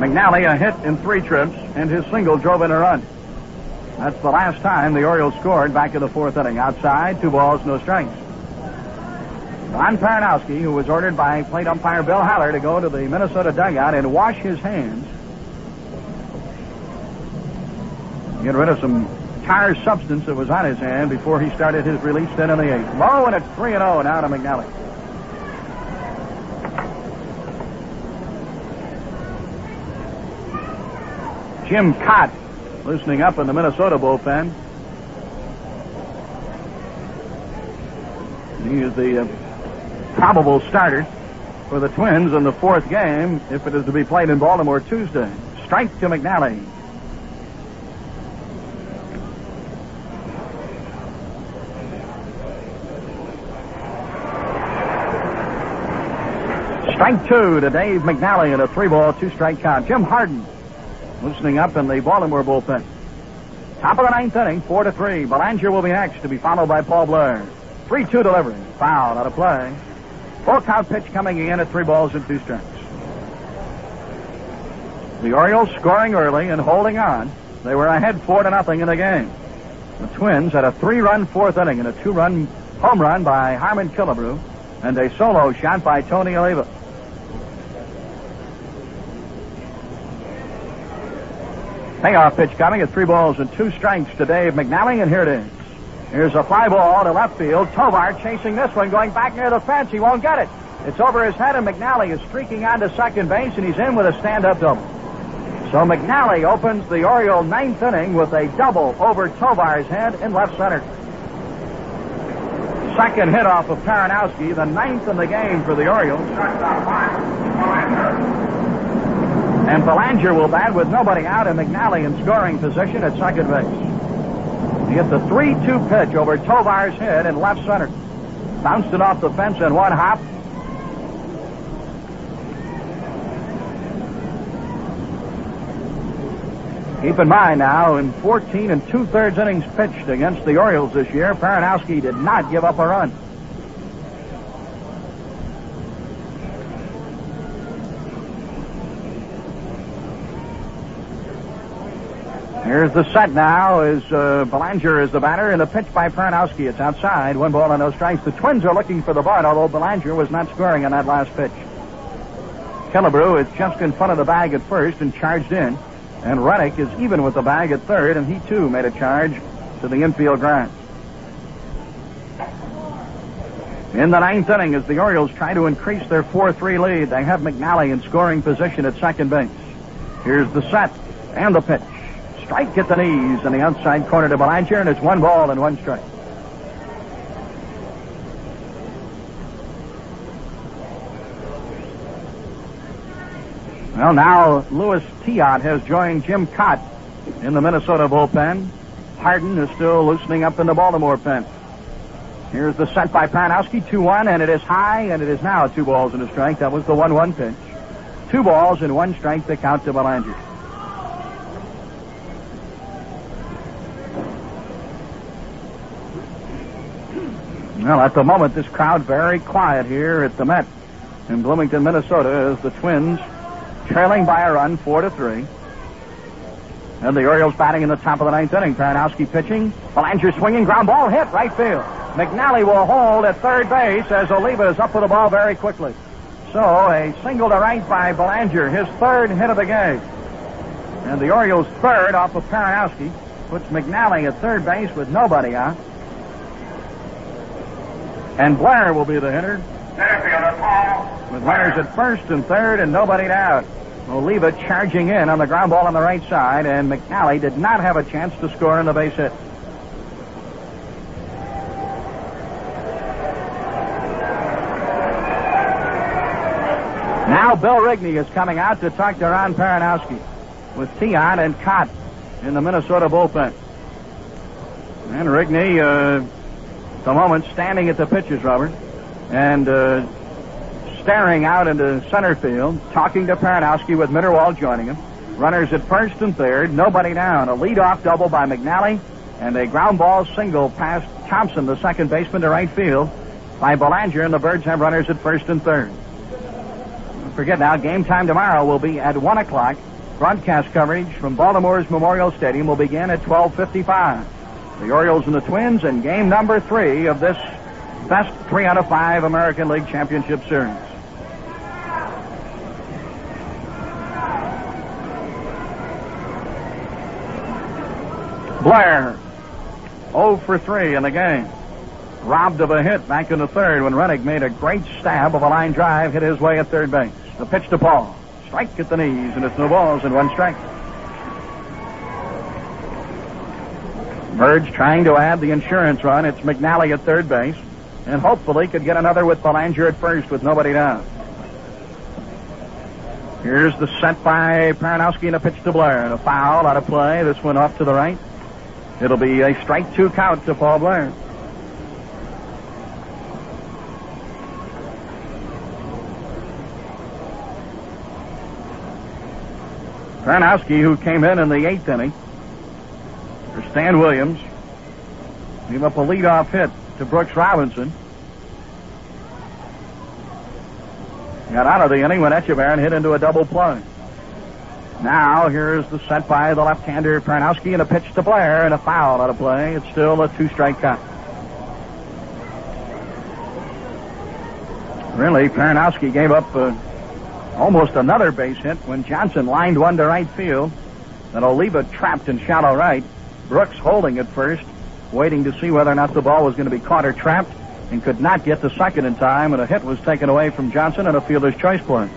McNally a hit in three trips, and his single drove in a run. That's the last time the Orioles scored back in the fourth inning. Outside, two balls, no strikes. Ron Perranoski, who was ordered by plate umpire Bill Haller to go to the Minnesota dugout and wash his hands, get rid of some tire substance that was on his hand before he started his release then in the eighth. Low, and it's 3 and 0 now to McNally. Jim Kaat loosening up in the Minnesota bullpen. He is the uh, probable starter for the Twins in the fourth game if it is to be played in Baltimore Tuesday. Strike to McNally. Strike two to Dave McNally in a three ball, two strike count. Jim Hardin loosening up in the Baltimore bullpen. Top of the ninth inning, four to three. Belanger will be next to be followed by Paul Blair. Three two delivery. Foul out of play. Full count pitch coming in at three balls and two strikes. The Orioles scoring early and holding on. They were ahead four to nothing in the game. The Twins had a three-run fourth inning and a two-run home run by Harmon Killebrew and a solo shot by Tony Oliva. Payoff pitch coming at three balls and two strikes to Dave McNally, and here it is. Here's a fly ball to left field. Tovar chasing this one, going back near the fence. He won't get it. It's over his head, and McNally is streaking on to second base, and he's in with a stand-up double. So McNally opens the Oriole ninth inning with a double over Tovar's head in left center. Second hit off of Perranoski, the ninth in the game for the Orioles. And Belanger will bat with nobody out and McNally in scoring position at second base. He hit the 3-2 pitch over Tovar's head in left center. Bounced it off the fence in one hop. Keep in mind now, in 14 and two-thirds innings pitched against the Orioles this year, Perranoski did not give up a run. Here's the set now. Is uh, Belanger is the batter, and the pitch by Perranoski. It's outside. One ball and no strikes. The Twins are looking for the bunt, although Belanger was not scoring on that last pitch. Killebrew is just in front of the bag at first and charged in. And Renick is even with the bag at third, and he too made a charge to the infield ground. In the ninth inning, as the Orioles try to increase their 4-3 lead, they have McNally in scoring position at second base. Here's the set and the pitch. Strike at the knees in the outside corner to Belanger, and it's one ball and one strike. Well, now Louis Tiant has joined Jim Kaat in the Minnesota bullpen. Hardin is still loosening up in the Baltimore pen. Here's the set by Perranoski, 2-1, and it is high, and it is now two balls and a strike. That was the 1-1 pitch. Two balls and one strike to count to Belanger. Well, at the moment, this crowd very quiet here at the Met in Bloomington, Minnesota, as the Twins trailing by a run, four to three. And the Orioles batting in the top of the ninth inning. Perranoski pitching. Belanger swinging. Ground ball hit right field. McNally will hold at third base as Oliva is up with the ball very quickly. So a single to right by Belanger, his third hit of the game. And the Orioles third off of Perranoski puts McNally at third base with nobody out. And Blair will be the hitter. With runners at first and third and nobody out. Oliva charging in on the ground ball on the right side, and McNally did not have a chance to score in the base hit. Now Bill Rigney is coming out to talk to Ron Perranoski with Tiant and Kaat in the Minnesota bullpen. And Rigney, uh, the moment, standing at the pitches, Robert, and uh, staring out into center field, talking to Perranoski with Mitterwald joining him. Runners at first and third, nobody down. A leadoff double by McNally, and a ground ball single past Thompson, the second baseman, to right field by Belanger, and the Birds have runners at first and third. Don't forget now, game time tomorrow will be at 1 o'clock. Broadcast coverage from Baltimore's Memorial Stadium will begin at 12.55. The Orioles and the Twins in game number three of this best three out of five American League Championship Series. Blair, 0 for 3 in the game. Robbed of a hit back in the third when Renick made a great stab of a line drive, hit his way at third base. The pitch to Paul. Strike at the knees, and it's no balls and one strike. Merge trying to add the insurance run. It's McNally at third base. And hopefully could get another with Belanger at first with nobody down. Here's the set by Perranoski and a pitch to Blair. And a foul out of play. This one off to the right. It'll be a strike two count to Paul Blair. Perranoski, who came in in the eighth inning, for Stan Williams, gave up a leadoff hit to Brooks Robinson. Got out of the inning when Etchebarren hit into a double play. Now, here's the set by the left-hander Perranoski and a pitch to Blair and a foul out of play. It's still a two-strike count. Really, Perranoski gave up uh, almost another base hit when Johnson lined one to right field. Then Oliva trapped in shallow right. Brooks holding at first, waiting to see whether or not the ball was going to be caught or trapped, and could not get to second in time, and a hit was taken away from Johnson and a fielder's choice play.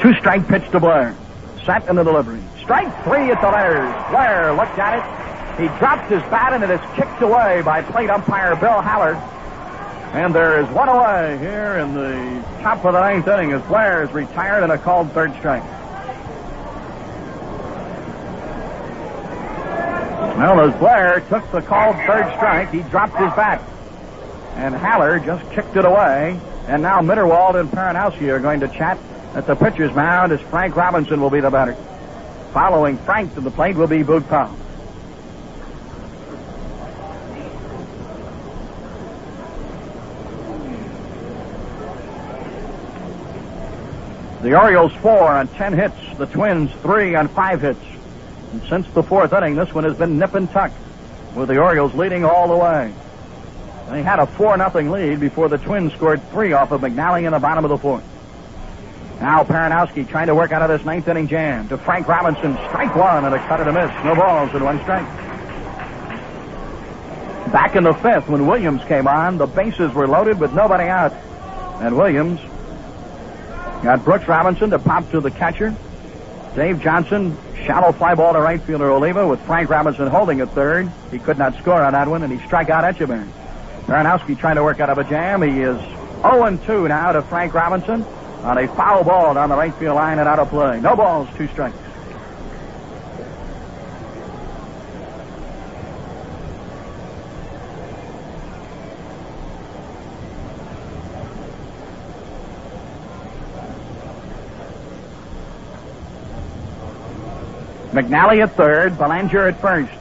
Two strike pitch to Blair. Set in the delivery. Strike three at the letters. Blair looked at it. He dropped his bat and it is kicked away by plate umpire Bill Haller. And there is one away here in the top of the ninth inning as Blair is retired and a called third strike. Well, as Blair took the called third strike, he dropped his bat. And Haller just kicked it away. And now Mitterwald and Perranoski are going to chat at the pitcher's mound as Frank Robinson will be the batter. Following Frank to the plate will be Boog Powell. The Orioles four on ten hits. The Twins three on five hits. And since the fourth inning, this one has been nip and tuck, with the Orioles leading all the way. They had a four nothing lead before the Twins scored three off of McNally in the bottom of the fourth. Now Perranoski trying to work out of this ninth inning jam to Frank Robinson. Strike one and a cut and a miss. No balls and one strike. Back in the fifth, when Williams came on, the bases were loaded with nobody out. And Williams got Brooks Robinson to pop to the catcher. Dave Johnson, shallow fly ball to right fielder Oliva with Frank Robinson holding at third. He could not score on that one, and he struck out Etchebarren. Perranoski trying to work out of a jam. He is 0-2 now to Frank Robinson on a foul ball down the right field line and out of play. No balls, two strikes. McNally at third, Belanger at first.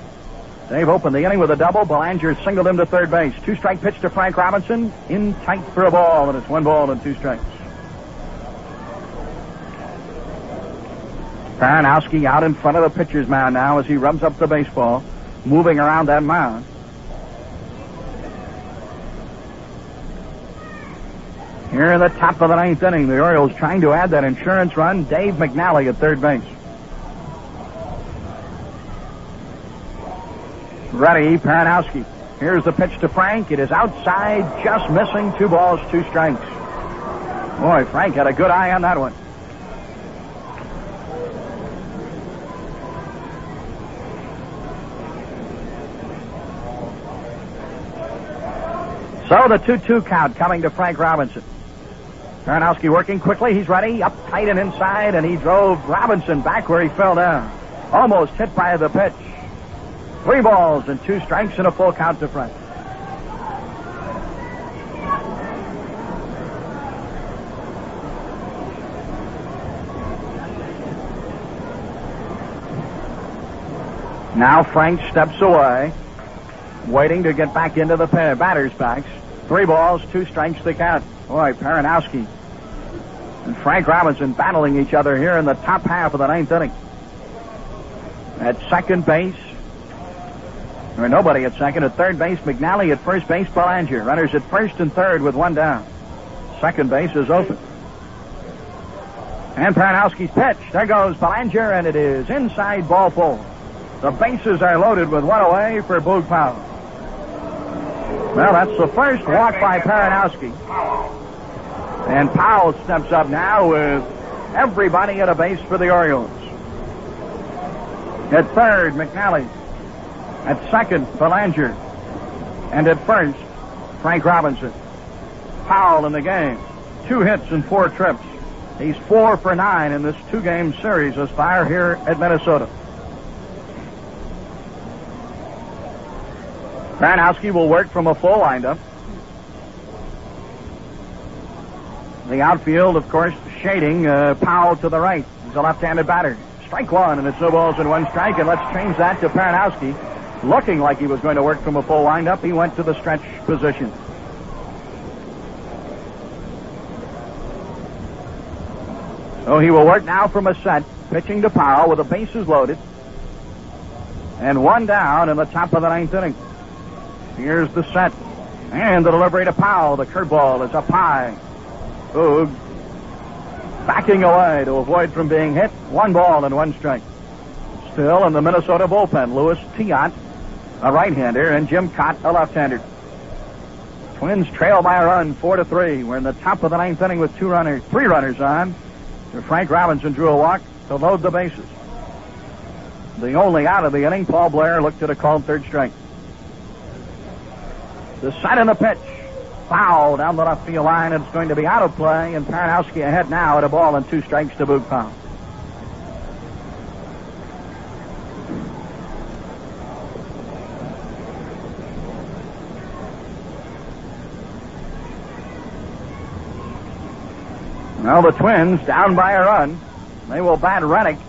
They've opened the inning with a double. Belanger singled him to third base. Two strike pitch to Frank Robinson. In tight for a ball, and it's one ball and two strikes. Perranoski out in front of the pitcher's mound now as he rubs up the baseball, moving around that mound. Here in the top of the ninth inning, the Orioles trying to add that insurance run. Dave McNally at third base. Ready, Perranoski. Here's the pitch to Frank. It is outside, just missing. Two balls, two strikes. Boy, Frank had a good eye on that one. So the 2-2 count coming to Frank Robinson. Perranoski working quickly. He's ready. Up tight and inside, and he drove Robinson back where he fell down. Almost hit by the pitch. Three balls and two strikes and a full count to Frank. Now Frank steps away, waiting to get back into the batter's box. Three balls, two strikes to count. Boy, Perranoski and Frank Robinson battling each other here in the top half of the ninth inning. At second base, or nobody at second. At third base, McNally. At first base, Belanger. Runners at first and third with one down. Second base is open. And Perranoski's pitch. There goes Belanger, and it is inside ball four. The bases are loaded with one away for Boog Powell. Well, that's the first walk by Perranoski. And Powell steps up now with everybody at a base for the Orioles. At third, McNally. At second, Belanger. And at first, Frank Robinson. Powell in the game. Two hits and four trips. He's four for nine in this two-game series as fire here at Minnesota. Perranoski will work from a full windup. The outfield, of course, shading uh, Powell to the right. He's a left-handed batter. Strike one, and it's no balls and one strike. And let's change that to Perranoski. Looking like he was going to work from a full windup, he went to the stretch position. So he will work now from a set, pitching to Powell with the bases loaded. And one down in the top of the ninth inning. Here's the set. And the delivery to Powell. The curveball is up high. Boog backing away to avoid from being hit. One ball and one strike. Still in the Minnesota bullpen, Louis Tiant, a right-hander, and Jim Kaat, a left-hander. Twins trail by a run, four to three. We're in the top of the ninth inning with two runners, three runners on. Frank Robinson drew a walk to load the bases. The only out of the inning, Paul Blair looked at a called third strike. The set of the pitch. Foul down the left field line. It's going to be out of play, and Perranoski ahead now at a ball and two strikes to Powell. Now the Twins down by a run. They will bat Renick,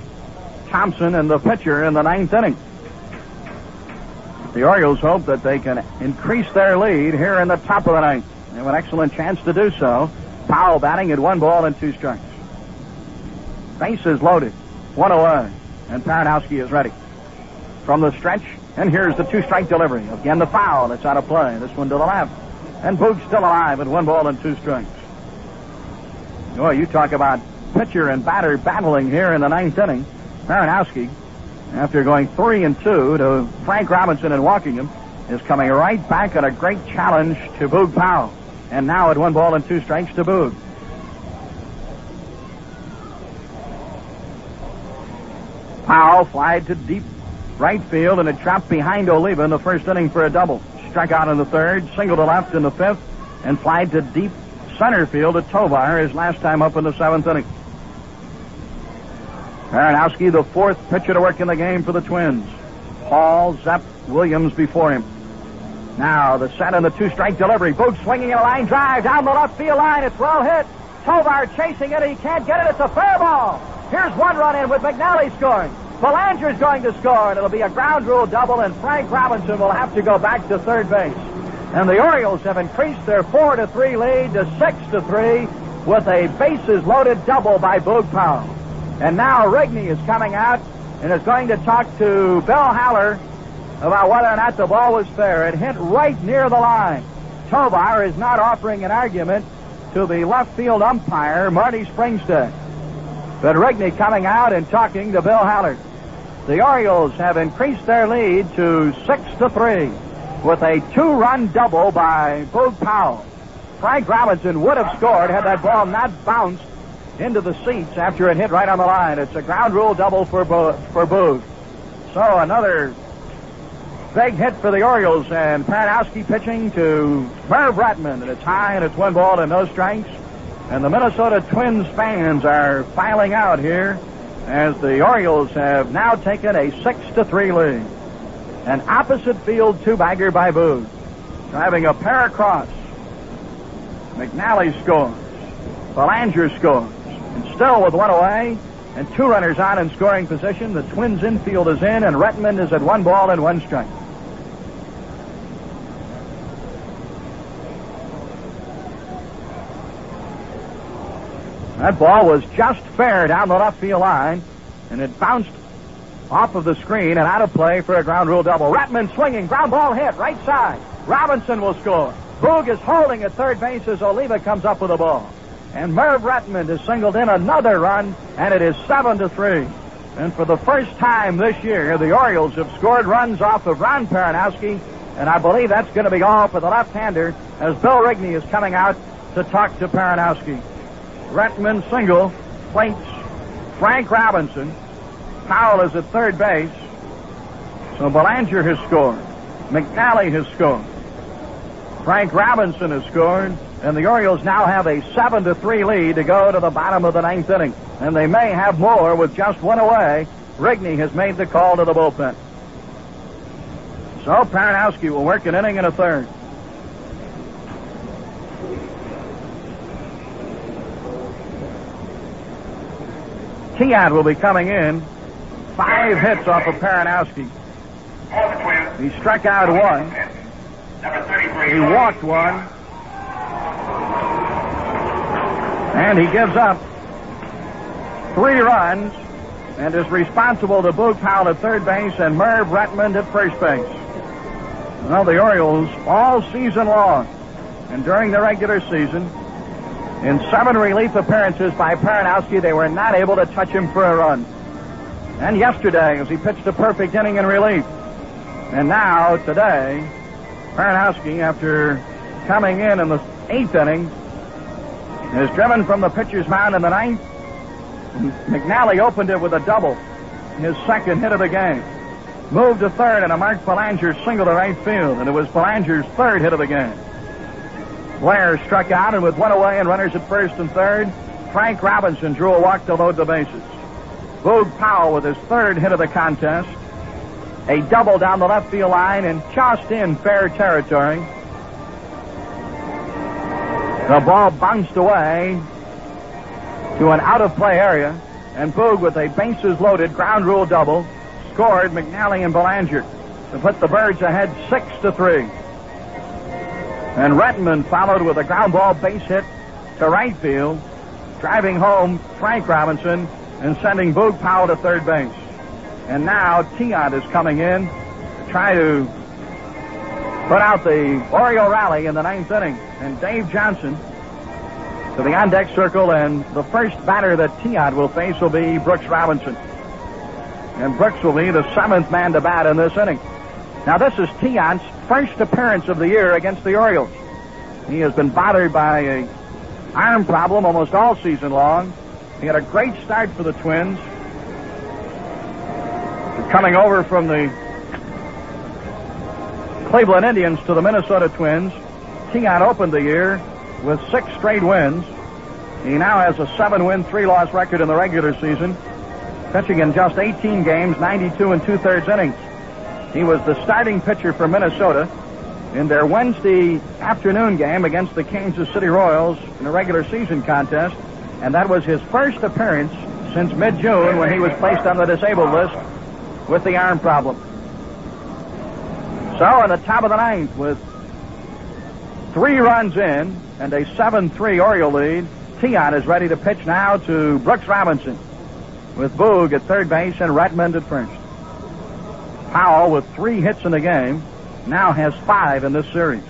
Thompson, and the pitcher in the ninth inning. The Orioles hope that they can increase their lead here in the top of the ninth. They have an excellent chance to do so. Powell batting at one ball and two strikes. Bases loaded. One oh away. And Perranoski is ready. From the stretch, and here's the two-strike delivery. Again, the foul. It's out of play. This one to the left. And Boog's still alive at one ball and two strikes. Oh, you talk about pitcher and batter battling here in the ninth inning. Perranoski, after going three and two to Frank Robinson and walking him, is coming right back at a great challenge to Boog Powell. And now at one ball and two strikes to Boog. Powell flied to deep right field and it dropped behind Oliva in the first inning for a double. Struck out in the third, single to left in the fifth, and flied to deep center field to Tovar his last time up in the seventh inning. Perranoski, the fourth pitcher to work in the game for the Twins. Hall, Zepp, Williams before him. Now the set and the two-strike delivery. Boog swinging in a line drive down the left field line. It's well hit. Tovar chasing it. He can't get it. It's a fair ball. Here's one run in with McNally scoring. Belanger's going to score, and it'll be a ground rule double, and Frank Robinson will have to go back to third base. And the Orioles have increased their four to three lead to six to three with a bases loaded double by Boog Powell. And now Rigney is coming out and is going to talk to Bill Haller about whether or not the ball was fair. It hit right near the line. Tovar is not offering an argument to the left field umpire, Marty Springstead. But Rigney coming out and talking to Bill Haller. The Orioles have increased their lead to six to three with a two-run double by Boog Powell. Frank Robinson would have scored had that ball not bounced into the seats after it hit right on the line. It's a ground rule double for Bo- for Boog. So another big hit for the Orioles and Perranoski pitching to Merv Rettenmund, and it's high and it's one ball and no strikes. And the Minnesota Twins fans are filing out here as the Orioles have now taken a six to three lead. An opposite field two-bagger by Boog. Driving a pair across. McNally scores. Belanger scores. And still with one away and two runners on in scoring position, the Twins infield is in and Rettenmund is at one ball and one strike. That ball was just fair down the left field line, and it bounced off of the screen and out of play for a ground rule double. Rettenmund swinging, ground ball hit, right side. Robinson will score. Boog is holding at third base as Oliva comes up with the ball. And Merv Rettenmund has singled in another run, and it is seven to three. And for the first time this year, the Orioles have scored runs off of Ron Perranoski, and I believe that's going to be all for the left-hander as Bill Rigney is coming out to talk to Perranoski. Rettenmund single, plates Frank Robinson. Powell is at third base. So Belanger has scored. McNally has scored. Frank Robinson has scored. And the Orioles now have a 7 to 3 lead to go to the bottom of the ninth inning. And they may have more with just one away. Rigney has made the call to the bullpen. So Perranoski will work an inning and a third. Tiant will be coming in. Five hits off of Perranoski. He struck out one. He walked one. And he gives up three runs and is responsible to Boog Powell at third base and Merv Rettenmund at first base. Well, the Orioles all season long and during the regular season, in seven relief appearances by Perranoski, they were not able to touch him for a run. And yesterday, as he pitched a perfect inning in relief. And now, today, Perranoski, after coming in in the eighth inning, is driven from the pitcher's mound in the ninth. McNally opened it with a double, his second hit of the game. Moved to third, and a Mark Belanger single to right field, and it was Belanger's third hit of the game. Blair struck out, and with one away and runners at first and third, Frank Robinson drew a walk to load the bases. Boog Powell with his third hit of the contest. A double down the left field line and tossed in fair territory. The ball bounced away to an out of play area, and Boog with a bases loaded ground rule double scored McNally and Belanger to put the Birds ahead six to three. And Rettenmund followed with a ground ball base hit to right field, driving home Frank Robinson and sending Boog Powell to third base. And now Tiant is coming in to try to put out the Oriole rally in the ninth inning. And Dave Johnson to the on deck circle, and the first batter that Tiant will face will be Brooks Robinson. And Brooks will be the seventh man to bat in this inning. Now, this is Tiant's first appearance of the year against the Orioles. He has been bothered by a arm problem almost all season long. He had a great start for the Twins. Coming over from the Cleveland Indians to the Minnesota Twins, Tiant opened the year with six straight wins. He now has a seven-win, three-loss record in the regular season, pitching in just 18 games, 92 and two-thirds innings. He was the starting pitcher for Minnesota in their Wednesday afternoon game against the Kansas City Royals in a regular season contest, and that was his first appearance since mid-June when he was placed on the disabled list with the arm problem. So, in the top of the ninth, with three runs in and a 7-3 Oriole lead, Tiant is ready to pitch now to Brooks Robinson with Boog at third base and Rettenmund at first. Powell, with three hits in the game, now has five in this series.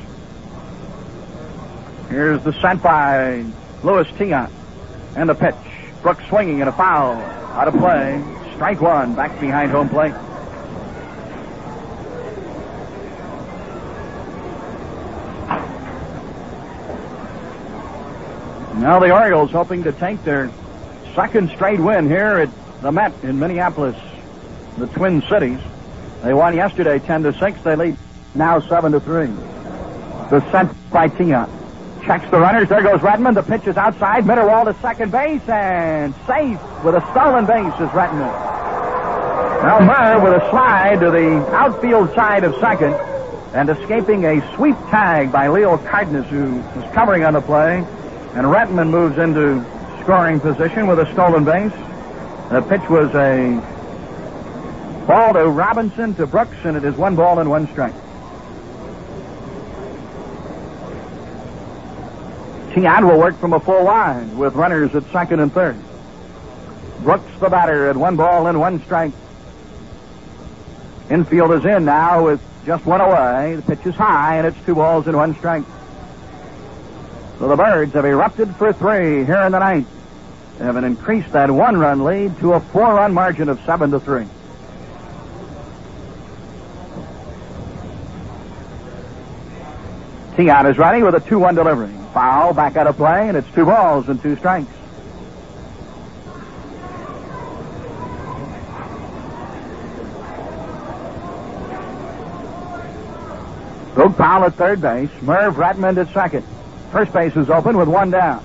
Here's the sent by Louis Tiant. And the pitch. Brooks swinging and a foul. Out of play. Strike one. Back behind home plate. Now the Orioles hoping to take their second straight win here at the Met in Minneapolis, the Twin Cities. They won yesterday 10 to 6. They lead now 7 to 3. The sent by Tiant. Checks the runners. There goes Rettenmund. The pitch is outside. Mitterwald to second base and safe with a stolen base is Rettenmund. Now Merv with a slide to the outfield side of second and escaping a sweep tag by Leo Cardenas who was covering on the play. And Rettenmund moves into scoring position with a stolen base. The pitch was a ball to Robinson to Brooks, and it is one ball and one strike. Tiant will work from a full line with runners at second and third. Brooks the batter at one ball and one strike. Infield is in now with just one away. The pitch is high, and it's two balls and one strike. So the Birds have erupted for three here in the ninth. They have increased that one-run lead to a four-run margin of seven to three. Tiant is ready with a 2-1 delivery. Foul back out of play, and it's two balls and two strikes. Boog Powell at third base. Merv Rettenmund at second. First base is open with one down.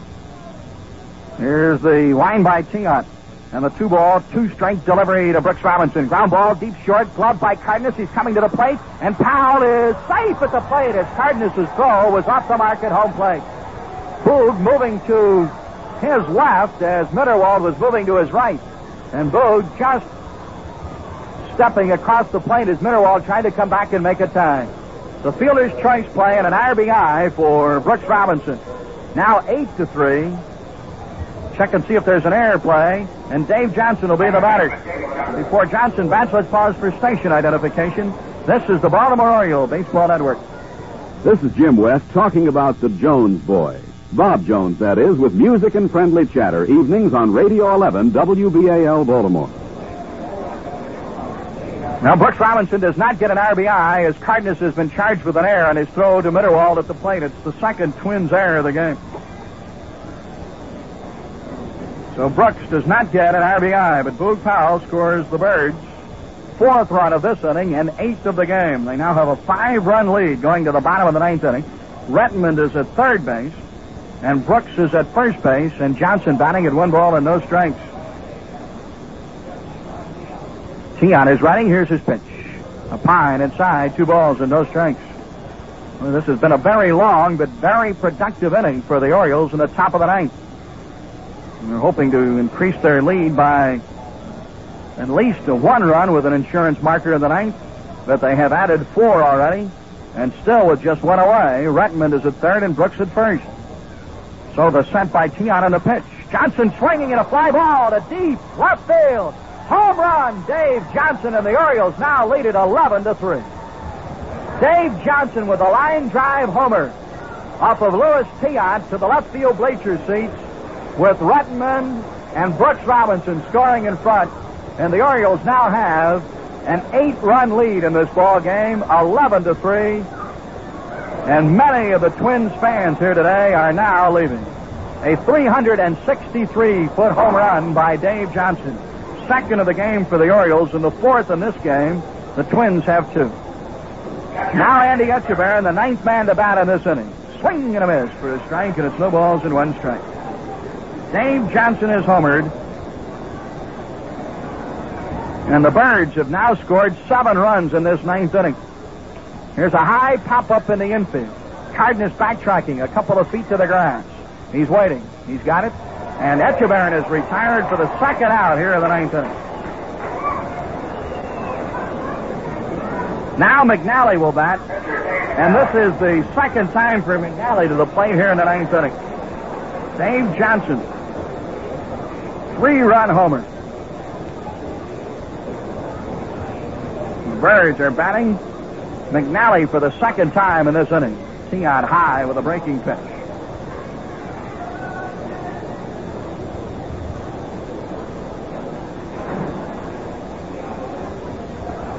Here's the line by Tiant. And the two ball, two strike delivery to Brooks Robinson. Ground ball, deep short, gloved by Cardenas. He's coming to the plate, and Powell is safe at the plate as Cardenas' throw was off the mark at home plate. Boog moving to his left as Mitterwald was moving to his right. And Boog just stepping across the plate as Mitterwald tried to come back and make a tie. The fielder's choice play and an RBI for Brooks Robinson. Now eight to three. Check and see if there's an error play, and Dave Johnson will be the batter. Before Johnson bats, let's pause for station identification. This is the Baltimore Oriole Baseball Network. This is Jim West talking about the Jones Boys. Bob Jones, that is, with music and friendly chatter, evenings on Radio 11 WBAL Baltimore. Now, Brooks Robinson does not get an RBI as Cardenas has been charged with an error on his throw to Mitterwald at the plate. It's the second Twins error of the game. So Brooks does not get an RBI, but Boog Powell scores the Birds' fourth run of this inning and eighth of the game. They now have a five-run lead going to the bottom of the ninth inning. Rettenmund is at third base, and Brooks is at first base, and Johnson batting at one ball and no strikes. Tiant is running. Here's his pitch. A pine inside, two balls and no strikes. Well, this has been a very long but very productive inning for the Orioles in the top of the ninth. They're hoping to increase their lead by at least a one run with an insurance marker in the ninth, but they have added four already, and still with just one away, Rettenmund is at third and Brooks at first. So the sent by Tiant on the pitch. Johnson swinging in a fly ball to deep left field. Home run, Dave Johnson, and the Orioles now lead it 11 to 3. Dave Johnson with a line drive homer off of Louis Tiant to the left field bleacher seats with Rettenmund and Brooks Robinson scoring in front. And the Orioles now have an eight-run lead in this ball game, 11 to 3. And many of the Twins fans here today are now leaving. A 363-foot home run by Dave Johnson. Second of the game for the Orioles, and the fourth in this game. The Twins have two. Now Andy Etchebarren, the ninth man to bat in this inning. Swing and a miss for a strike, and it's no balls and one strike. Dave Johnson is homered. And the Birds have now scored seven runs in this ninth inning. Here's a high pop up in the infield. Cardenas backtracking a couple of feet to the grass. He's waiting. He's got it. And Etchebarren is retired for the second out here in the ninth inning. Now McNally will bat. And this is the second time for McNally to the plate here in the ninth inning. Dave Johnson. Three run homer. The Birds are batting. McNally for the second time in this inning. Tiant high with a breaking pitch.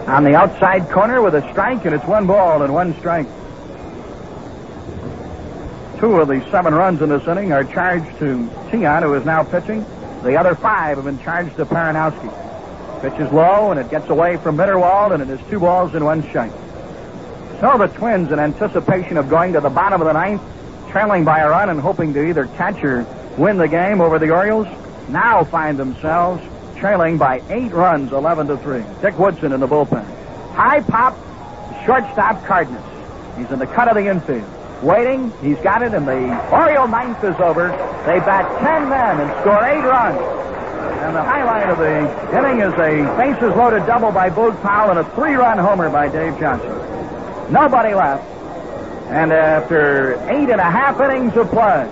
On the outside corner with a strike, and it's one ball and one strike. Two of the seven runs in this inning are charged to Tiant, who is now pitching. The other five have been charged to Perranoski. Pitch is low, and it gets away from Mitterwald, and it is two balls and one strike. So the Twins, in anticipation of going to the bottom of the ninth, trailing by a run and hoping to either catch or win the game over the Orioles, now find themselves trailing by eight runs, 11 to 3. Dick Woodson in the bullpen. High pop, shortstop Cardenas. He's in the cut of the infield. Waiting, he's got it, and the Oriole ninth is over. They bat 10 men and score eight runs. And the highlight of the inning is a bases loaded double by Boog Powell and a three run homer by Dave Johnson. Nobody left. And after eight and a half innings of play,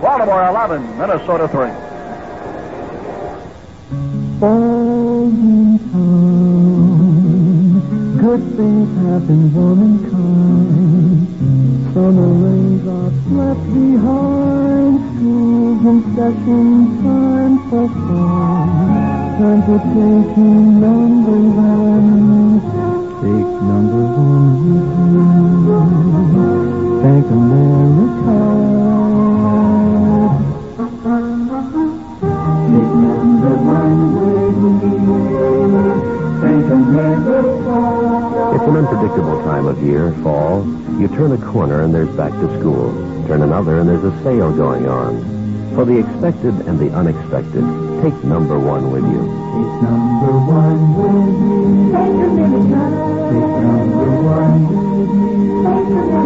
Baltimore 11, Minnesota 3. All good things happen womankind. Summer left behind, schools in session, time for fun. Time to take number one. Take number one. Thank America. It's an unpredictable time of year, fall. You turn a corner and there's back to school. Turn another and there's a sale going on. For the expected and the unexpected, take number one with you. Take number one with you. Take a Take number one with you. Take a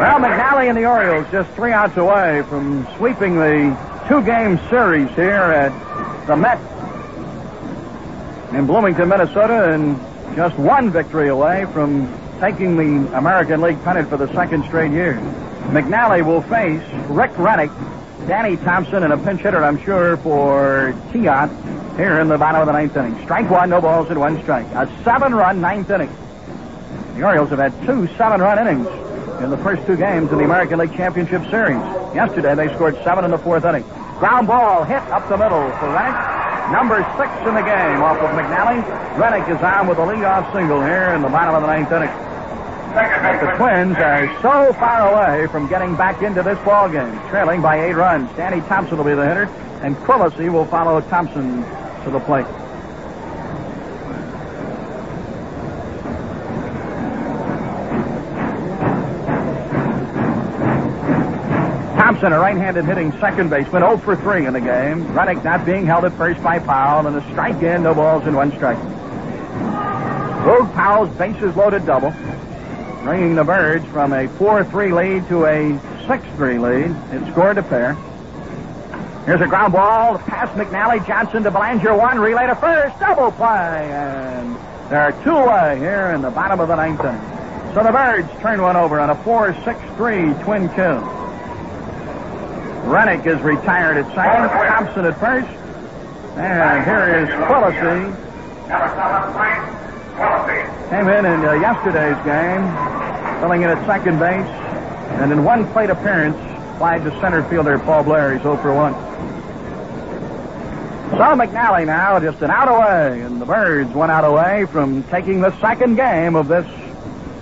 Well, McNally and the Orioles just three outs away from sweeping the two-game series here at the Met in Bloomington, Minnesota, and just one victory away from taking the American League pennant for the second straight year. McNally will face Rick Renick, Danny Thompson, and a pinch hitter, I'm sure, for Tiant here in the bottom of the ninth inning. Strike one, no balls and one strike. A seven-run ninth inning. The Orioles have had two seven-run innings in the first two games in the American League Championship Series. Yesterday, they scored seven in the fourth inning. Ground ball hit up the middle for Renick. Number six in the game off of McNally. Renick is on with a leadoff single here in the bottom of the ninth inning. But the Twins are so far away from getting back into this ball game, trailing by eight runs. Danny Thompson will be the hitter, and Quilici will follow Thompson to the plate. Thompson, a right-handed hitting second baseman, 0 for 3 in the game. Renick not being held at first by Powell, and a strike in, no balls and one strike. Boog Powell's bases loaded double, bringing the Birds from a 4-3 lead to a 6-3 lead. It scored a pair. Here's a ground ball pass McNally, Johnson to Belanger, one relay to first, double play, and there are two away here in the bottom of the ninth inning. So the Birds turn one over on a 4-6-3 twin kill. Renick is retired at second, Thompson at first, and here is Quilici. Came in in uh, yesterday's game, filling in at second base, and in one plate appearance, flagged to center fielder Paul Blair. He's 0 for 1. So McNally now just an out away, and the Birds one out away from taking the second game of this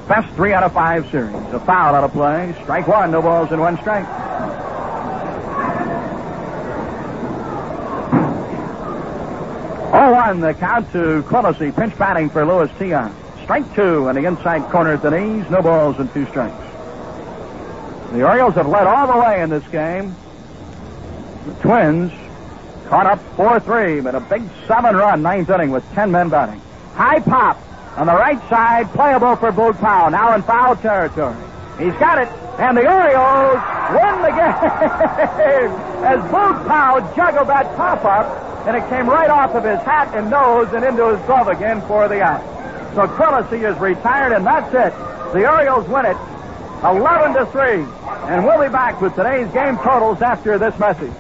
best three out of five series. A foul out of play, strike one, no balls and one strike. Oh, one the count to Quilici, pinch batting for Louis Tiant. Strike two, and the inside corner at the knees, no balls and two strikes. The Orioles have led all the way in this game. The Twins caught up 4-3, but a big seven-run ninth inning with 10 men batting. High pop on the right side, playable for Boog Powell, now in foul territory. He's got it, and the Orioles win the game as Boog Powell juggled that pop-up, and it came right off of his hat and nose and into his glove again for the out. So Quilici is retired, and that's it. The Orioles win it 11 to 3. And we'll be back with today's game totals after this message.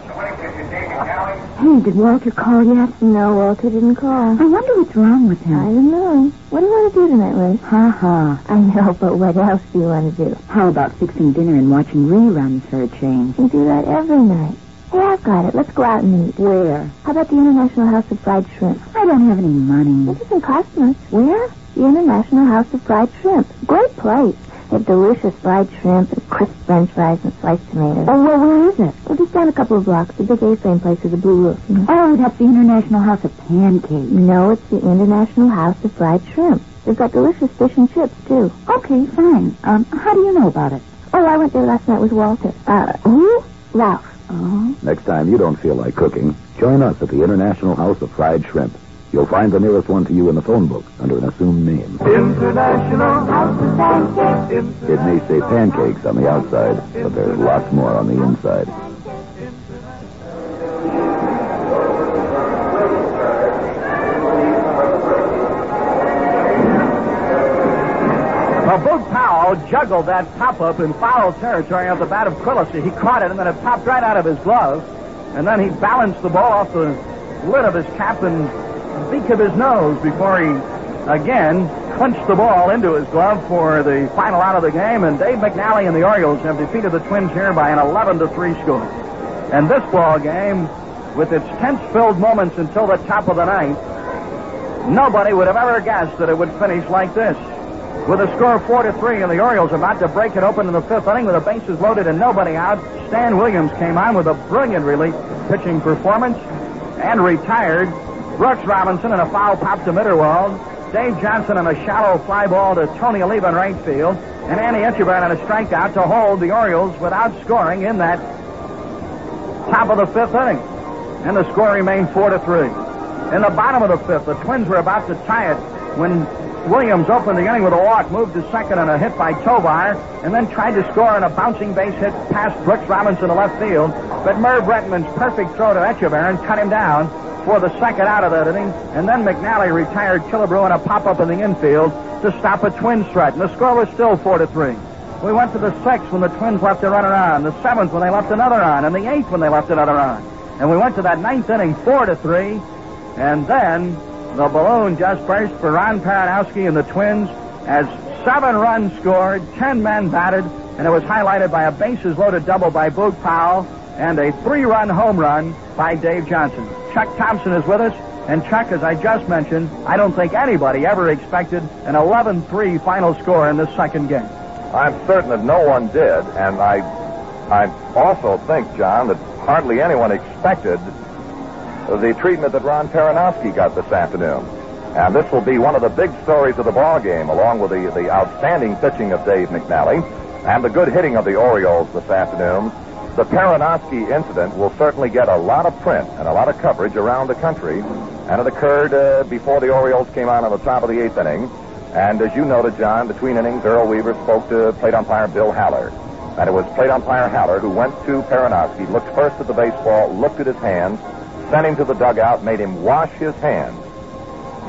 Hey, did Walter call yet? No, Walter didn't call. I wonder what's wrong with him. I don't know. What do you want to do tonight, Ray? Ha ha. I know, but what else do you want to do? How about fixing dinner and watching reruns for a change? We do that every night. Hey, I've got it. Let's go out and eat. Where? How about the International House of Fried Shrimp? I don't have any money. It doesn't cost much. Where? The International House of Fried Shrimp. Great place. They have delicious fried shrimp and crisp french fries and sliced tomatoes. Oh, well, where is it? Well, just down a couple of blocks. The big A-frame place with a blue roof. You know? Oh, that's the International House of Pancakes. No, it's the International House of Fried Shrimp. They've got delicious fish and chips, too. Okay, fine. Um, how do you know about it? Oh, I went there last night with Walter. Uh, who? Ralph. Oh? Next time you don't feel like cooking, join us at the International House of Fried Shrimp. You'll find the nearest one to you in the phone book under an assumed name. International House of Pancakes. It may say pancakes on the outside, but there's lots more on the inside. Well, Boog Powell juggled that pop-up in foul territory of the bat of Quilici. He caught it, and then it popped right out of his glove. And then he balanced the ball off the lid of his cap and beak of his nose before he again clinched the ball into his glove for the final out of the game. And Dave McNally and the Orioles have defeated the Twins here by an 11 to 3 score. And this ball game, with its tense-filled moments until the top of the ninth, nobody would have ever guessed that it would finish like this. With a score of 4 to 3, and the Orioles about to break it open in the fifth inning with the bases loaded and nobody out, Stan Williams came on with a brilliant relief pitching performance and retired Brooks Robinson in a foul pop to Mitterwald. Dave Johnson on a shallow fly ball to Tony Oliva in right field. And Andy Etchebarren on a strikeout to hold the Orioles without scoring in that top of the fifth inning. And the score remained 4 to 3. In the bottom of the fifth, the Twins were about to tie it when Williams opened the inning with a walk, moved to second on a hit by Tovar, and then tried to score on a bouncing base hit past Brooks Robinson to left field. But Merv Rettenmund's perfect throw to Etchebarren cut him down for the second out of that inning. And then McNally retired Killebrew in a pop-up in the infield to stop a twin threat. And the score was still 4 to 3. We went to the sixth when the Twins left a runner on, the seventh when they left another on, and the eighth when they left another on. And we went to that ninth inning, four to three, and then the balloon just burst for Ron Perranoski and the Twins as seven runs scored, ten men batted, and it was highlighted by a bases loaded double by Boog Powell and a three-run home run by Dave Johnson. Chuck Thompson is with us, and Chuck, as I just mentioned, I don't think anybody ever expected an 11-3 final score in this second game. I'm certain that no one did, and I, I also think, John, that hardly anyone expected the treatment that Ron Perranoski got this afternoon. And this will be one of the big stories of the ball game, along with the, the outstanding pitching of Dave McNally and the good hitting of the Orioles this afternoon. The Perranoski incident will certainly get a lot of print and a lot of coverage around the country, and it occurred uh, before the Orioles came out on the top of the eighth inning. And as you noted, John, between innings, Earl Weaver spoke to plate umpire Bill Haller. And it was plate umpire Haller who went to Perranoski, looked first at the baseball, looked at his hands, sent him to the dugout, made him wash his hands.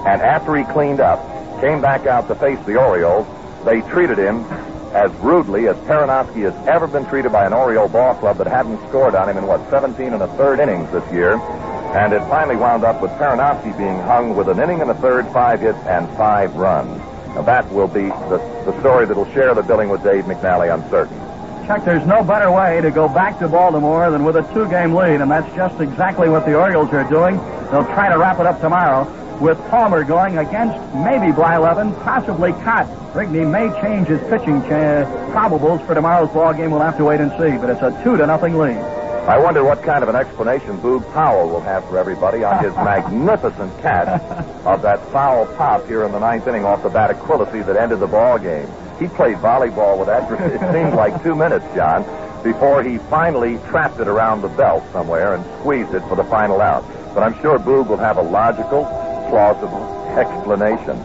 And after he cleaned up, came back out to face the Orioles, they treated him as rudely as Perranoski has ever been treated by an Oriole ball club that hadn't scored on him in, what, 17 and a third innings this year. And it finally wound up with Perranoski being hung with an inning and a third, five hits, and five runs. Now that will be the, the story that'll share the billing with Dave McNally, I'm certain. Chuck, there's no better way to go back to Baltimore than with a two-game lead, and that's just exactly what the Orioles are doing. They'll try to wrap it up tomorrow with Palmer going against maybe Blyleven, possibly Kaat. Rigney may change his pitching cha- probables for tomorrow's ball game. We'll have to wait and see, but it's a two to nothing lead. I wonder what kind of an explanation Boog Powell will have for everybody on his magnificent catch of that foul pop here in the ninth inning off the bat of Quilici that ended the ball game. He played volleyball with that for it seemed like two minutes, John, before he finally trapped it around the belt somewhere and squeezed it for the final out. But I'm sure Boog will have a logical, plausible explanation.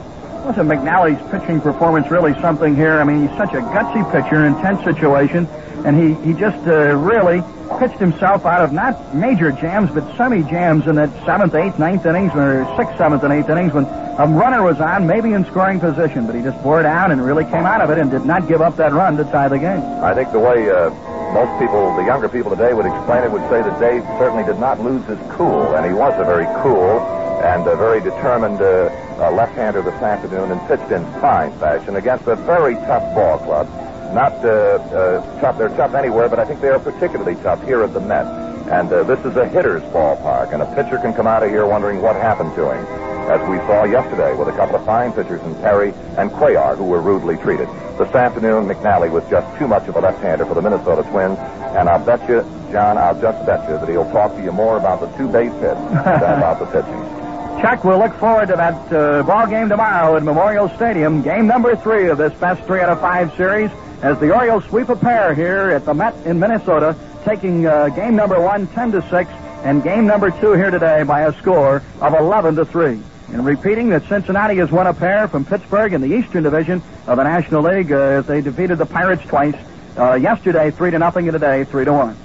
Wasn't McNally's pitching performance really something here? I mean, he's such a gutsy pitcher, intense situation, and he, he just uh, really pitched himself out of not major jams, but semi jams in that seventh, eighth, ninth innings, or sixth, seventh, and eighth innings when a runner was on, maybe in scoring position, but he just bore down and really came out of it and did not give up that run to tie the game. I think the way uh, most people, the younger people today, would explain it would say that Dave certainly did not lose his cool, and he was a very cool and a very determined uh, uh, left-hander this afternoon and pitched in fine fashion against a very tough ball club. Not uh, uh, tough, they're tough anywhere, but I think they are particularly tough here at the Met. And uh, this is a hitter's ballpark, and a pitcher can come out of here wondering what happened to him, as we saw yesterday with a couple of fine pitchers in Perry and Cuellar who were rudely treated. This afternoon, McNally was just too much of a left-hander for the Minnesota Twins, and I'll bet you, John, I'll just bet you that he'll talk to you more about the two base hits than about the pitching. Chuck, we'll look forward to that uh, ball game tomorrow at Memorial Stadium, game number three of this best three out of five series, as the Orioles sweep a pair here at the Met in Minnesota, taking uh, game number one 10 to six, and game number two here today by a score of 11 to three. And repeating that Cincinnati has won a pair from Pittsburgh in the Eastern Division of the National League uh, as they defeated the Pirates twice. Uh, yesterday, three to nothing, and today, three to one.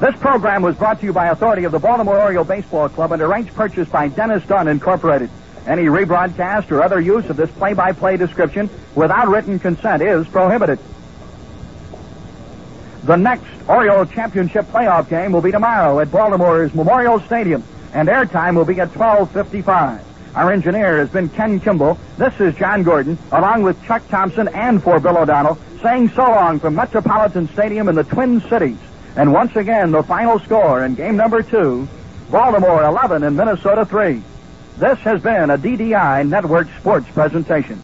This program was brought to you by authority of the Baltimore Oriole Baseball Club and arranged purchased by Dennis Dunn Incorporated. Any rebroadcast or other use of this play-by-play description without written consent is prohibited. The next Oriole Championship playoff game will be tomorrow at Baltimore's Memorial Stadium, and airtime will be at 12:55. Our engineer has been Ken Kimball. This is John Gordon, along with Chuck Thompson and for Bill O'Donnell, saying so long from Metropolitan Stadium in the Twin Cities. And once again, the final score in game number two, Baltimore 11 and Minnesota 3. This has been a DDI Network Sports presentation.